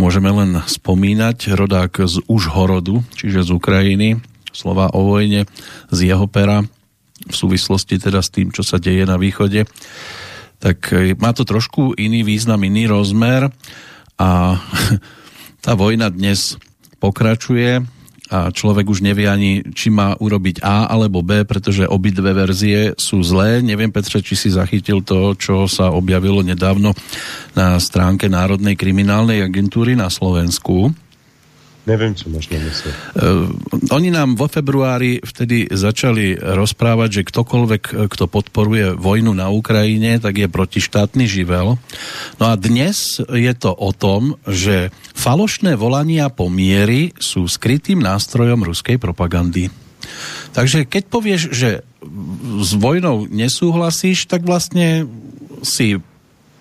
môžeme len spomínať, rodák z Užhorodu, čiže z Ukrajiny, slova o vojne z jeho pera v súvislosti teda s tým, čo sa deje na východe, tak e, má to trošku iný význam, iný rozmer a [laughs] tá vojna dnes pokračuje a človek už nevie ani, či má urobiť A alebo B, pretože obidve verzie sú zlé. Neviem, Petře, či si zachytil to, čo sa objavilo nedávno na stránke Národnej kriminálnej agentúry na Slovensku. Nevím, co máš na mysli. Uh, oni nám vo februári vtedy začali rozprávať, že ktokoľvek, eh, kto podporuje vojnu na Ukrajine, tak je protištátny živel. No a dnes je to o tom, že falošné volania po miery sú skrytým nástrojom ruskej propagandy. Takže keď povieš, že s vojnou nesúhlasíš, tak vlastne si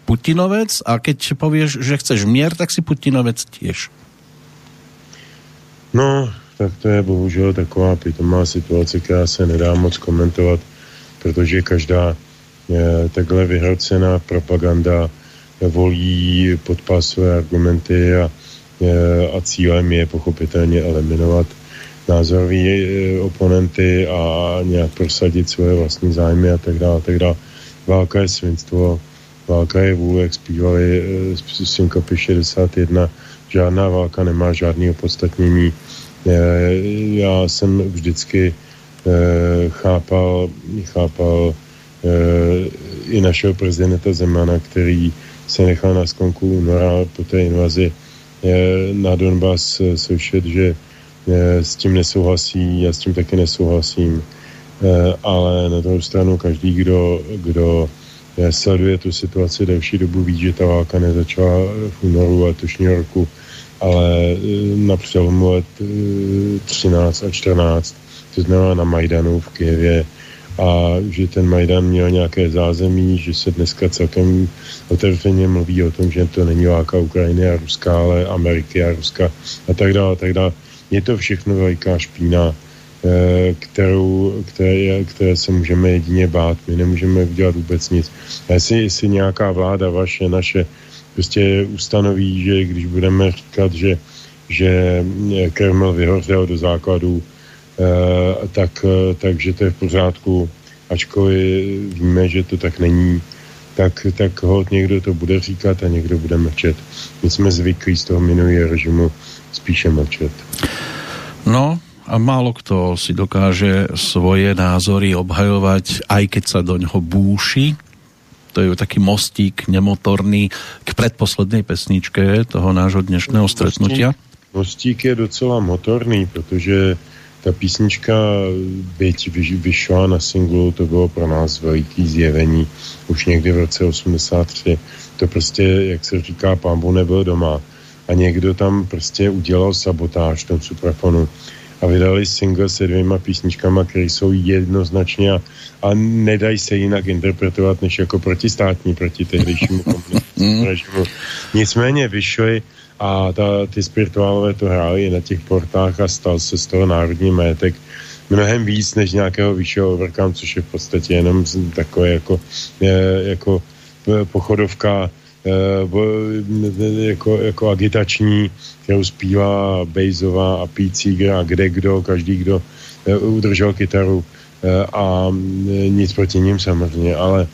Putinovec a keď povieš, že chceš mier, tak si Putinovec tiež. No, tak to je bohužel taková pitomá situace, která se nedá moc komentovat, protože každá je, takhle vyhrocená propaganda volí podpásové argumenty a, je, a cílem je pochopitelně eliminovat názorové oponenty a nějak prosadit svoje vlastní zájmy a tak dále, tak dále. Válka je svinstvo, válka je vůle, jak zpívali z Synkopy 61, žádná válka nemá žádný opodstatnění. Já jsem vždycky chápal, chápal i našeho prezidenta Zemana, který se nechal na skonku února po té invazi na Donbass slyšet, že s tím nesouhlasí, já s tím taky nesouhlasím, ale na druhou stranu každý, kdo, kdo sleduje tu situaci delší dobu, ví, že ta válka nezačala v únoru letošního roku, ale na přelomu let 13 a 14, to znamená na Majdanu v Kijevě, a že ten Majdan měl nějaké zázemí, že se dneska celkem otevřeně mluví o tom, že to není válka Ukrajiny a Ruska, ale Ameriky a Ruska a tak dále, a tak dále. Je to všechno veliká špína, kterou, které, které se můžeme jedině bát. My nemůžeme udělat vůbec nic. A jestli, jestli nějaká vláda vaše, naše, prostě ustanoví, že když budeme říkat, že, že Kreml vyhořel do základů, tak, takže to je v pořádku, ačkoliv víme, že to tak není, tak, tak hod někdo to bude říkat a někdo bude mlčet. My jsme zvyklí z toho minulého režimu spíše mlčet. No, a málo kto si dokáže svoje názory obhajovať, aj keď sa do ňoho búši. To je taký mostík nemotorný k predposlednej pesničke toho nášho dnešného stretnutia. Mostík je docela motorný, protože ta písnička, byť vyšla na singlu, to bylo pro nás veliký zjevení už někdy v roce 83. To prostě, jak se říká, pán nebyl doma a někdo tam prostě udělal sabotáž v tom suprafonu a vydali single se dvěma písničkama, které jsou jednoznačně a, a nedají se jinak interpretovat, než jako protistátní proti tehdejšímu [laughs] komunistickému režimu. Nicméně vyšly a ta, ty spirituálové to hráli na těch portách a stal se z toho národní majetek mnohem víc než nějakého vyššího overcome, což je v podstatě jenom takové jako, jako pochodovka jako, jako agitační, kterou zpívá Bejzová a Pete a kde kdo, každý, kdo udržel kytaru a nic proti ním samozřejmě, ale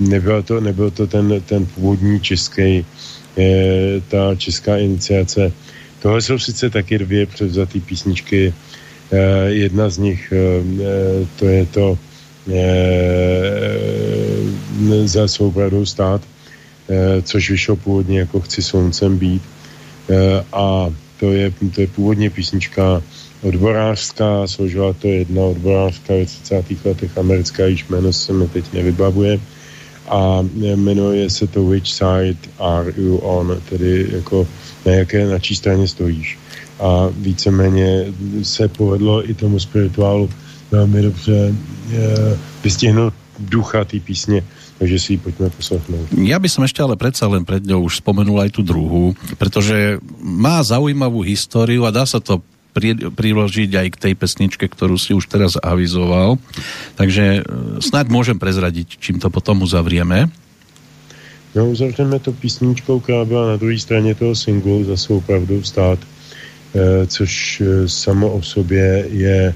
nebyl to, nebyl to ten, ten původní český ta česká iniciace. Tohle jsou sice taky dvě převzaté písničky. Eh, jedna z nich, eh, eh, to je to za svou pravdou stát, což vyšlo původně jako Chci sluncem být. A to je, to je původně písnička odborářská, složila to jedna odborářka ve 30. letech americká, již jméno se mi teď nevybavuje a jmenuje se to Which Side Are You On, tedy jako na jaké, na čí straně stojíš. A víceméně se povedlo i tomu spirituálu velmi dobře vystihnout ducha té písně, takže si ji pojďme poslechnout. Ja by som ešte ale predsa len pred ňou už spomenul aj tú druhú, pretože má zaujímavú históriu a dá sa to pri, priložiť aj k tej pesničke, ktorú si už teraz avizoval. Takže e, snad môžem prezradiť, čím to potom uzavrieme. No, uzavřeme to písničkou, která byla na druhé straně toho singlu za svou pravdou stát, e, což e, samo o sobě je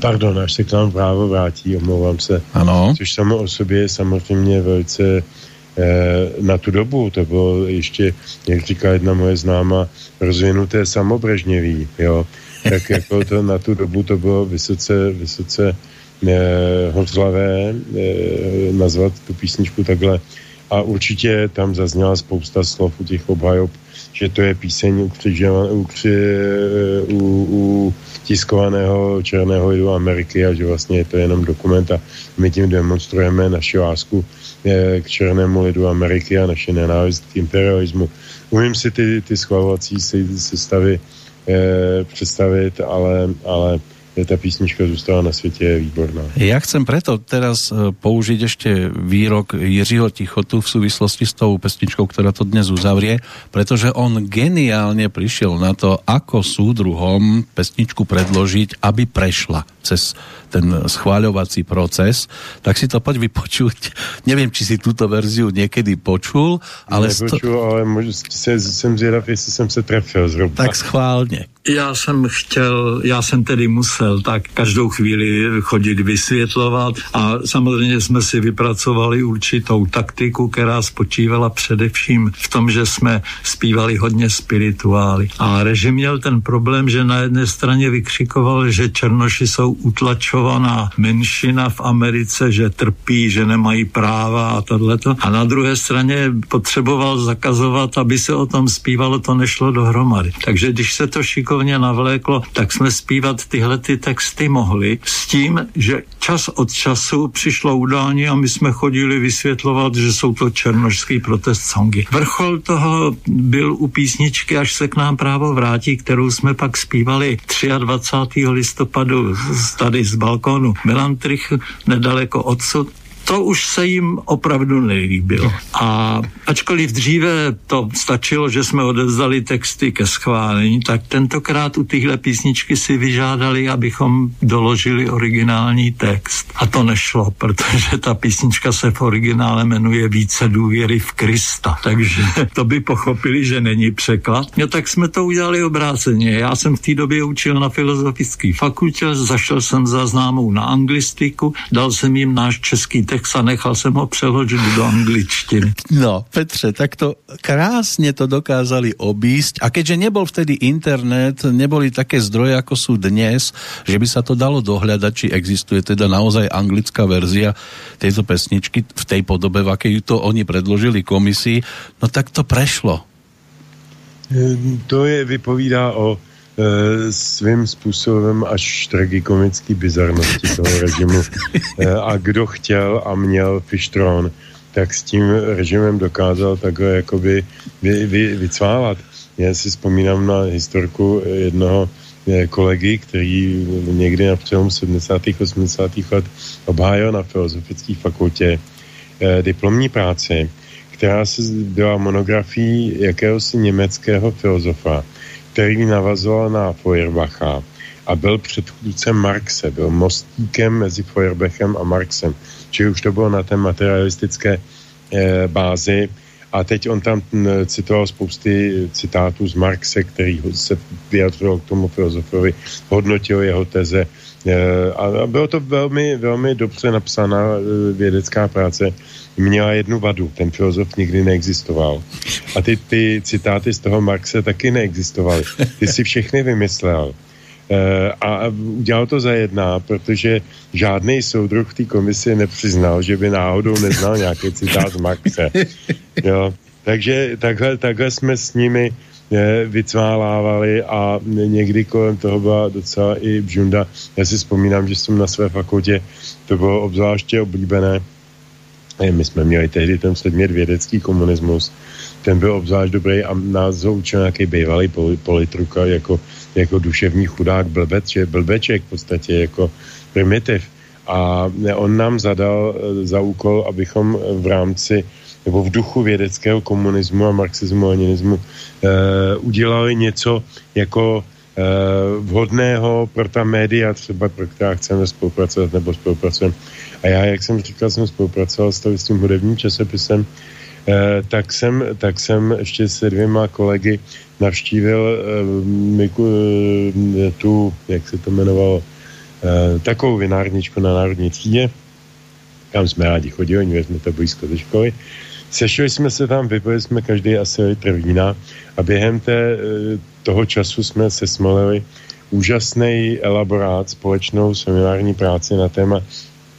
pardon, až se k nám právo vrátí, omlouvám se. Ano. Což samo o sobě je samozřejmě velice Eh, na tu dobu, to bylo ještě, jak říká jedna moje známa, rozvinuté samobrežněví, jo. Tak jako to na tu dobu to bylo vysoce, vysoce eh, hořlavé eh, nazvat tu písničku takhle. A určitě tam zazněla spousta slov u těch obhajob, že to je píseň u, u, u, u tiskovaného černého lidu Ameriky a že vlastně je to jenom dokument a my tím demonstrujeme naši lásku k černému lidu Ameriky a naše nenávist k imperialismu. Umím si ty, ty schvalovací sestavy eh, představit, ale, ale ta písnička zůstala na světě je výborná. Ja chcem preto teraz e, použiť ešte výrok Jiřího Tichotu v súvislosti s tou pesničkou, ktorá to dnes uzavrie, pretože on geniálne prišiel na to, ako súdruhom pesničku predložiť, aby prešla cez ten schváľovací proces, tak si to poď vypočuť. [laughs] Neviem, či si túto verziu niekedy počul, ale... Nepočul, sto... ale se, jsem zvědav, jestli jsem se trefil zhruba. Tak schválně. Já jsem chtěl, já jsem tedy musel tak každou chvíli chodit vysvětlovat a samozřejmě jsme si vypracovali určitou taktiku, která spočívala především v tom, že jsme zpívali hodně spirituály. A režim měl ten problém, že na jedné straně vykřikoval, že černoši jsou utlačovaná menšina v Americe, že trpí, že nemají práva a tohleto. A na druhé straně potřeboval zakazovat, aby se o tom zpívalo, to nešlo dohromady. Takže když se to šikovně navléklo, tak jsme zpívat tyhle ty texty mohli s tím, že čas od času přišlo udání a my jsme chodili vysvětlovat, že jsou to černožský protest songy. Vrchol toho byl u písničky Až se k nám právo vrátí, kterou jsme pak zpívali 23. listopadu tady z balkónu Melantrich, nedaleko odsud to už se jim opravdu nelíbilo. A ačkoliv dříve to stačilo, že jsme odevzdali texty ke schválení, tak tentokrát u téhle písničky si vyžádali, abychom doložili originální text. A to nešlo, protože ta písnička se v originále jmenuje Více důvěry v Krista. Takže to by pochopili, že není překlad. No tak jsme to udělali obráceně. Já jsem v té době učil na filozofické fakultě, zašel jsem za známou na anglistiku, dal jsem jim náš český text a nechal jsem ho přeložit do angličtiny. No, Petře, tak to krásně to dokázali obísť a keďže nebol vtedy internet, neboli také zdroje, ako sú dnes, že by sa to dalo dohľadať, či existuje teda naozaj anglická verzia tejto pesničky v tej podobe, v akej to oni predložili komisii, no tak to prešlo. To je, vypovídá o svým způsobem až tragikomický bizarnosti toho režimu. E, a kdo chtěl a měl Fishtron, tak s tím režimem dokázal takhle jakoby vy, vy, vycválat. Já si vzpomínám na historku jednoho e, kolegy, který někdy na přelomu 70. 80. let obhájil na filozofické fakultě eh, diplomní práci, která se byla monografií jakéhosi německého filozofa, který navazoval na Feuerbacha a byl předchůdcem Marxe, byl mostíkem mezi Feuerbachem a Marxem. Čili už to bylo na té materialistické e, bázi. A teď on tam m, citoval spousty citátů z Marxe, který se vyjadřoval k tomu filozofovi, hodnotil jeho teze. E, a bylo to velmi, velmi dobře napsaná e, vědecká práce. Měla jednu vadu, ten filozof nikdy neexistoval. A ty, ty citáty z toho Marxe taky neexistovaly. Ty si všechny vymyslel. E, a udělal to za jedná, protože žádný soudruh v té komisi nepřiznal, že by náhodou neznal nějaký citát z Marxe. Jo. Takže takhle, takhle jsme s nimi e, vycválávali a někdy kolem toho byla docela i bžunda. Já si vzpomínám, že jsem na své fakultě, to bylo obzvláště oblíbené, my jsme měli tehdy ten předmět vědecký komunismus, ten byl obzvlášť dobrý a nás ho učil nějaký bývalý politruka jako, jako duševní chudák blbec, že blbeček v podstatě jako primitiv. A on nám zadal e, za úkol, abychom v rámci nebo v duchu vědeckého komunismu a marxismu a leninismu eh, udělali něco jako eh, vhodného pro ta média, třeba pro která chceme spolupracovat nebo spolupracujeme. A já, jak jsem říkal, jsem spolupracoval s, tím hudebním časopisem, eh, tak, jsem, tak jsem ještě se dvěma kolegy navštívil eh, Miku, eh, tu, jak se to jmenovalo, eh, takovou vinárničku na Národní třídě, kam jsme rádi chodili, oni jsme to blízko ze školy. Sešli jsme se tam, vypili jsme každý asi litr vína a během té, eh, toho času jsme se smolili úžasný elaborát, společnou seminární práci na téma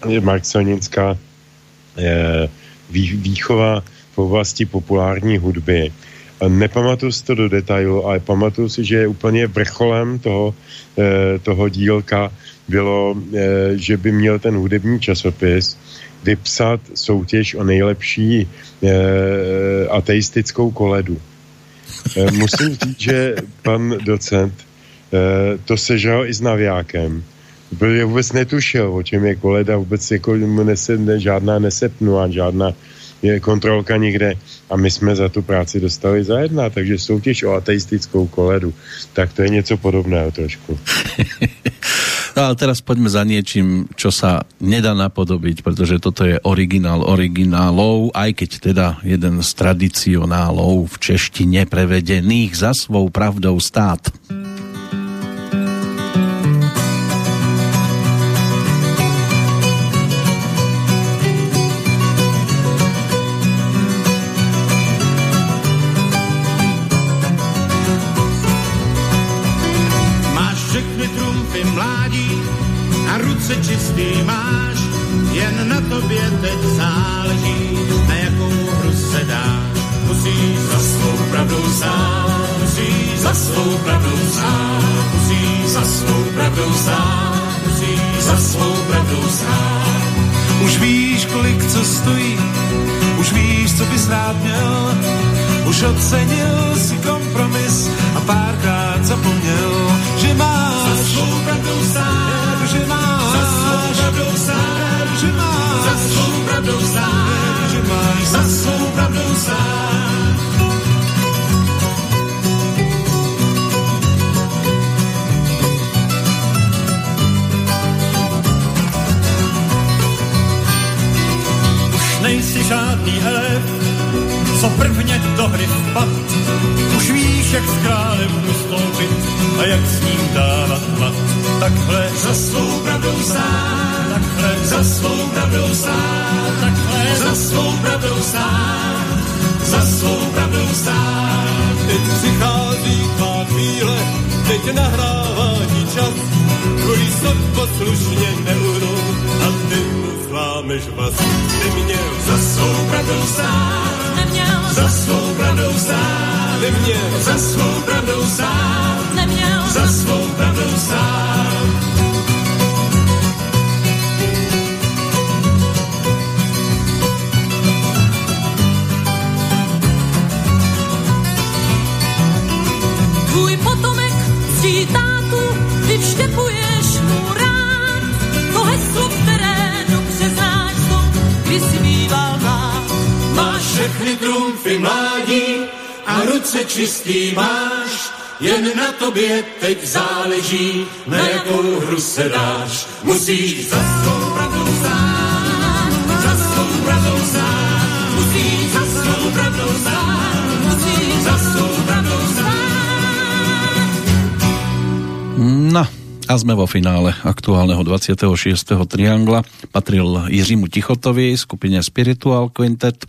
marxelinická eh, výchova v oblasti populární hudby. Nepamatuju si to do detailu, ale pamatuju si, že úplně vrcholem toho, eh, toho dílka bylo, že by měl ten hudební časopis vypsat soutěž o nejlepší ateistickou koledu. Musím říct, že pan docent to sežral i s naviákem protože vůbec netušil, o čem je koleda, vůbec jako nese, ne, žádná nesepnula, žádná je kontrolka nikde a my jsme za tu práci dostali za jedna, takže soutěž o ateistickou koledu, tak to je něco podobného trošku. [laughs] no ale teraz poďme za niečím, čo sa nedá napodobiť, pretože toto je originál originálov, aj keď teda jeden z tradicionálov v češtine prevedených za svou pravdou stát. Všechny trumfy mládí a ruce čistý máš, jen na tobě teď záleží, na jakou hru se dáš. Musíš za svou pravdou stát, za svou pravdou stát, musíš za svou pravdou stát, musíš za svou pravdou stát. No, a sme vo finále aktuálneho 26. triangla. Patril Jiřímu Tichotovi, skupine Spiritual Quintet.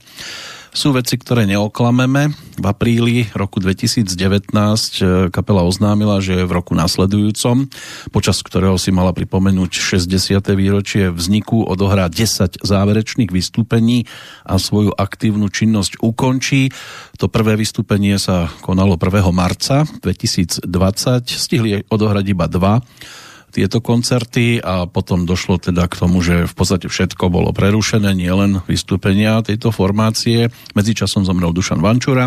Sú veci, ktoré neoklameme. V apríli roku 2019 eh, kapela oznámila, že v roku nasledujúcom, počas ktorého si mala pripomenúť 60. výročie vzniku, odohrá 10 záverečných vystúpení a svoju aktívnu činnosť ukončí. To prvé vystúpenie sa konalo 1. marca 2020. Stihli odohrať iba dva tieto koncerty a potom došlo teda k tomu, že v podstate všetko bolo prerušené, nielen vystúpenia tejto formácie. Medzičasom zomrel Dušan Vančura.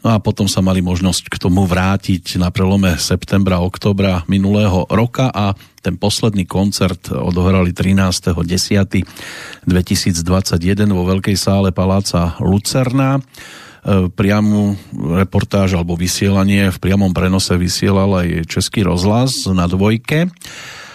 No a potom sa mali možnosť k tomu vrátiť na prelome septembra, oktobra minulého roka a ten posledný koncert odohrali 13.10.2021 vo Veľkej sále Paláca Lucerna priamu reportáž alebo vysielanie v priamom prenose vysielal aj Český rozhlas na dvojke.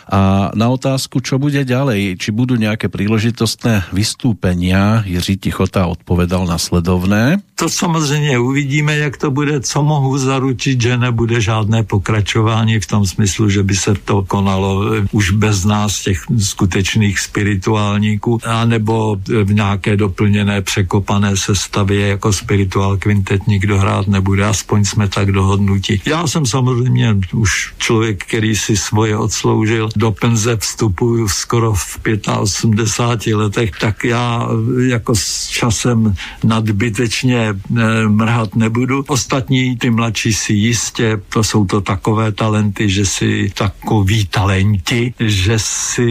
A na otázku, čo bude ďalej, či budú nejaké príležitostné vystúpenia, Jiří Tichota odpovedal nasledovné. To samozřejmě uvidíme, jak to bude. Co mohu zaručit, že nebude žádné pokračování v tom smyslu, že by se to konalo eh, už bez nás, těch skutečných spirituálníků, anebo v nějaké doplněné překopané sestavě jako spirituál kvintet nikdo hrát nebude, aspoň jsme tak dohodnutí. Já jsem samozřejmě už člověk, který si svoje odsloužil, do penze vstupuju skoro v 85 letech, tak já jako s časem nadbytečně eh, mrhat nebudu. Ostatní, ty mladší si jistě, to jsou to takové talenty, že si takový talenti, že si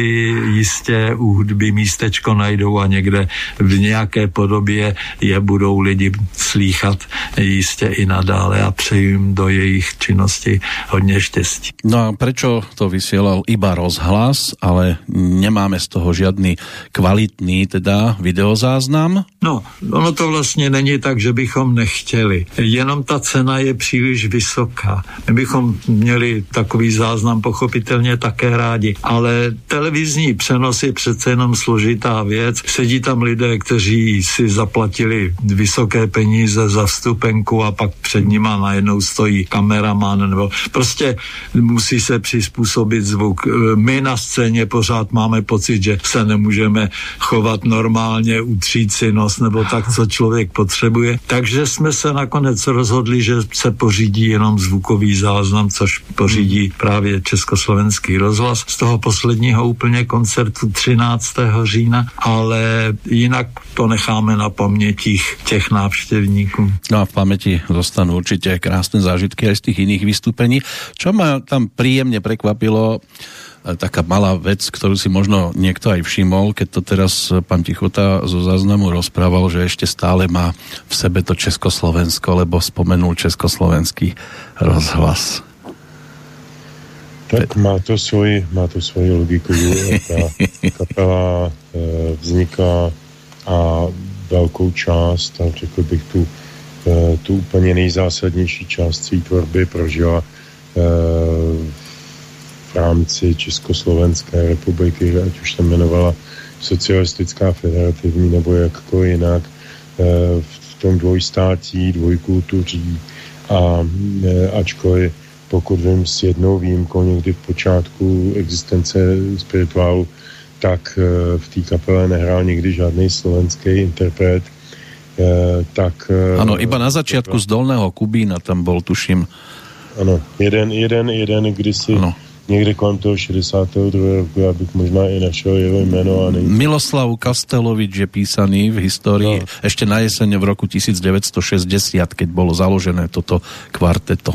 jistě u hudby místečko najdou a někde v nějaké podobě je budou lidi slýchat jistě i nadále a přeju jim do jejich činnosti hodně štěstí. No a prečo to vysielal iba rozhlas, ale nemáme z toho žiadny kvalitný teda videozáznam? No, ono to vlastně není tak, že bychom nechtěli. Jenom ta cena je příliš vysoká. My bychom měli takový záznam pochopitelně také rádi, ale televizní přenos je přece jenom složitá věc. Sedí tam lidé, kteří si zaplatili vysoké peníze za vstupenku a pak před nima najednou stojí kameraman nebo prostě musí se přizpůsobit zvuk. My na scéně pořád máme pocit, že se nemůžeme chovat normálně, utřít si nos nebo tak, co člověk potřebuje. Takže jsme se nakonec rozhodli, že se pořídí jenom zvukový záznam, což pořídí právě Československý rozhlas z toho posledního úplně koncertu 13. října, ale jinak to necháme na pamětích těch návštěvníků. No a v pamäti zostanú určite krásne zážitky aj z tých iných vystúpení. Čo ma tam príjemne prekvapilo, e, taká malá vec, ktorú si možno niekto aj všimol, keď to teraz pán Tichota zo záznamu rozprával, že ešte stále má v sebe to Československo, lebo spomenul Československý rozhlas. Tak má to svoji, má to svoji logiku. [laughs] Ta kapela e, vzniká a velkou část, a řekl bych tu, eh, tu úplně nejzásadnější část své tvorby prožila eh, v rámci Československé republiky, ať už se jmenovala socialistická federativní nebo jakkoliv jinak, v tom dvojstátí, dvojkultuří a ačkoliv pokud vím s jednou výjimkou někdy v počátku existence spirituálu, tak eh, v té kapele nehrál nikdy žádný slovenský interpret. Eh, tak... Eh, ano, iba na začátku z Dolného Kubína tam bol, tuším. Ano, jeden, jeden, jeden kdysi ano. Někde kolem toho 62. roku, já bych možná i našel jeho jméno. A nejde. Miloslav Kastelovič je písaný v histórii no. ešte na jeseň v roku 1960, keď bolo založené toto kvarteto.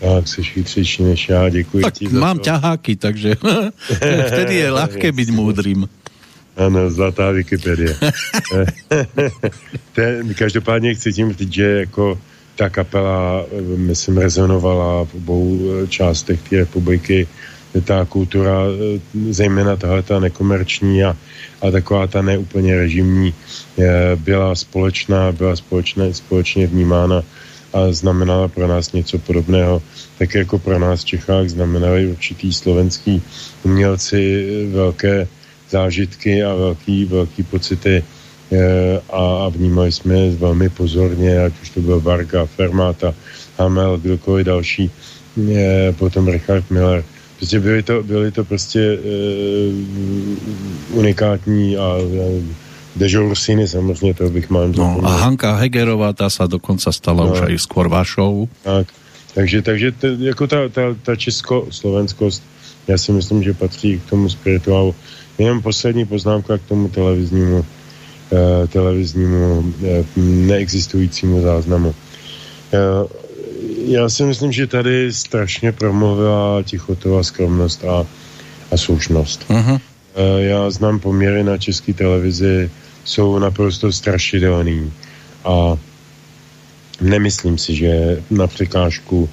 Tak, jsi chytřejší než já, děkuji tak ti za mám to. ťaháky, takže [laughs] vtedy je ľahké být moudrým. Ano, zlatá Wikipedie. [laughs] Ten, každopádně chci tím říct, že jako ta kapela, myslím, rezonovala v obou eh, částech té republiky. Ta kultura, eh, zejména tahle ta nekomerční a, a taková ta neúplně režimní, byla společná, byla společně, společně vnímána a znamenala pro nás něco podobného, tak jako pro nás v Čechách znamenali určitý slovenský umělci velké zážitky a velký, velký pocity eh, a, a vnímali jsme velmi pozorně, ať už to byl Varga, Fermata, Hamel, kdokoliv další, eh, potom Richard Miller. Prostě byly to, byly to prostě uh, unikátní a Dežo Rusiny samozřejmě, to bych mám no, A Hanka Hegerová, ta sa dokonca stala no. už aj skôr vašou. Tak, takže, takže t, jako ta, ta, ta česko-slovenskost, já si myslím, že patří k tomu spirituálu. Jenom poslední poznámka k tomu televiznímu, eh, televiznímu eh, neexistujícímu záznamu. Eh, já si myslím, že tady strašně promluvila tichotová skromnost a, a slušnost. Uh-huh. Eh, já znám poměry na české televizi jsou naprosto strašidelný a nemyslím si, že na překážku uh,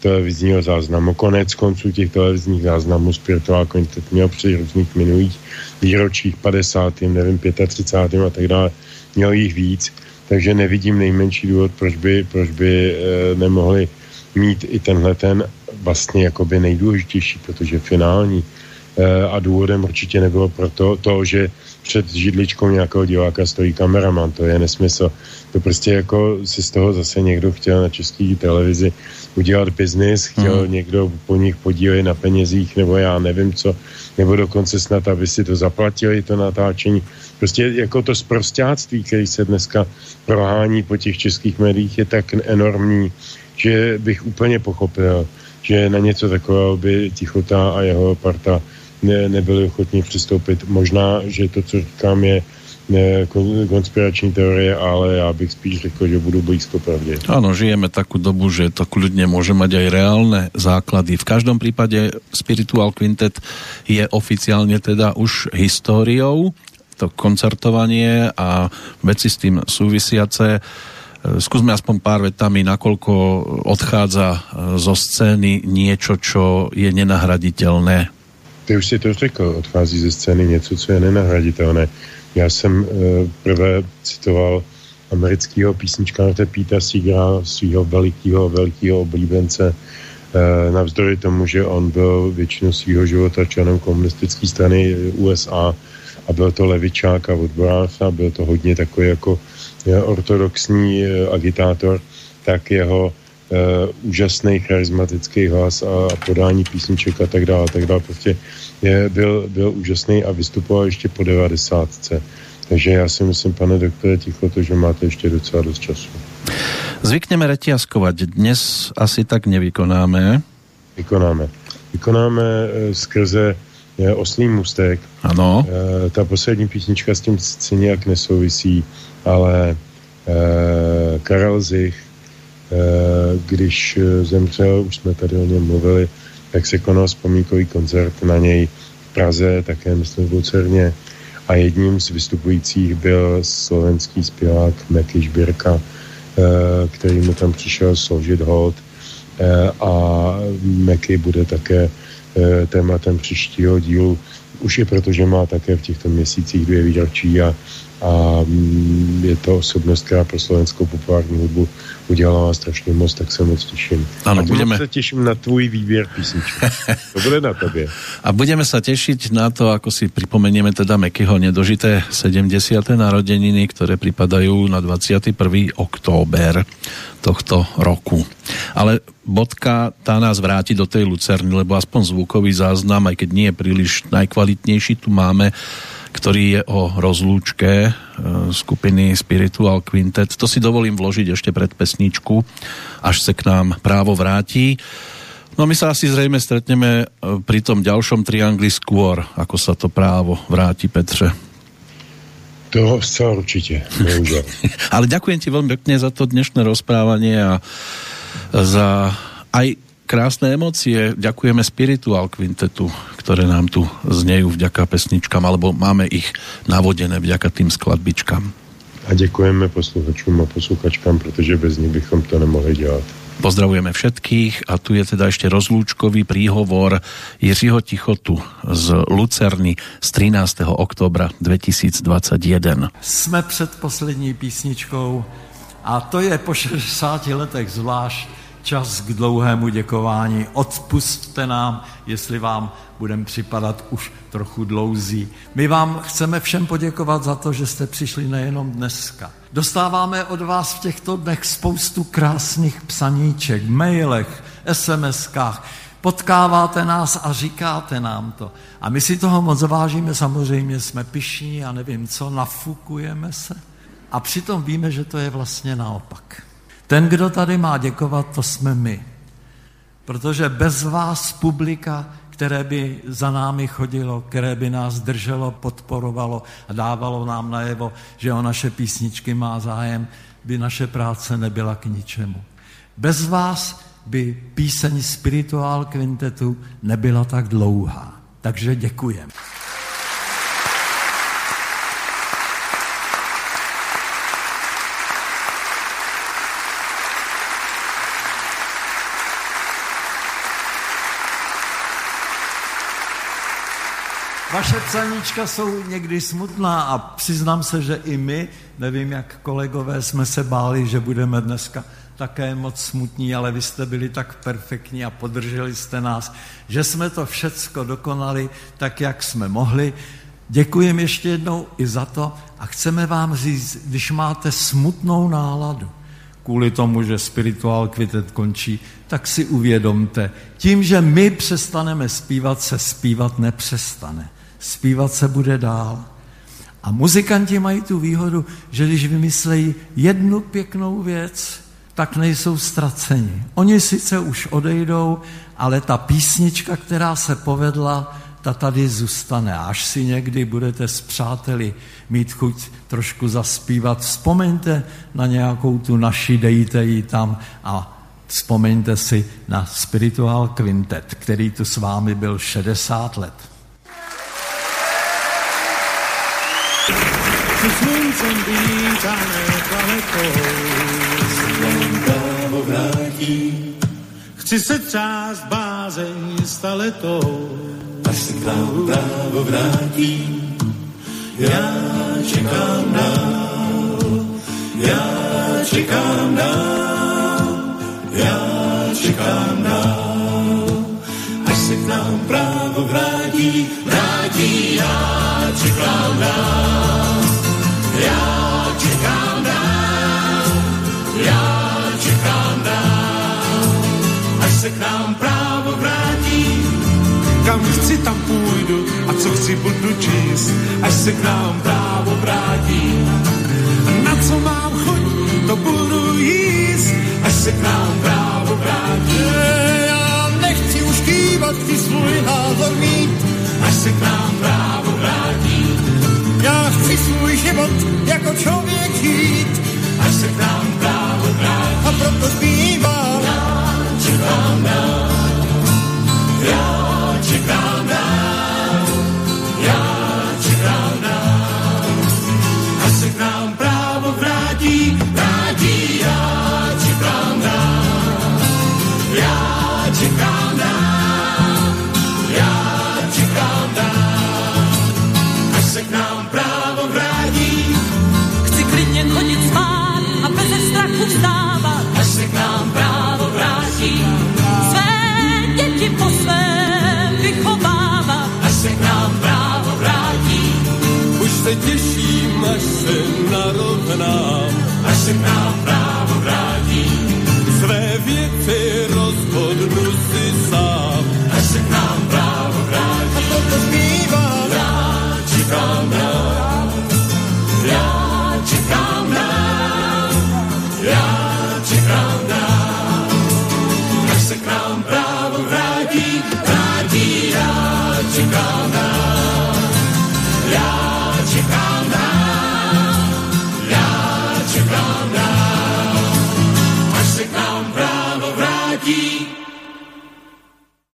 televizního záznamu, konec konců těch televizních záznamů Spiritual Quintet měl při různých minulých výročích 50. nevím, 35. a tak dále, měl jich víc, takže nevidím nejmenší důvod, proč by, proč by uh, nemohli mít i tenhle ten vlastně jakoby nejdůležitější, protože finální uh, a důvodem určitě nebylo proto to, že před židličkou nějakého diváka stojí kameraman, to je nesmysl. To prostě jako si z toho zase někdo chtěl na české televizi udělat biznis, chtěl mm. někdo po nich podílet na penězích, nebo já nevím co, nebo dokonce snad, aby si to zaplatili, to natáčení. Prostě jako to zprostáctví, který se dneska prohání po těch českých médiích, je tak enormní, že bych úplně pochopil, že na něco takového by Tichota a jeho parta ne, nebyli ochotní přistoupit. Možná, že to, co říkám, je konspirační teorie, ale já bych spíš řekl, že budu blízko pravdě. Ano, žijeme takú dobu, že to kľudne môže mať aj reálne základy. V každom prípade Spiritual Quintet je oficiálne teda už históriou, to koncertovanie a veci s tým súvisiace. Skúsme aspoň pár vetami, nakoľko odchádza zo scény niečo, čo je nenahraditeľné ty už si to řekl, odchází ze scény něco, co je nenahraditelné. Já jsem uh, prvé citoval amerického písničkáře Píta Seegera, svého velikého, velikého oblíbence, uh, navzdory tomu, že on byl většinu svého života členem komunistické strany USA a byl to levičák a odborář a byl to hodně takový jako ortodoxní uh, agitátor, tak jeho uh, úžasný charismatický hlas a, a podání písniček a tak dále, tak dále. Prostě je, byl, byl úžasný a vystupoval ještě po devadesátce. Takže já si myslím, pane doktore, ticho to, že máte ještě docela dost času. Zvykneme retiaskovat. Dnes asi tak nevykonáme. Vykonáme. Vykonáme e, skrze e, Oslý mustek. Ano. E, ta poslední písnička s tím si nějak nesouvisí, ale e, Karel Zich Eh, když eh, zemřel, už jsme tady o něm mluvili, tak se konal vzpomínkový koncert na něj v Praze, také myslím v Lucerně a jedním z vystupujících byl slovenský zpěvák Meky Žbírka, eh, který mu tam přišel složit hold a Meky bude také e, tématem příštího dílu. Už je proto, že má také v těchto měsících dvě výročí a, a mm, je to osobnost, která pro slovenskou populární hudbu udělala strašně moc, tak se moc těším. Ano, a budeme... se těším na tvůj výběr písničky. To bude na tobě. A budeme sa tešiť na to, ako si pripomenieme teda Mekyho nedožité 70. narodeniny, ktoré pripadajú na 21. október tohto roku. Ale bodka tá nás vráti do tej Lucerny, lebo aspoň zvukový záznam, aj keď nie je príliš najkvalitnejší, tu máme ktorý je o rozlúčke e, skupiny Spiritual Quintet. To si dovolím vložiť ešte pred pesničku, až sa k nám právo vrátí. No my sa asi zrejme stretneme e, pri tom ďalšom triangli skôr, ako sa to právo vráti, Petře. To zcela určite. [laughs] Ale ďakujem ti veľmi pekne za to dnešné rozprávanie a za aj krásne emócie. Ďakujeme Spiritual Quintetu, ktoré nám tu znejú vďaka pesničkám, alebo máme ich navodené vďaka tým skladbičkám. A děkujeme posluchačům a posluchačkám, protože bez nich bychom to nemohli dělat. Pozdravujeme všetkých a tu je teda ešte rozlúčkový príhovor Jiřího Tichotu z Lucerny z 13. oktobra 2021. Jsme před poslední písničkou a to je po 60 letech zvlášť čas k dlouhému děkování. Odpustte nám, jestli vám budeme připadat už trochu dlouzí. My vám chceme všem poděkovat za to, že jste přišli nejenom dneska. Dostáváme od vás v těchto dnech spoustu krásných psaníček, mailech, SMSkách. Potkáváte nás a říkáte nám to. A my si toho moc vážíme, samozřejmě jsme pišní a nevím co, nafukujeme se. A přitom víme, že to je vlastně naopak. Ten, kdo tady má děkovat, to jsme my. Protože bez vás publika, které by za námi chodilo, které by nás drželo, podporovalo a dávalo nám najevo, že o naše písničky má zájem, by naše práce nebyla k ničemu. Bez vás by píseň Spirituál Quintetu nebyla tak dlouhá. Takže děkujeme. Vaše psaníčka jsou někdy smutná a přiznám se, že i my, nevím jak kolegové, jsme se báli, že budeme dneska také moc smutní, ale vy jste byli tak perfektní a podrželi jste nás, že jsme to všecko dokonali tak, jak jsme mohli. Děkujeme ještě jednou i za to a chceme vám říct, když máte smutnou náladu, kvůli tomu, že spirituál kvitet končí, tak si uvědomte, tím, že my přestaneme zpívat, se zpívat nepřestane zpívat se bude dál. A muzikanti mají tu výhodu, že když vymyslejí jednu pěknou věc, tak nejsou ztraceni. Oni sice už odejdou, ale ta písnička, která se povedla, ta tady zůstane. Až si někdy budete s přáteli mít chuť trošku zaspívat, vzpomeňte na nějakou tu naši, dejte ji tam a vzpomeňte si na Spiritual Quintet, který tu s vámi byl 60 let. Se sluncem vítané právo vrátí, chci se třást bázeň staletou. Až se k nám právo vrátí, já čekám dál, já čekám dál, já čekám dál. Až se k nám právo vrátí, vrátí, já čekám dál. Já čekám dál, já čekám dál, až se k nám právo vrátí. Kam chci, tam půjdu a co chci, budu číst, až se k nám právo vrátí. Na co mám chuť, to budu jíst, až se k nám právo vrátí. Já nechci už kývat, chci svůj názor mít, až se k nám právo. Já chci svůj život jako člověk žít, až se k nám právo vrátí. A proto zpívám, já čekám dál, já čekám dál, se těším, až se narovnám. Až se k nám právo vrátí. Své věci rozhodnu si sám. Až se k nám právo vrátí. A proto zpívám. Vrátí, vrátí.